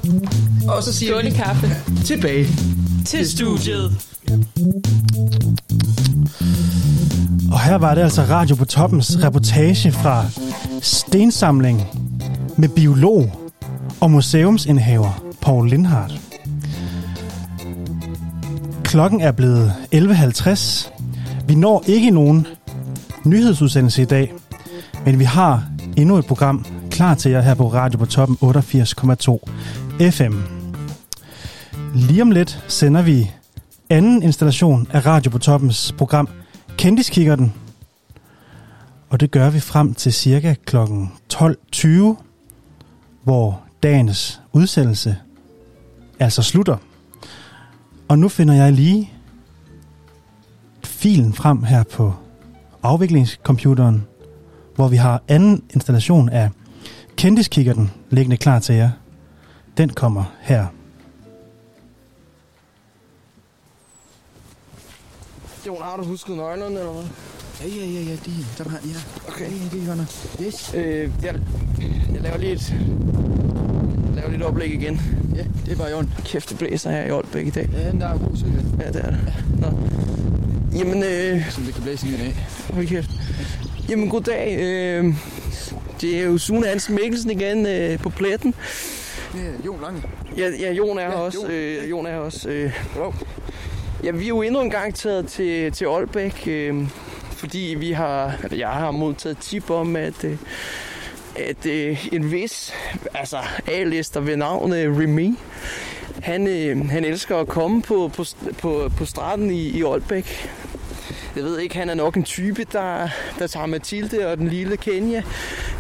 Og så siger Skål i kaffe. tilbage. Til studiet. Og her var det altså Radio på Toppens reportage fra Stensamling med biolog og museumsindehaver Paul Lindhardt. Klokken er blevet 11.50. Vi når ikke nogen nyhedsudsendelse i dag, men vi har endnu et program klar til jer her på Radio på Toppen 88,2 FM. Lige om lidt sender vi anden installation af Radio på Toppens program Kendiskikkerten. Og det gør vi frem til cirka kl. 12.20, hvor dagens udsendelse altså slutter. Og nu finder jeg lige filen frem her på afviklingscomputeren, hvor vi har anden installation af Kendiskikkerten liggende klar til jer. Den kommer her. Jon, har du husket nøglerne, eller hvad? Ja, ja, ja, ja, de, dem her, ja. Okay. Ja, ja, det er godt. Yes. Øh, jeg, jeg laver lige et, laver lidt oplæg igen. Ja, det er bare i orden. Kæft, det blæser her i Aalbæk i dag. Ja, den der er god cykel. Ja, det er det. Nå. Jamen, øh... Som det kan blæse i dag. Hold kæft. Jamen, goddag. Øh, det er jo Sune Hansen Mikkelsen igen øh, på pletten. Det er Jon Lange. Ja, ja Jon er Ja, også. Jon. Øh, Jon er også. Øh. Ja, vi er jo endnu en gang taget til, til Aalbæk, øh, fordi vi har, eller jeg har modtaget tip om, at, øh, at øh, en vis, altså A-lister ved navn øh, Remy, han, øh, han elsker at komme på, på, på, på stranden i, i Aalbæk. Jeg ved ikke, han er nok en type, der, der tager Mathilde og den lille Kenya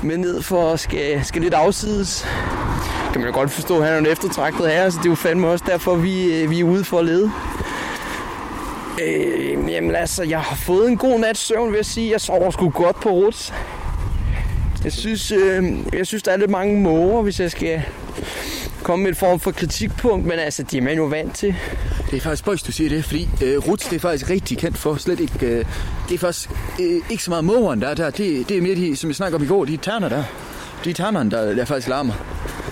med ned for at skal, skal lidt afsides. Kan man jo godt forstå, at han er en eftertragtet herre, så det er jo fandme også derfor, vi, øh, vi er ude for at lede. Øh, jamen altså, jeg har fået en god nats søvn, vil jeg sige. Jeg sover sgu godt på ruts. Jeg synes, øh, jeg synes, der er lidt mange måger, hvis jeg skal komme med et form for kritikpunkt, men altså, det er man jo vant til. Det er faktisk spøjst, du siger det, fordi øh, Ruts, det er faktisk rigtig kendt for slet ikke... Øh, det er faktisk øh, ikke så meget mågeren, der er der. Det, det er mere de, som jeg snakker om i går, de terner der. De ternerne, der, der faktisk larmer.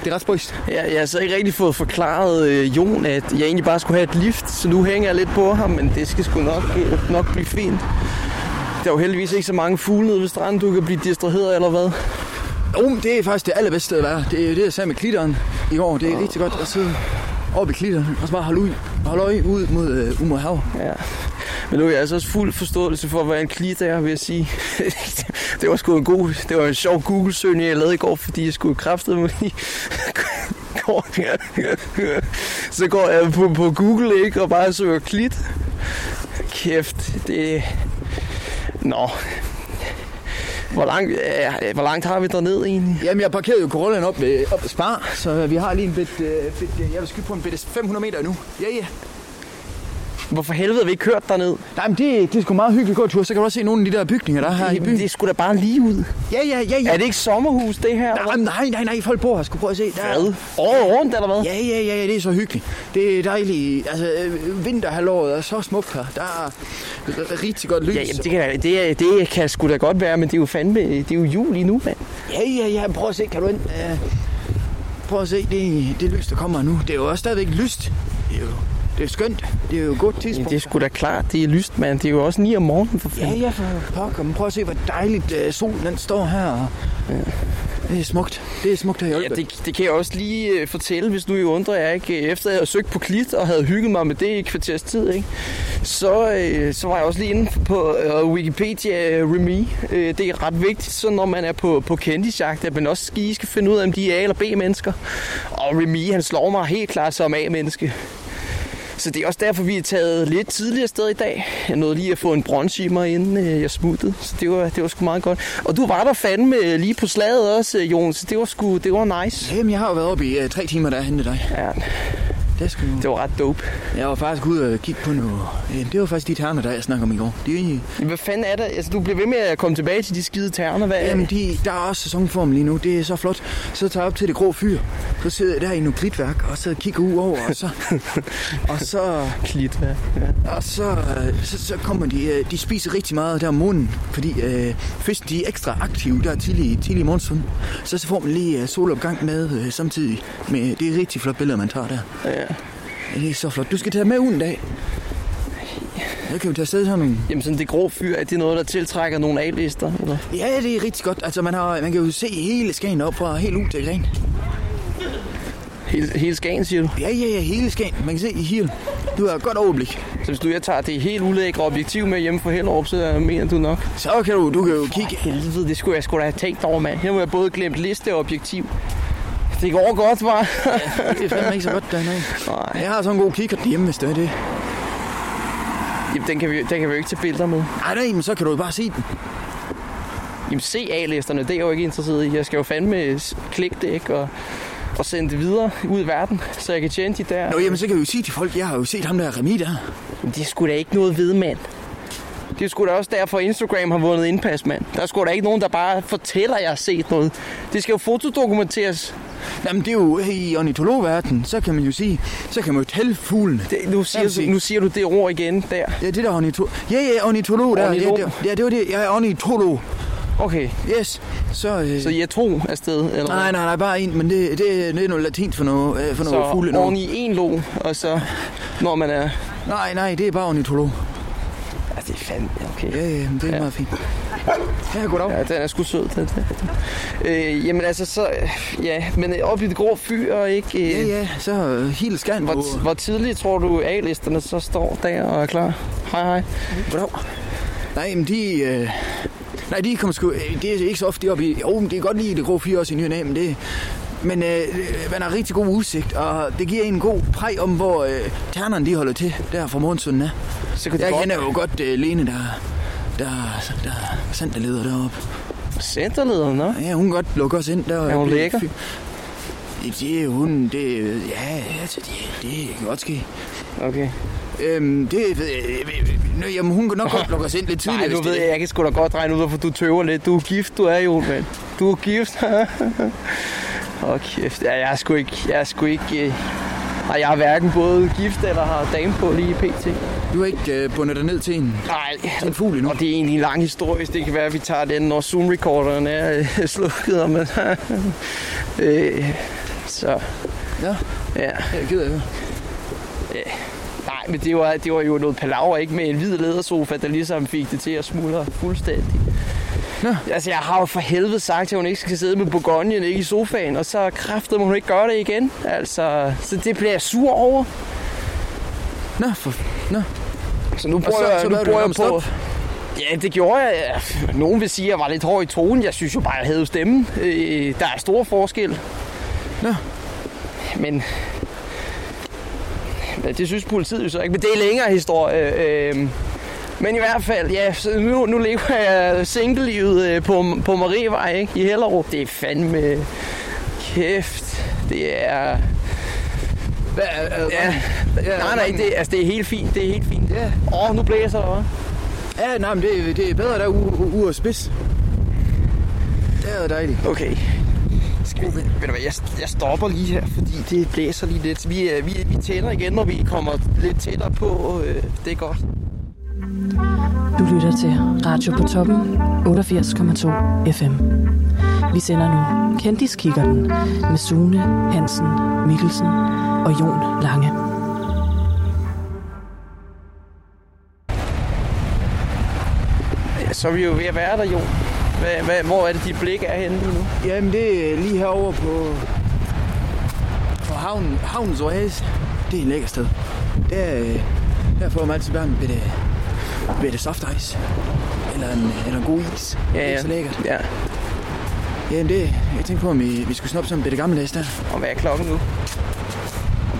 Det er ret spøjst. Jeg, jeg har så ikke rigtig fået forklaret øh, Jon, at jeg egentlig bare skulle have et lift, så nu hænger jeg lidt på ham, men det skal sgu nok, øh, nok blive fint. Der er jo heldigvis ikke så mange fugle nede ved stranden, du kan blive distraheret eller hvad? Men det er faktisk det allerbedste sted at være. Det er det, jeg sagde med klitteren i går. Det er rigtig godt at sidde oppe i klitteren, og så bare holde, ud, holde øje ud mod, øh, mod hav. Ja. Men nu er jeg altså også fuld forståelse for, hvad en klit er, vil jeg sige. det var sgu en god, det var en sjov Google-søgning, jeg lavede i går, fordi jeg skulle kræfte mig lige går, så går jeg på, på Google ikke, og bare søger klit. Kæft, det... Nå. Hvor langt, øh, hvor langt har vi derned egentlig? Jamen, jeg parkerede jo Corollaen op ved, op ved Spar, så vi har lige en bit, øh, bit øh, jeg vil skyde på en bit 500 meter nu. Ja, ja. Hvorfor helvede har vi ikke kørt derned? Nej, men det, det er sgu meget hyggeligt at gå tur. Så kan du også se nogle af de der bygninger, der er her i byen. Det er sgu da bare lige ud. Ja, ja, ja, ja. Er det ikke sommerhus, det her? Nej, nej, nej, nej, folk bor her. Skulle prøve at se. Der Hvad? Året rundt, eller hvad? Ja, ja, ja, ja, det er så hyggeligt. Det er dejligt. Altså, øh, vinterhalvåret er så smukt her. Der er rigtig godt lys. Ja, jamen, det, kan, det, det kan sgu da godt være, men det er jo fandme, det er jo jul nu, mand. Ja, ja, ja. Prøv at se, kan du ind? Uh, prøv at se, det, det lys, der kommer nu. Det er jo også stadigvæk lyst. Det er jo det er skønt. Det er jo et godt tidspunkt. Ja, det er sgu da klart, det er lyst, mand. Det er jo også 9 om morgenen, for Ja, fanden. ja, for pokker. Men prøv at se, hvor dejligt uh, solen den står her. Og... Ja. Det er smukt. Det er smukt her i Ja, Aalborg. det, det kan jeg også lige øh, fortælle, hvis nu I undrer jer, ikke? Efter jeg havde søgt på Klit og havde hygget mig med det i kvarters tid, ikke? Så, øh, så var jeg også lige inde på øh, Wikipedia øh, Remy. Øh, det er ret vigtigt, så når man er på, på kendisjagt, at man også lige skal finde ud af, om de er A- eller B-mennesker. Og Remy, han slår mig helt klart som A-menneske. Så det er også derfor, vi er taget lidt tidligere sted i dag. Jeg nåede lige at få en brunch i mig, inden øh, jeg smuttede. Så det var, det var sgu meget godt. Og du var der fandme øh, lige på slaget også, øh, Jon. Så det var sgu det var nice. Jamen, jeg har jo været oppe i uh, tre timer, der hente dig. Ja. Det, sgu... det var ret dope. Jeg var faktisk ude og kigge på noget. Det var faktisk de terner, der jeg snakkede om i går. De, Hvad fanden er det? Altså, du bliver ved med at komme tilbage til de skide terner. Hvad Jamen, de, der er også sæsonform lige nu. Det er så flot. Så tager jeg op til det grå fyr. Så sidder jeg der i noget klitværk, og så kigger ud over, og så... og så... Klitværk, ja. Og så, så, så kommer de... øh, De spiser rigtig meget der om morgenen, fordi øh, fisken de er ekstra aktive der tidlig, tidlig i morgenstunden. Så, så får man lige øh, solopgang med øh, samtidig. Med, det er rigtig flot billeder, man tager der. Ja. Det er så flot. Du skal tage med ud en dag. Jeg kan jo tage afsted sådan nogle... Jamen, sådan det grå fyr, er det noget, der tiltrækker nogle A-lister? Eller? Ja, det er rigtig godt. Altså, man, har, man kan jo se hele Skagen op fra helt ud til Gren. Hele, hele Skagen, siger du? Ja, ja, ja, hele Skagen. Man kan se i hele. Du har et godt overblik. Så hvis du jeg tager det helt ulækre objektiv med hjemme fra Hellerup, så mener du nok? Så kan du, du kan jo kigge. Helvede, det skulle jeg sgu da have tænkt over, mand. Her må jeg både glemt liste og objektiv. Det går godt, var. Ja, det er fandme ikke så godt dernede. Nej. Jeg har sådan en god kikkert hjemme, hvis det er det. Jamen, den kan, vi, den kan vi jo ikke tage billeder med. Nej, nej, men så kan du jo bare se den. Jamen, se A-listerne, det er jeg jo ikke interesseret i. Jeg skal jo fandme klikke det, ikke? Og, og sende det videre ud i verden, så jeg kan tjene de der... Nå, jamen, så kan vi jo sige til folk, jeg har jo set ham der Remi der. Men det er sgu da ikke noget ved, mand. Det er sgu da også derfor, Instagram har vundet indpas, mand. Der er sgu da ikke nogen, der bare fortæller, at jeg har set noget. Det skal jo fotodokumenteres. Jamen, det er jo i ornitologverdenen, så kan man jo sige, så kan man jo tælle fuglene. Det, nu, siger du, nu siger du det ord igen der. Ja, det der ornitolog. Ja, ja, ornitolog der. Ornitolog. Det, det, ja, det var det. Jeg er ornitolog. Okay. Yes. Så, øh, Så I er to afsted, eller? Nej, nej, nej, bare en, men det, det, det er noget latinsk for noget, øh, for noget Så fugle. oven i en lå, og så når man er... Nej, nej, det er bare ornitolog. Ja, det er fandme, okay. Ja, ja, det er ja. meget fint. Ja, goddag. Ja, den er sgu sød, den der. Øh, jamen altså, så... øh, Ja, men øh, op i det grå fyr, ikke? Øh, Ja, ja, så øh, helt skærn på. Hvor, hvor tidligt tror du, A-listerne så står der og er klar? Hej, hej. Goddag. Nej, men de... Øh, nej, de kommer sgu... øh, Det er ikke så ofte deroppe i... Jo, men det er godt lige det grå fyr også i ny og men det... Men øh, man har rigtig god udsigt, og det giver en god præg om, hvor øh, ternerne de holder til, der fra morgenstunden er. Så kan Jeg kender jo godt øh, Lene, der, der, der er centerleder deroppe. Centerleder, nå? Ja, hun kan godt lukke os ind. Der Er hun lækker? Det, det er hun, det, ja, altså, det, det kan godt ske. Okay. Øhm, det ved jeg, jamen, hun kan nok godt lukke os ind lidt tidligere. Nej, nu ved jeg, jeg kan sgu da godt regne ud, hvorfor du tøver lidt. Du er gift, du er jo, mand. Du er gift. Åh, oh, kæft. Ja, jeg er sgu ikke... Jeg er sgu ikke... Ej, jeg er hverken både gift eller har dame på lige pt. Du har ikke øh, bundet dig ned til en, Nej, til en fugl endnu? og det er egentlig en lang historie. Det kan være, at vi tager den, når Zoom-recorderen er øh, slukket. Og man, øh, så... Ja, Ja. jeg er af det. Ja. Nej, men det var, det var jo noget palaver, ikke? Med en hvid lædersofa, der ligesom fik det til at smuldre fuldstændig. Nå. Altså, jeg har jo for helvede sagt, at hun ikke skal sidde med Bourgogne, ikke i sofaen, og så kræftede hun ikke gøre det igen. Altså, så det bliver jeg sur over. Nå, for, nå. Så nu bruger så- jeg, så nu bruger jeg på... stop? Ja, det gjorde jeg. Ja, Nogen vil sige, at jeg var lidt hård i tonen. Jeg synes jo bare, at jeg havde stemmen. Øh, der er stor forskel. Nå. Men... Det synes politiet jo så ikke. Men det er længere historie. Øh, men i hvert fald, ja, så nu, nu lever jeg single-livet øh, på, på Marievej, ikke? I Hellerup. Det er fandme... Kæft. Det er... Hvad, er, er, Ja. Ja, nej, nej, det, altså, det er helt fint. Det er helt fint. Ja. Åh, oh, nu blæser der, hva'? Ja, nej, men det, det er bedre der ude af spids. Det er dejligt. Okay. Skal vi, ved du hvad, jeg, jeg stopper lige her, fordi det blæser lige lidt. Vi, øh, vi, vi tænder igen, når vi kommer lidt tættere på. Øh, det er godt. Du lytter til Radio på toppen 88,2 FM. Vi sender nu Kendiskikkerten med Sune Hansen Mikkelsen og Jon Lange. Så er vi jo ved at være der, jo. Hvad, hvad, hvor er det, dit blik er henne lige nu? Jamen, det er lige herovre på, på havnen, havnens oase. Det er en lækker sted. Der, øh, der får man altid bare en bitte, bitte soft ice. Eller en, eller en god is. Ja, Det er ja. så lækkert. Ja. Jamen, det, jeg tænkte på, om vi, vi skulle snoppe sådan en bitte gammeldags der. Og hvad er klokken nu?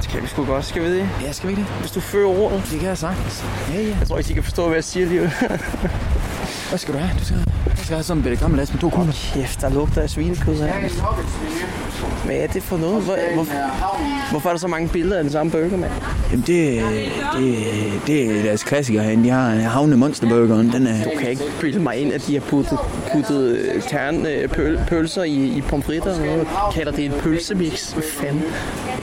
Det kan vi sgu godt, skal vi det? Ja, skal vi ikke det? Hvis du fører ordet. Det kan jeg sagtens. Ja, ja. Jeg tror ikke, I kan forstå, hvad jeg siger lige. Hvad skal du have? Du skal, jeg skal have sådan en bitte gammeldags med to kugler. Kæft, der lugter af svinekød her. Hvad er det for noget? Hvor, hvor, hvorfor er der så mange billeder af den samme burger, mand? Jamen, det, det, det er deres klassiker herinde. De har havne monsterburgeren. Den er... Du kan ikke bilde mig ind, at de har puttet, puttet øh, tern, øh, pøl, pølser i, i pomfritter og noget. Kalder det en pølsemix? Hvad fanden?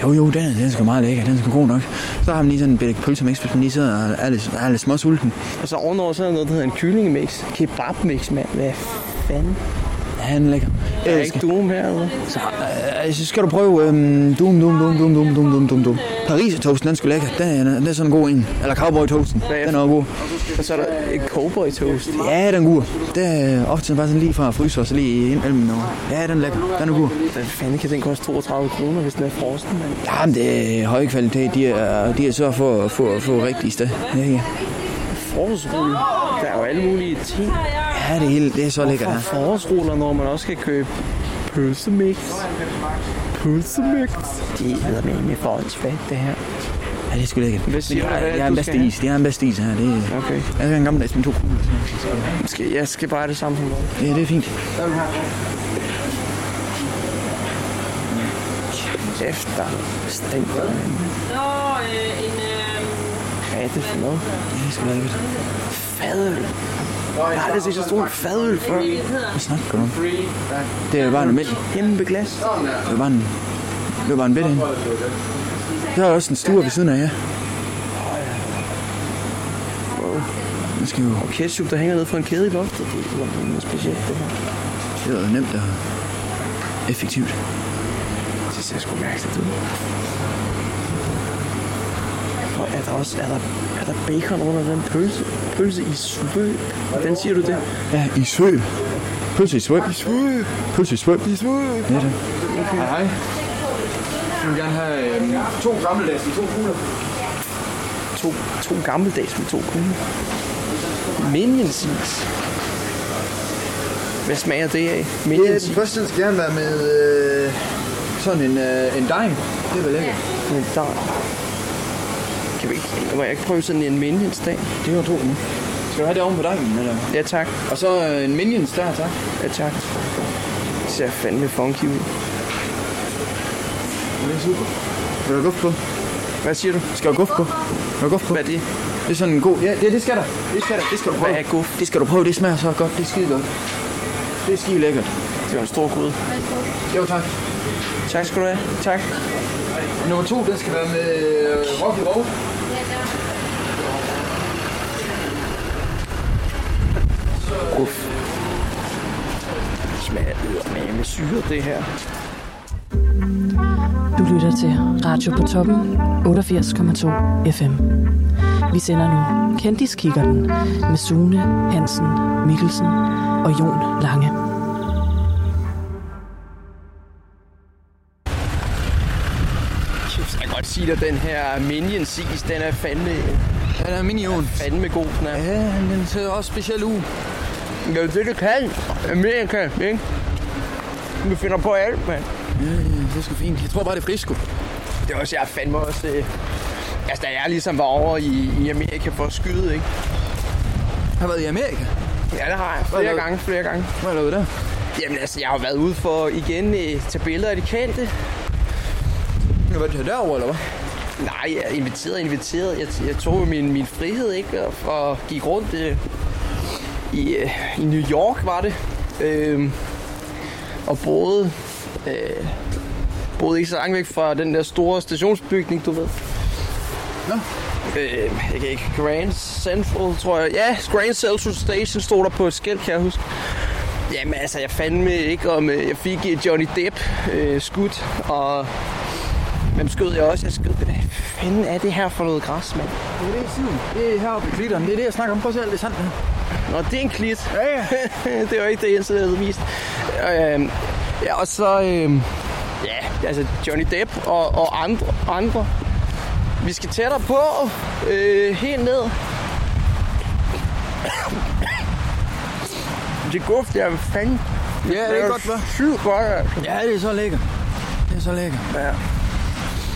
Jo, jo, den er, den er sgu meget lækker. Den er sgu god nok. Så har man lige sådan en bitte pølsemix, hvis man lige sidder og er lidt, er lidt små sulten. Og så ovenover så er der noget, der hedder en kyllingemix. Kebabmix, mand. Hvad fanden? Er lækker. Er der ikke Doom her, eller? Så, øh, så skal du prøve dum, dum, dum, dum, dum, dum, dum, dum, dum. Paris toasten, den er sgu lækker. Den er, den er sådan en god en. Eller cowboy toasten. Den er også god. Og så er der en cowboy toast. Ja, den er god. Det er ofte bare sådan lige fra fryser, og så lige ind mellem. Og... Ja, den er lækker. Den er god. Hvad fanden kan den koste 32 kroner, hvis den er frosten? Jamen, det er høj kvalitet. De er, de er så for at få, rigtigt sted. Ja, ja. Forårsrulle. Der er jo alle mulige ting. Ja, det, hele, det er så lækkert Hvorfor her. forårsruller, når man også kan købe pølsemix? Pølsemix? Det hedder med med forholdsfat, det her. Ja, det er sgu lækkert. Hvad siger Men du, de de har du en bedste skal is. De har en bedste is her. Det er, Okay. jeg skal have en gammeldags med to kugler. Skal, jeg skal bare have det samme som dig. Ja, det er fint. Kæft, der er stænk. Nå, øh, en... Øh, Hvad er det for noget? Det er sgu lækkert. Fadøl. Jeg har aldrig set så stor fadøl før. Hvad snakker du om? Det er bare en almindelig. Kæmpe glas. Det er bare en, det er bare en bitte en. Der er også en stue ved siden af jer. Man skal jo... Og ketchup, der hænger ned fra en kæde i loftet. Det er noget specielt, det her. Det jo nemt og effektivt. Det ser sgu mærkeligt ud. Og er der også er der, er der bacon under den pølse? Pølse i svøb. Hvordan siger du det? Ja, i svøb. Pølse i svøb. I svøb. Pølse i svøb. I svøb. Ja, det. Okay. Hej, hej. Jeg vil gerne have øhm, to gammeldags med to kugler. To, to gammeldags med to kugler. Minions is. Hvad smager det af? Ja, Minions den første den skal gerne være med øh, sådan en, øh, en dime. Det er vel lækkert. Men der... Kan vi ikke... Må jeg ikke prøve sådan en Minions dag? Det var to nu. Skal du have det oven på dimen, eller? Ja, tak. Og så øh, en Minions der, tak. Ja, tak. Det ser fandme funky ud. Det er super. Vil du have guf på? Hvad siger du? Skal have guf på? Vil du guf på? Hvad er det? Det er sådan en god... Ja, det, det skal der. Det skal der. Det skal du prøve. Hvad er guf? Det skal du prøve. Det smager så godt. Det er skide godt. Det er skide lækkert. Det var en stor gryde. Jo, tak. Tak skal du have. Tak. Nummer to, den skal være med øh, Rocky Road. Uff. Det smager eddermame med syre, det her. Du lytter til Radio på toppen 88,2 FM. Vi sender nu Kendiskikkerten med Sune Hansen Mikkelsen og Jon Lange. Jeg kan godt sige dig, at den her Minions is, den er fandme, Den er minion. fandme god, den er. Ja, den ser også speciel ud. Det er jo det, det kan. Amerika, ikke? Vi finder på alt, mand. Ja, ja, det er sgu fint. Jeg tror bare, det er frisco. Det er også, jeg fandme også... Øh, altså, da jeg ligesom var over i, i Amerika for at skyde, ikke? Har været i Amerika? Ja, det har jeg. Hvad Flere lavede- gange, flere gange. Hvad der ude der? Jamen altså, jeg har været ude for igen øh, tage billeder af de kendte. Har du været derovre, eller hvad? Nej, jeg inviteret, inviteret. Jeg, jeg tog min, min frihed, ikke? Og, og gik rundt øh, i, øh, i New York, var det. Øh, og boede, øh, boede ikke så langt væk fra den der store stationsbygning, du ved. Nå. Øh, jeg kan ikke, Grand Central, tror jeg. Ja, Grand Central Station stod der på et skilt, kan jeg huske. Jamen altså, jeg fandme ikke om... øh, Jeg fik øh, Johnny Depp øh, skudt, og... Hvem skød jeg også? Jeg skød... Hvad fanden er det her for noget græs, mand? Det er det, siden. Det er heroppe i klitteren. Det er det, jeg snakker om. Prøv at se alt det sandt. Nå, det er en klit. Ja, ja. det var ikke det eneste, jeg havde vist. Øh, ja, og så... Øh, ja, altså Johnny Depp og, og andre, andre. Vi skal tættere på. Øh, helt ned. Det går, jeg er fanden. Ja, det er godt, hva'? Sygt godt, altså. Ja, det er så lækkert. Det er så lækkert. Ja.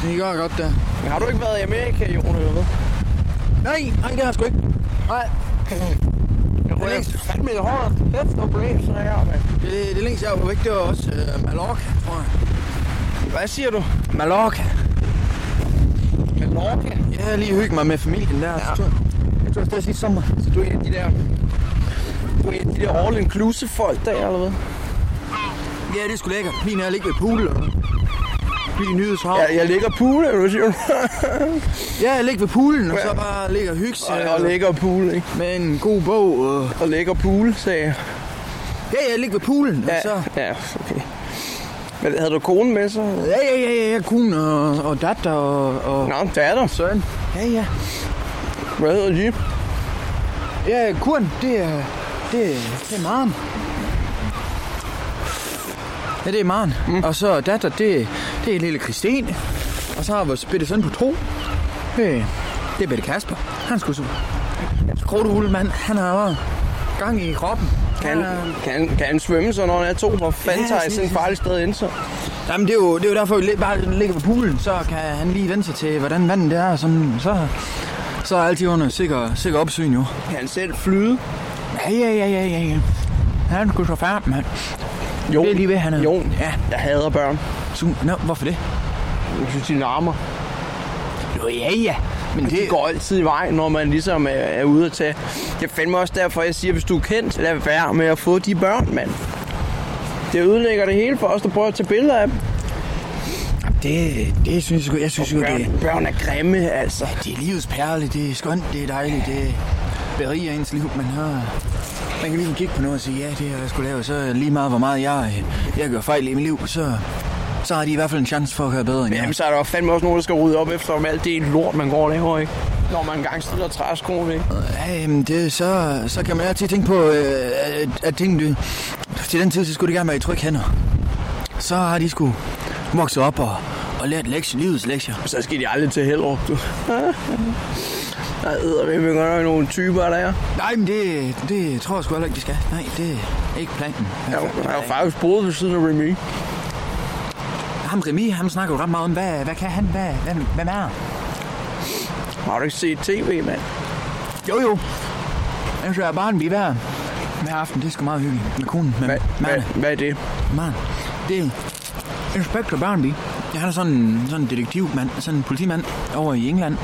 Det gør godt der. Men har du ikke været i Amerika, Jon, eller hvad? Nej, nej, det har jeg sgu ikke. Nej. Det er længst. Fandme et hårdt. Kæft og brain, så her, mand. Det, det længste, jeg var væk, det var også uh, Mallorca, tror jeg. Hvad siger du? Mallorca. Mallorca? Jeg har lige hygget mig med familien der. Ja. Jeg tror, jeg tror, det er sidste sommer. Så du er en af de der... Du er en af de der all-inclusive folk der, eller hvad? Ja, det er sgu lækkert. Min er at ligge ved pool og blive nyhedshav. Ja, jeg ligger pool, eller hvad siger du? ja, jeg ligger ved poolen, og så bare ligger og hygge. Og, og ligger pool, ikke? Med en god bog. Og, og ligger pool, sagde jeg. Ja, jeg ligger ved poolen, ja, og så... Ja, okay. Men havde du konen med så? Ja, ja, ja, ja, ja kone og, og datter og, og... Nå, datter. Søn. Ja, ja. Hvad hedder de? Ja, kuren, det er... Det, det er Maren. Ja, det er Maren. Mm. Og så datter, det, det er lille Christine. Og så har vores bitte søn på tro. Det, det er Bette Kasper. Han skulle så... Mand, han har gang i kroppen. Kan, kan, kan han svømme så, når han er to? Hvor fanden Ja, tager jeg sådan- et farligt sted ind så? Jamen, det er jo, det er jo derfor, vi bare ligger på poolen. Så kan han lige vende sig til, hvordan vandet det er. Sådan, så, så er altid under sikker, sikker opsyn, jo. Kan han selv flyde? Ja, ja, ja, ja, ja, ja. Han skulle så færdig, mand. Jo. Det er lige ved, han er. Jo, Ja. jeg hader børn. Su- Nå, hvorfor det? Jeg synes, de larmer. Jo, ja, ja. Men det... det- De går altid i vej, når man ligesom er, er ude at tage. Det er fandme også derfor, jeg siger, hvis du er kendt, lad være med at få de børn, mand. Det ødelægger det hele for os, der prøver at tage billeder af dem. Det, det synes jeg, jeg synes jo, det børn er grimme, altså. Det er livets perle, det er skønt, det er dejligt, det beriger ens liv. Man, har, man kan lige kigge på noget og sige, ja, det har jeg skulle lave, så lige meget, hvor meget jeg, jeg gør fejl i mit liv, så, så har de i hvert fald en chance for at gøre bedre end jeg. Jamen, så er der jo fandme også nogen, der skal rydde op efter om alt det lort, man går og laver, ikke? Når man engang stiller træskoen, ikke? Ja, jamen det, så, så kan man altid tænke på, øh, at, at tingene, til den tid, så skulle det gerne være i trygge hænder. Så har de sgu vokset op og, og lært lektier, livets lektier. Så skal de aldrig til Hellerup, du. Der vi med godt nok nogle typer, der er. Nej, men det, det tror jeg sgu heller ikke, de skal. Nej, det er ikke planen. Jeg har jeg har faktisk boet ved siden af Remy. Ham Remy, han snakker jo ret meget om, hvad, hvad kan han? Hvad, hvad, hvem er han? Har du ikke set tv, mand? Jo, jo. Jeg ser Barnby hver, hver aften. Det er sgu meget hyggeligt med konen. Med Hvad, hvad, hvad er det? Man. Det er Inspector Barnby. Han er sådan, en- sådan en detektivmand, sådan en politimand over i England.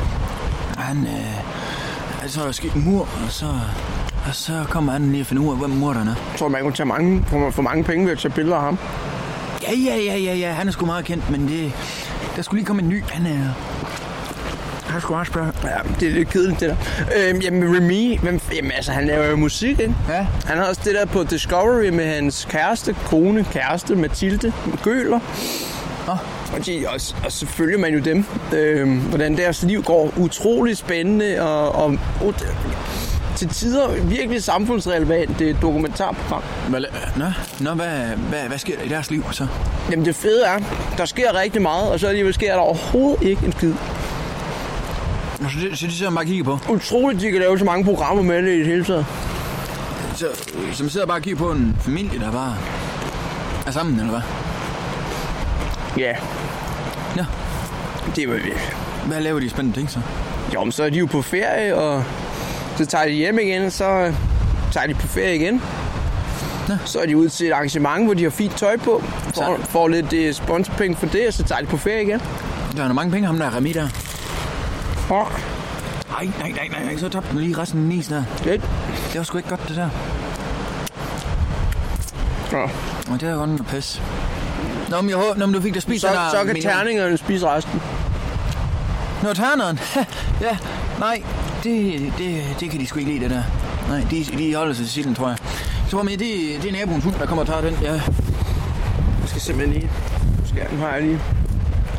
Og Han, øh, altså, der er sket en mur, og så, og så kommer han lige at finde ud af, hvem morderen er. Jeg tror, man kunne tage mange, for, for mange penge ved at tage billeder af ham. Ja, ja, ja, ja, ja. Han er sgu meget kendt, men det, der skulle lige komme en ny. Han er... Han skulle også spørge. Ja, det er lidt kedeligt, det der. Øhm, jamen, Remy, hvem, jamen, altså, han laver jo musik, ikke? Ja. Han har også det der på Discovery med hans kæreste, kone, kæreste, Mathilde Gøler. Oh. Og, og, og så følger man jo dem, øhm, hvordan deres liv går. Utrolig spændende og, og, og til tider virkelig samfundsrelevant det dokumentarprogram. Hvad, nå, nå hvad, hvad, hvad sker der i deres liv så? Jamen det fede er, der sker rigtig meget, og så alligevel sker der overhovedet ikke en skid. Så det, så det sidder man bare kigger på? Utroligt, de kan lave så mange programmer med det i det hele taget. Så, så man sidder bare og kigger på en familie, der bare er sammen, eller hvad? Ja. Ja. Det var Hvad laver de spændende ting så? Jo, men så er de jo på ferie, og så tager de hjem igen, så øh, tager de på ferie igen. Ja. Så er de ude til et arrangement, hvor de har fint tøj på, får, får lidt uh, sponsorpenge for det, og så tager de på ferie igen. Der er mange penge, ham der er Remi der. Fuck. Nej, nej, nej, nej, nej, så tabte den lige resten af nis der. Det, det var sgu ikke godt, det der. Ja. Og det er godt noget pis. Nå, men jeg håber, når du fik da spist Så, der... så kan terningerne spise resten. Nå, terneren. ja, nej, det, det, det kan de sgu ikke lide, det der. Nej, de, de holder sig til silden, tror jeg. Tror, men det, det er naboens hund, der kommer og tager den. Ja. Jeg skal simpelthen lige... Skal den har jeg lige.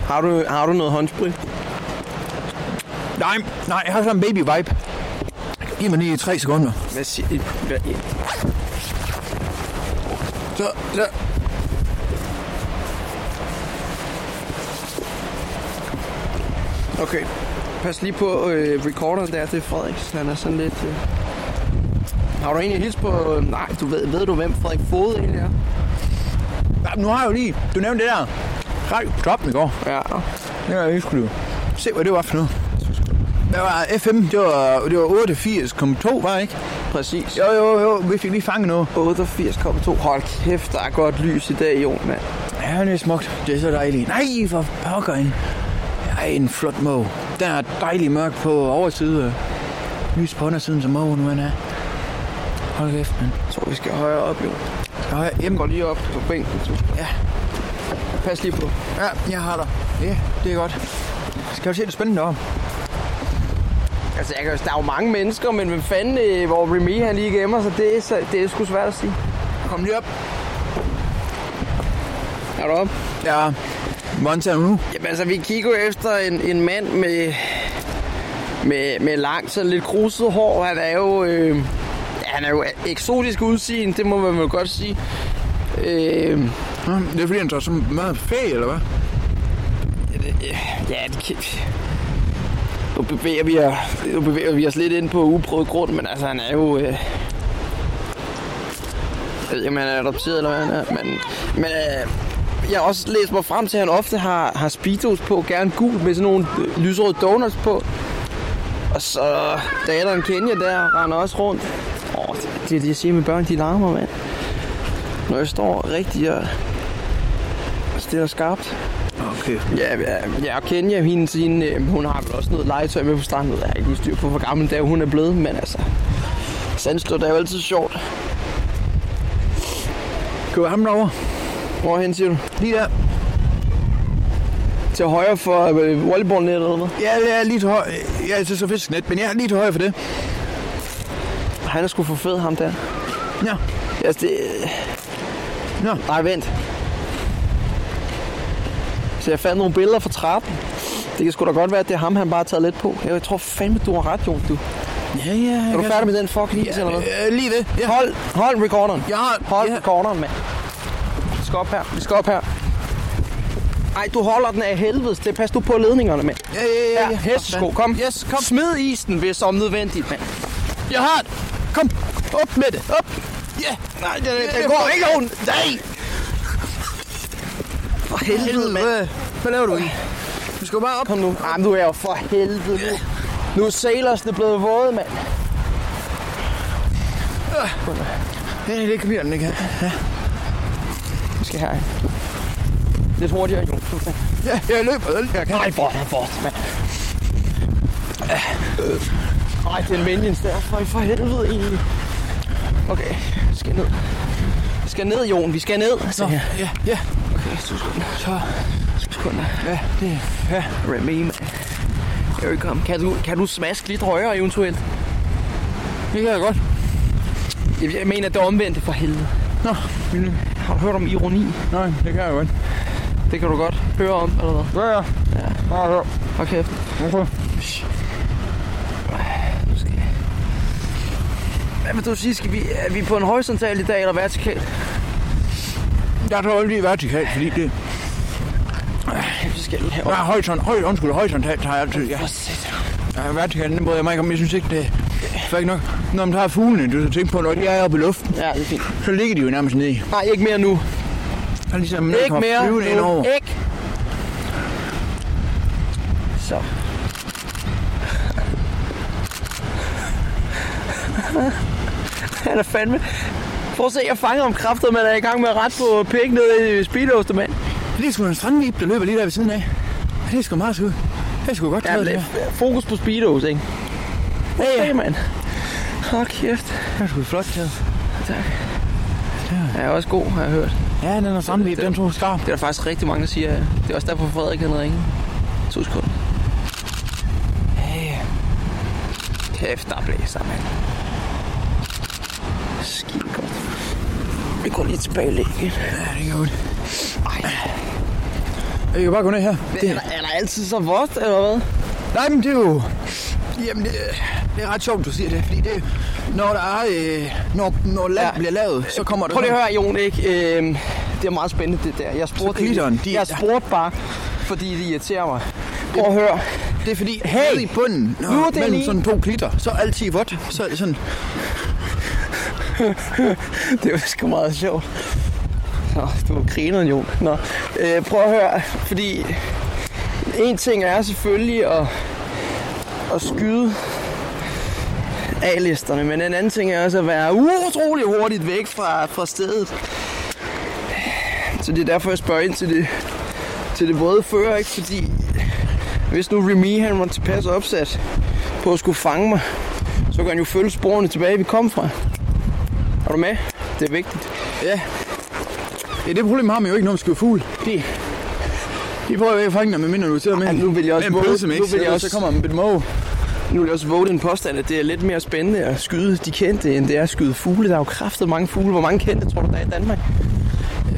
Har du, har du noget håndsprit? Nej, nej, jeg har sådan en baby vibe. Giv mig lige tre sekunder. Hvad siger hvad, Så, så. Okay. Pas lige på øh, recorderen der, det er Frederik. Han er sådan lidt... Øh... Har du egentlig hils på... Øh, nej, du ved, ved du, hvem Frederik Fode egentlig er? Ja, nu har jeg jo lige... Du nævnte det der. Radio på toppen i går. Ja. Det var jeg skulle du. Se, hvad det var for noget. Det var FM, det var, det var 88,2, var ikke? Præcis. Jo, jo, jo, vi fik lige fanget noget. 88,2. Hold kæft, der er godt lys i dag, Jon, mand. Ja, det er smukt. Det er så dejligt. Nej, for pokker en. Ej, en flot måge. Den er dejlig mørk på overside. Lys på undersiden, som mågen nu er. Hold kæft, mand. Jeg tror, vi skal højere op, jo. Skal højere hjem? Går lige op på bænken. Ja. Pas lige på. Ja, jeg har dig. Ja, det er godt. Skal du se det spændende om? Altså, jeg kan, der er jo mange mennesker, men hvem fanden, øh, hvor Remy han lige gemmer sig, det er, så, det er sgu svært at sige. Kom lige op. Er du op? Ja. Monta nu. Jamen altså, vi kigger efter en, en mand med, med, med langt, sådan lidt kruset hår. Han er jo, øh, han er jo eksotisk udseende, det må man vel godt sige. Øh, det er fordi, han tager så meget ferie, eller hvad? ja, det kan... Nu bevæger, vi, os- nu bevæger vi os lidt ind på uprøvet grund, men altså, han er jo... Øh, jeg ved ikke, om han er adopteret, eller hvad han er, men... men øh, jeg har også læst mig frem til, at han ofte har, har speedos på, gerne gul, med sådan nogle øh, lyserøde donuts på. Og så datteren Kenya der render også rundt. Åh, det, det er det, jeg siger med børn, de larmer, mand. Når jeg står rigtig og stiller skarpt. Okay. Ja, ja, ja og Kenya, hende, hende, øh, hun har vel også noget legetøj med på stranden. Jeg har ikke lige styr på, hvor gammel er, hun er blevet, men altså... Sandstød er jo altid sjovt. Køber ham derovre. Hvorhen siger du? Lige der. Til højre for øh, volleyballnettet eller hvad? Ja, er lige til højre. Til så fisknet, men jeg er lige til højre for det. Han er sgu for fed, ham der. Ja. Altså, det... Nå. Nej, vent. Så jeg fandt nogle billeder fra trappen. Det kan sgu da godt være, at det er ham, han bare har taget lidt på. Jeg tror fandme, du har ret, Jon, du. Ja, ja. Er du færdig med den fucking is, eller hvad? Øh, lige det. Ja. Hold, hold recorderen. Jeg har... Hold ja. recorderen, mand. Skal op her. Vi skal op her. Ej, du holder den af helvede. Det pas du på ledningerne, mand. Ja, ja, ja. Ja, hestesko. Kom. Yes, kom. Smid isen, hvis om nødvendigt, mand. Jeg har det. Kom. Op med det. Op. Ja. Nej, det, det, det går ikke ondt. Nej. For helvede, mand. Hvad, laver du i? Du skal bare op. Kom nu. Ej, men du er jo for helvede nu. Nu er sailorsne blevet våde, mand. Ja, det kan vi den ikke. Ja. Skal her. Lidt hurtigere, Jon. Ja, jeg løber. Jeg kan. Nej, for bort, mand. Nej, det er en minions der. For, for helvede egentlig. Okay, vi skal ned. Vi skal ned, Jon. Vi skal ned. Så, Nå, ja, ja. Okay, to sekunder. Så, to sekunder. Ja, det Ja, Remy, mand. Here we come. Kan du, kan du smaske lidt højere eventuelt? Det kan jeg godt. Jeg, jeg mener, det er omvendt for helvede. Nå, men, Har du hørt om ironi? nej, det kan jeg godt. Det kan du godt høre om, eller hvad? Ja, ja. Ja, ja. Okay. Okay. Hvad vil du sige? Skal vi, er vi på en horisontal i dag, eller vertikal? Jeg tror lige vertikalt, fordi det... Vi skal lige Ja, herover. højt, højt, undskyld, højt tager jeg altid. Ja. Ja, vertikalt, den bryder jeg mig ikke om. Jeg synes ikke, det er ikke nok. Når man tager fuglene, du skal tænke på, når de er oppe i luften, Ja, det er fint. så ligger de jo nærmest nede. Nej, ikke mere nu. Så er ligesom, når de Ikke kommer mere flyvende ind over. nu. Ikke. Så. Han er fandme... Prøv at se, jeg fanger om kræfter, man er i gang med at rette på pik ned i speedos, mand. Det er sgu en strandvip, der løber lige der ved siden af. Det er sgu meget sødt. Jeg skulle godt Ja, det fokus på speedos, ikke? Ja, ja. mand. Hold kæft. Det er sgu flot taget. Tak. Ja, er også god, har jeg hørt. Ja, den er strandvib, den tog skarp. Det er der faktisk rigtig mange, der siger. Det er også derfor, Frederik han ringe. To sekunder. Ja, Kæft, der blæser, mand. Skide godt. Vi går lige tilbage lidt igen. Ja, det er godt. Ej. Jeg kan bare gå ned her. Det... Er, der, er der altid så vådt, eller hvad? Nej, men det er jo... Jamen, det, det er ret sjovt, du siger det, fordi det, når der er, øh, når, når land ja. bliver lavet, så kommer der... Prøv lige at høre, Jon, ikke? Øhm, det er meget spændende, det der. Jeg spurgte, klitteren, de- jeg spurgte bare, fordi det irriterer mig. Prøv at høre. Det er fordi, Hey! i bunden, Nu når, er det mellem lige- sådan to klitter, så er altid vådt. Så er det sådan... det var sgu meget sjovt. Nå, du griner, Jon. Nå, øh, prøv at høre, fordi en ting er selvfølgelig at, at skyde A-listerne, men en anden ting er også at være utrolig hurtigt væk fra, fra stedet. Så det er derfor, jeg spørger ind til det, til det våde før, ikke? Fordi hvis nu Remy han var tilpas opsat på at skulle fange mig, så kan han jo følge sporene tilbage, vi kom fra. Er du med? Det er vigtigt. Ja. Ja, det problem har man jo ikke, når man skyder fugl. De, de får jo ikke fange dig, medmindre du sidder med, Ja, nu vil jeg også med en pølsemix, nu vil jeg også- så kommer man med et måge. Nu vil jeg også våge den påstand, at det er lidt mere spændende at skyde de kendte, end det er at skyde fugle. Der er jo kraftet mange fugle. Hvor mange kendte tror du, der er i Danmark?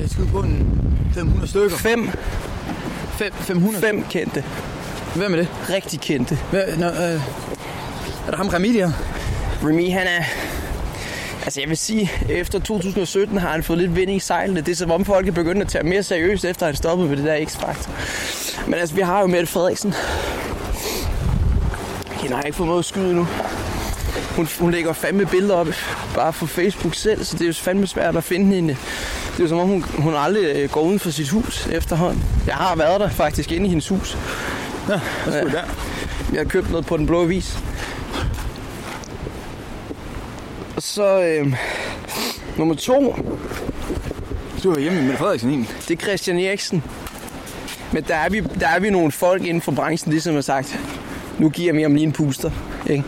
Jeg skyder på en 500 stykker. Fem. Fem, 500? Fem kendte. Hvem er det? Rigtig kendte. Hvad, nå, øh, er der ham Remy der? Remy, han er... Altså jeg vil sige, efter 2017 har han fået lidt vind i sejlene. Det er som om folk er begyndt at tage mere seriøst, efter han stoppede med det der X-Factor. Men altså, vi har jo Mette Frederiksen. Hende har jeg ikke noget at skyde nu. Hun, hun lægger fandme billeder op, bare på Facebook selv, så det er jo fandme svært at finde hende. Det er jo som om, hun, hun aldrig øh, går uden for sit hus efterhånden. Jeg har været der faktisk inde i hendes hus. Ja, hvad skulle der? Jeg har købt noget på den blå avis. Og så øh, nummer to. Du er hjemme med Mette Frederiksen egentlig. Det er Christian Eriksen. Men der er, vi, der er vi nogle folk inden for branchen, ligesom har sagt, nu giver jeg ham lige en puster. Ikke?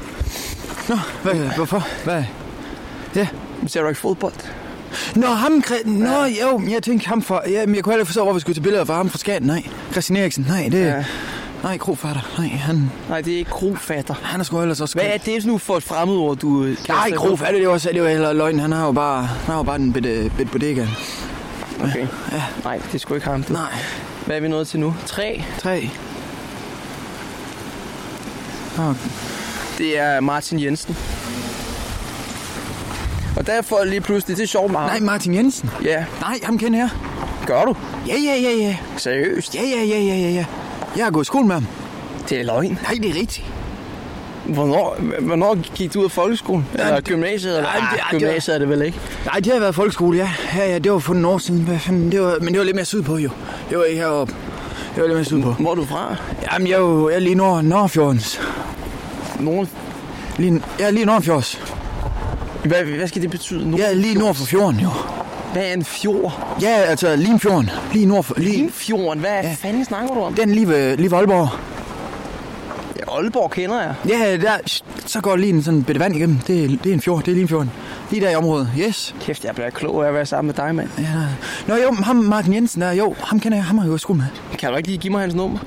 Nå, hvad, hvorfor? Hvad? Ja. Ser du ikke fodbold? Nå, ham, Nå, jo, men jeg tænkte ham fra... Ja, men jeg kunne heller ikke forstå, hvor vi skulle til billeder fra ham fra Skagen. Nej, Christian Eriksen, nej, det... Ja. Nej, krofatter. Nej, han... Nej, det er ikke krofatter. Han er sgu ellers også... Hvad er det nu for et fremmedord, du øh, Nej, krofatter, det var, det var heller løgn. Han har jo bare, han har jo bare en bitte, bitte bodega. Okay. Ja. Nej, det er sgu ikke ham. Nej. Hvad er vi nået til nu? Tre. Tre. Okay. Det er Martin Jensen. Og derfor lige pludselig, det er sjovt meget. Nej, Martin Jensen. Ja. Nej, ham kender jeg. Gør du? Ja, ja, ja, ja. Seriøst? Ja, ja, ja, ja, ja, ja. Jeg har gået i skole med ham. Det er løgn. Nej, det er rigtigt. Hvornår, hvornår gik du ud af folkeskolen? Ja, Eller det- gymnasiet? Eller? Nej, det- Ah, det var- gymnasiet er det vel ikke? Nej, det har været folkeskole, ja. Ja, ja, det var for nogle år siden. Hvad fanden, det var, men det var lidt mere sydpå, jo. Det var heroppe. Det var lidt mere sydpå. Hvor er du fra? Jamen, jeg er jo jeg er lige nord, Nordfjordens. Nord? Lige, jeg er lige Nordfjords. Hvad, hvad skal det betyde? Nord Jeg er lige nord for fjorden, jo. Hvad er en fjord? Ja, altså Limfjorden. Lige nord for... Lige, Limfjorden? Hvad ja. fanden snakker du om? den lige ved, lige ved Aalborg. Ja, Aalborg kender jeg. Ja, der, så går lige en sådan bitte vand igennem. Det, er- det er en fjord, det er Limfjorden. Lige der i området, yes. Kæft, jeg bliver klog af at være sammen med dig, mand. Ja. Nå jo, ham Martin Jensen der, jo, ham kender jeg, ham har jeg jo skole med. Kan du ikke lige give mig hans nummer?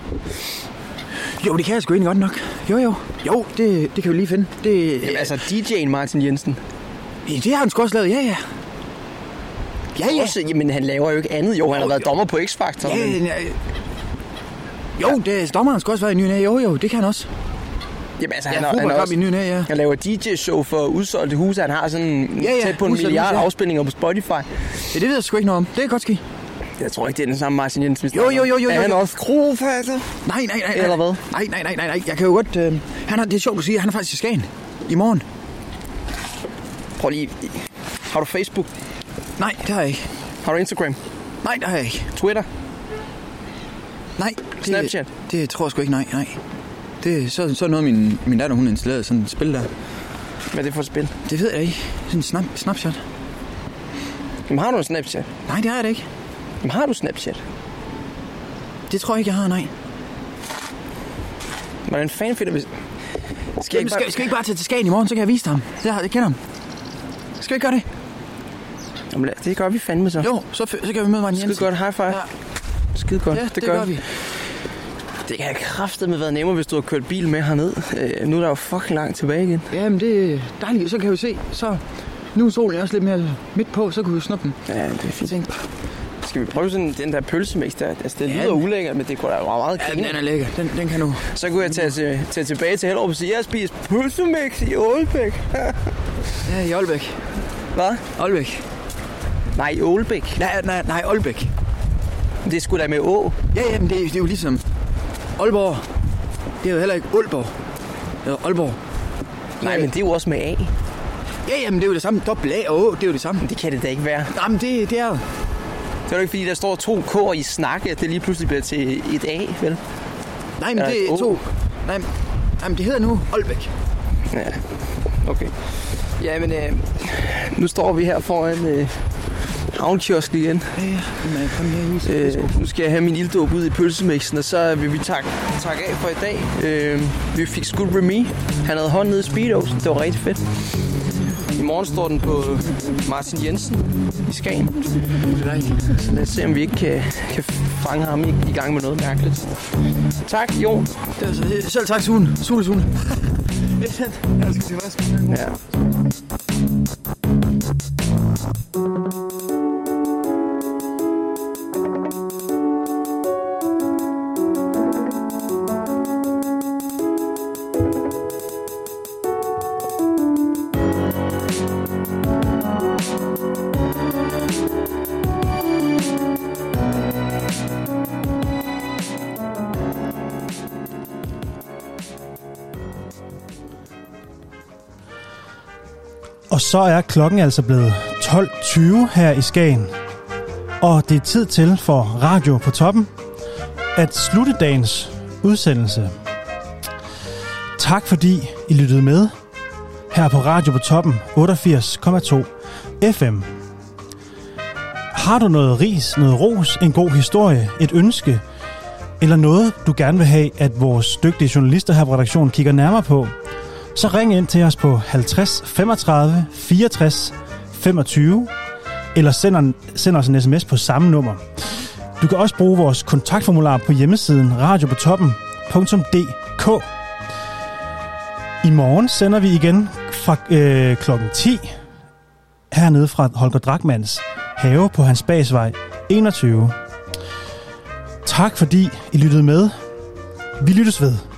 Jo, det kan jeg sgu egentlig godt nok. Jo, jo. Jo, det, det kan vi lige finde. Det, Jamen, altså DJ'en Martin Jensen. Ja, det har han sgu også lavet, ja, ja. Ja, ja. Også, jamen, han laver jo ikke andet. Jo, han har været dommer på X-Factor. Ja, men- ja, jo, det dommeren skal også være i ny. Jo, jo, det kan han også. Jamen, altså, Ja, han, han, er også, i ny og næ, ja. han laver DJ-show for udsolgte huse. Han har sådan Ja, ja, tæt på en milliard huse, ja. afspilninger på Spotify. Ja, det ved jeg sgu ikke noget om. Det kan godt ske. Jeg tror ikke, det er den samme Martin Jensen, vi Jo, jo, jo, jo, Er jo, han også krofatter? Nej, nej, nej. nej. Eller hvad? Nej, nej, nej, nej, nej. Jeg kan jo godt... Øh, han har, det er sjovt, du siger. Han er faktisk i Skagen. I morgen. Prøv lige. Har du Facebook? Nej, det har jeg ikke. Har du Instagram? Nej, det har jeg ikke. Twitter? Nej. Det, Snapchat? Det tror jeg sgu ikke, nej, nej. Det er så, så noget, min, min datter, hun har installeret sådan et spil der. Hvad er det for et spil? Det ved jeg ikke. Sådan en snap, Snapchat. Jamen, har du en Snapchat? Nej, det har jeg da ikke. Jamen, har du Snapchat? Det tror jeg ikke, jeg har, nej. Hvordan fanden finder vi... Skal Skal, Jamen, skal, skal vi ikke bare tage til Skagen i morgen, så kan jeg vise dig ham. Jeg, jeg kender ham. Skal vi ikke gøre det? Jamen, det gør vi fandme så. Jo, så, så kan vi møde Martin Skide Jensen. godt, high five. Ja. Skide godt, Ja, det gør vi. Det kan have kraftedeme været nemmere, hvis du havde kørt bil med herned. Øh, nu er der jo fucking langt tilbage igen. Jamen, det er dejligt. Så kan vi se. Så nu er solen også lidt mere midt på, så kan vi snuppe den. Ja, det er fint. Skal vi prøve sådan den der pølsemix der? Altså, det Ja, lyder ulækkert, men det kunne da være meget Ja, klinge. den er lækker. Den, den kan nu. Så kunne jeg tage, til, tage tilbage til Hellerup og sige, jeg har spist pølsemix i Ålbæk. Ja, i Aalbæk. Hvad? Aalbæk. Nej, i Ålbæk. Nej, nej, nej, Aalbæk. Det er sgu da med Å. Ja, jamen, det, er- det er jo ligesom Aalborg. Det er jo heller ikke Aalborg. Det er Aalborg. Nej, men det er jo også med A. Ja, jamen, det er jo det samme. Dobbelt A og Å, det er jo det samme. Det kan det da ikke være. Jamen, det, det er jo... Det er jo ikke, fordi der står to K'er i snakke, at det lige pludselig bliver til et A, vel? Nej, men Eller det et er to... Nej, men- jamen, det hedder nu Aalbæk. Ja, okay. Ja, men øh, nu står vi her foran øh, havnkiosk igen. Ja, ja. Men kom her Øh, nu skal jeg have min ilddåb ud i pølsemixen, og så vil vi takke, takke af for i dag. Øh, vi fik skudt Remy. Han havde hånden nede i Speedos. Det var rigtig fedt. I morgen står den på Martin Jensen i Skagen. Så lad os se, om vi ikke kan, kan fange ham i, i gang med noget mærkeligt. Tak, Jon. Det er så, selv tak, Sune. Sune, Sune. Jeg skal til vask. Ja. Og så er klokken altså blevet 12.20 her i Skagen. Og det er tid til for Radio på toppen at slutte dagens udsendelse. Tak fordi I lyttede med her på Radio på toppen 88,2 FM. Har du noget ris, noget ros, en god historie, et ønske, eller noget, du gerne vil have, at vores dygtige journalister her på redaktionen kigger nærmere på, så ring ind til os på 50 35 64 25, eller send, en, send os en sms på samme nummer. Du kan også bruge vores kontaktformular på hjemmesiden radiopotoppen.dk. I morgen sender vi igen fra øh, klokken 10 hernede fra Holger Drakmans have på Hans basvej 21. Tak fordi I lyttede med. Vi lyttes ved.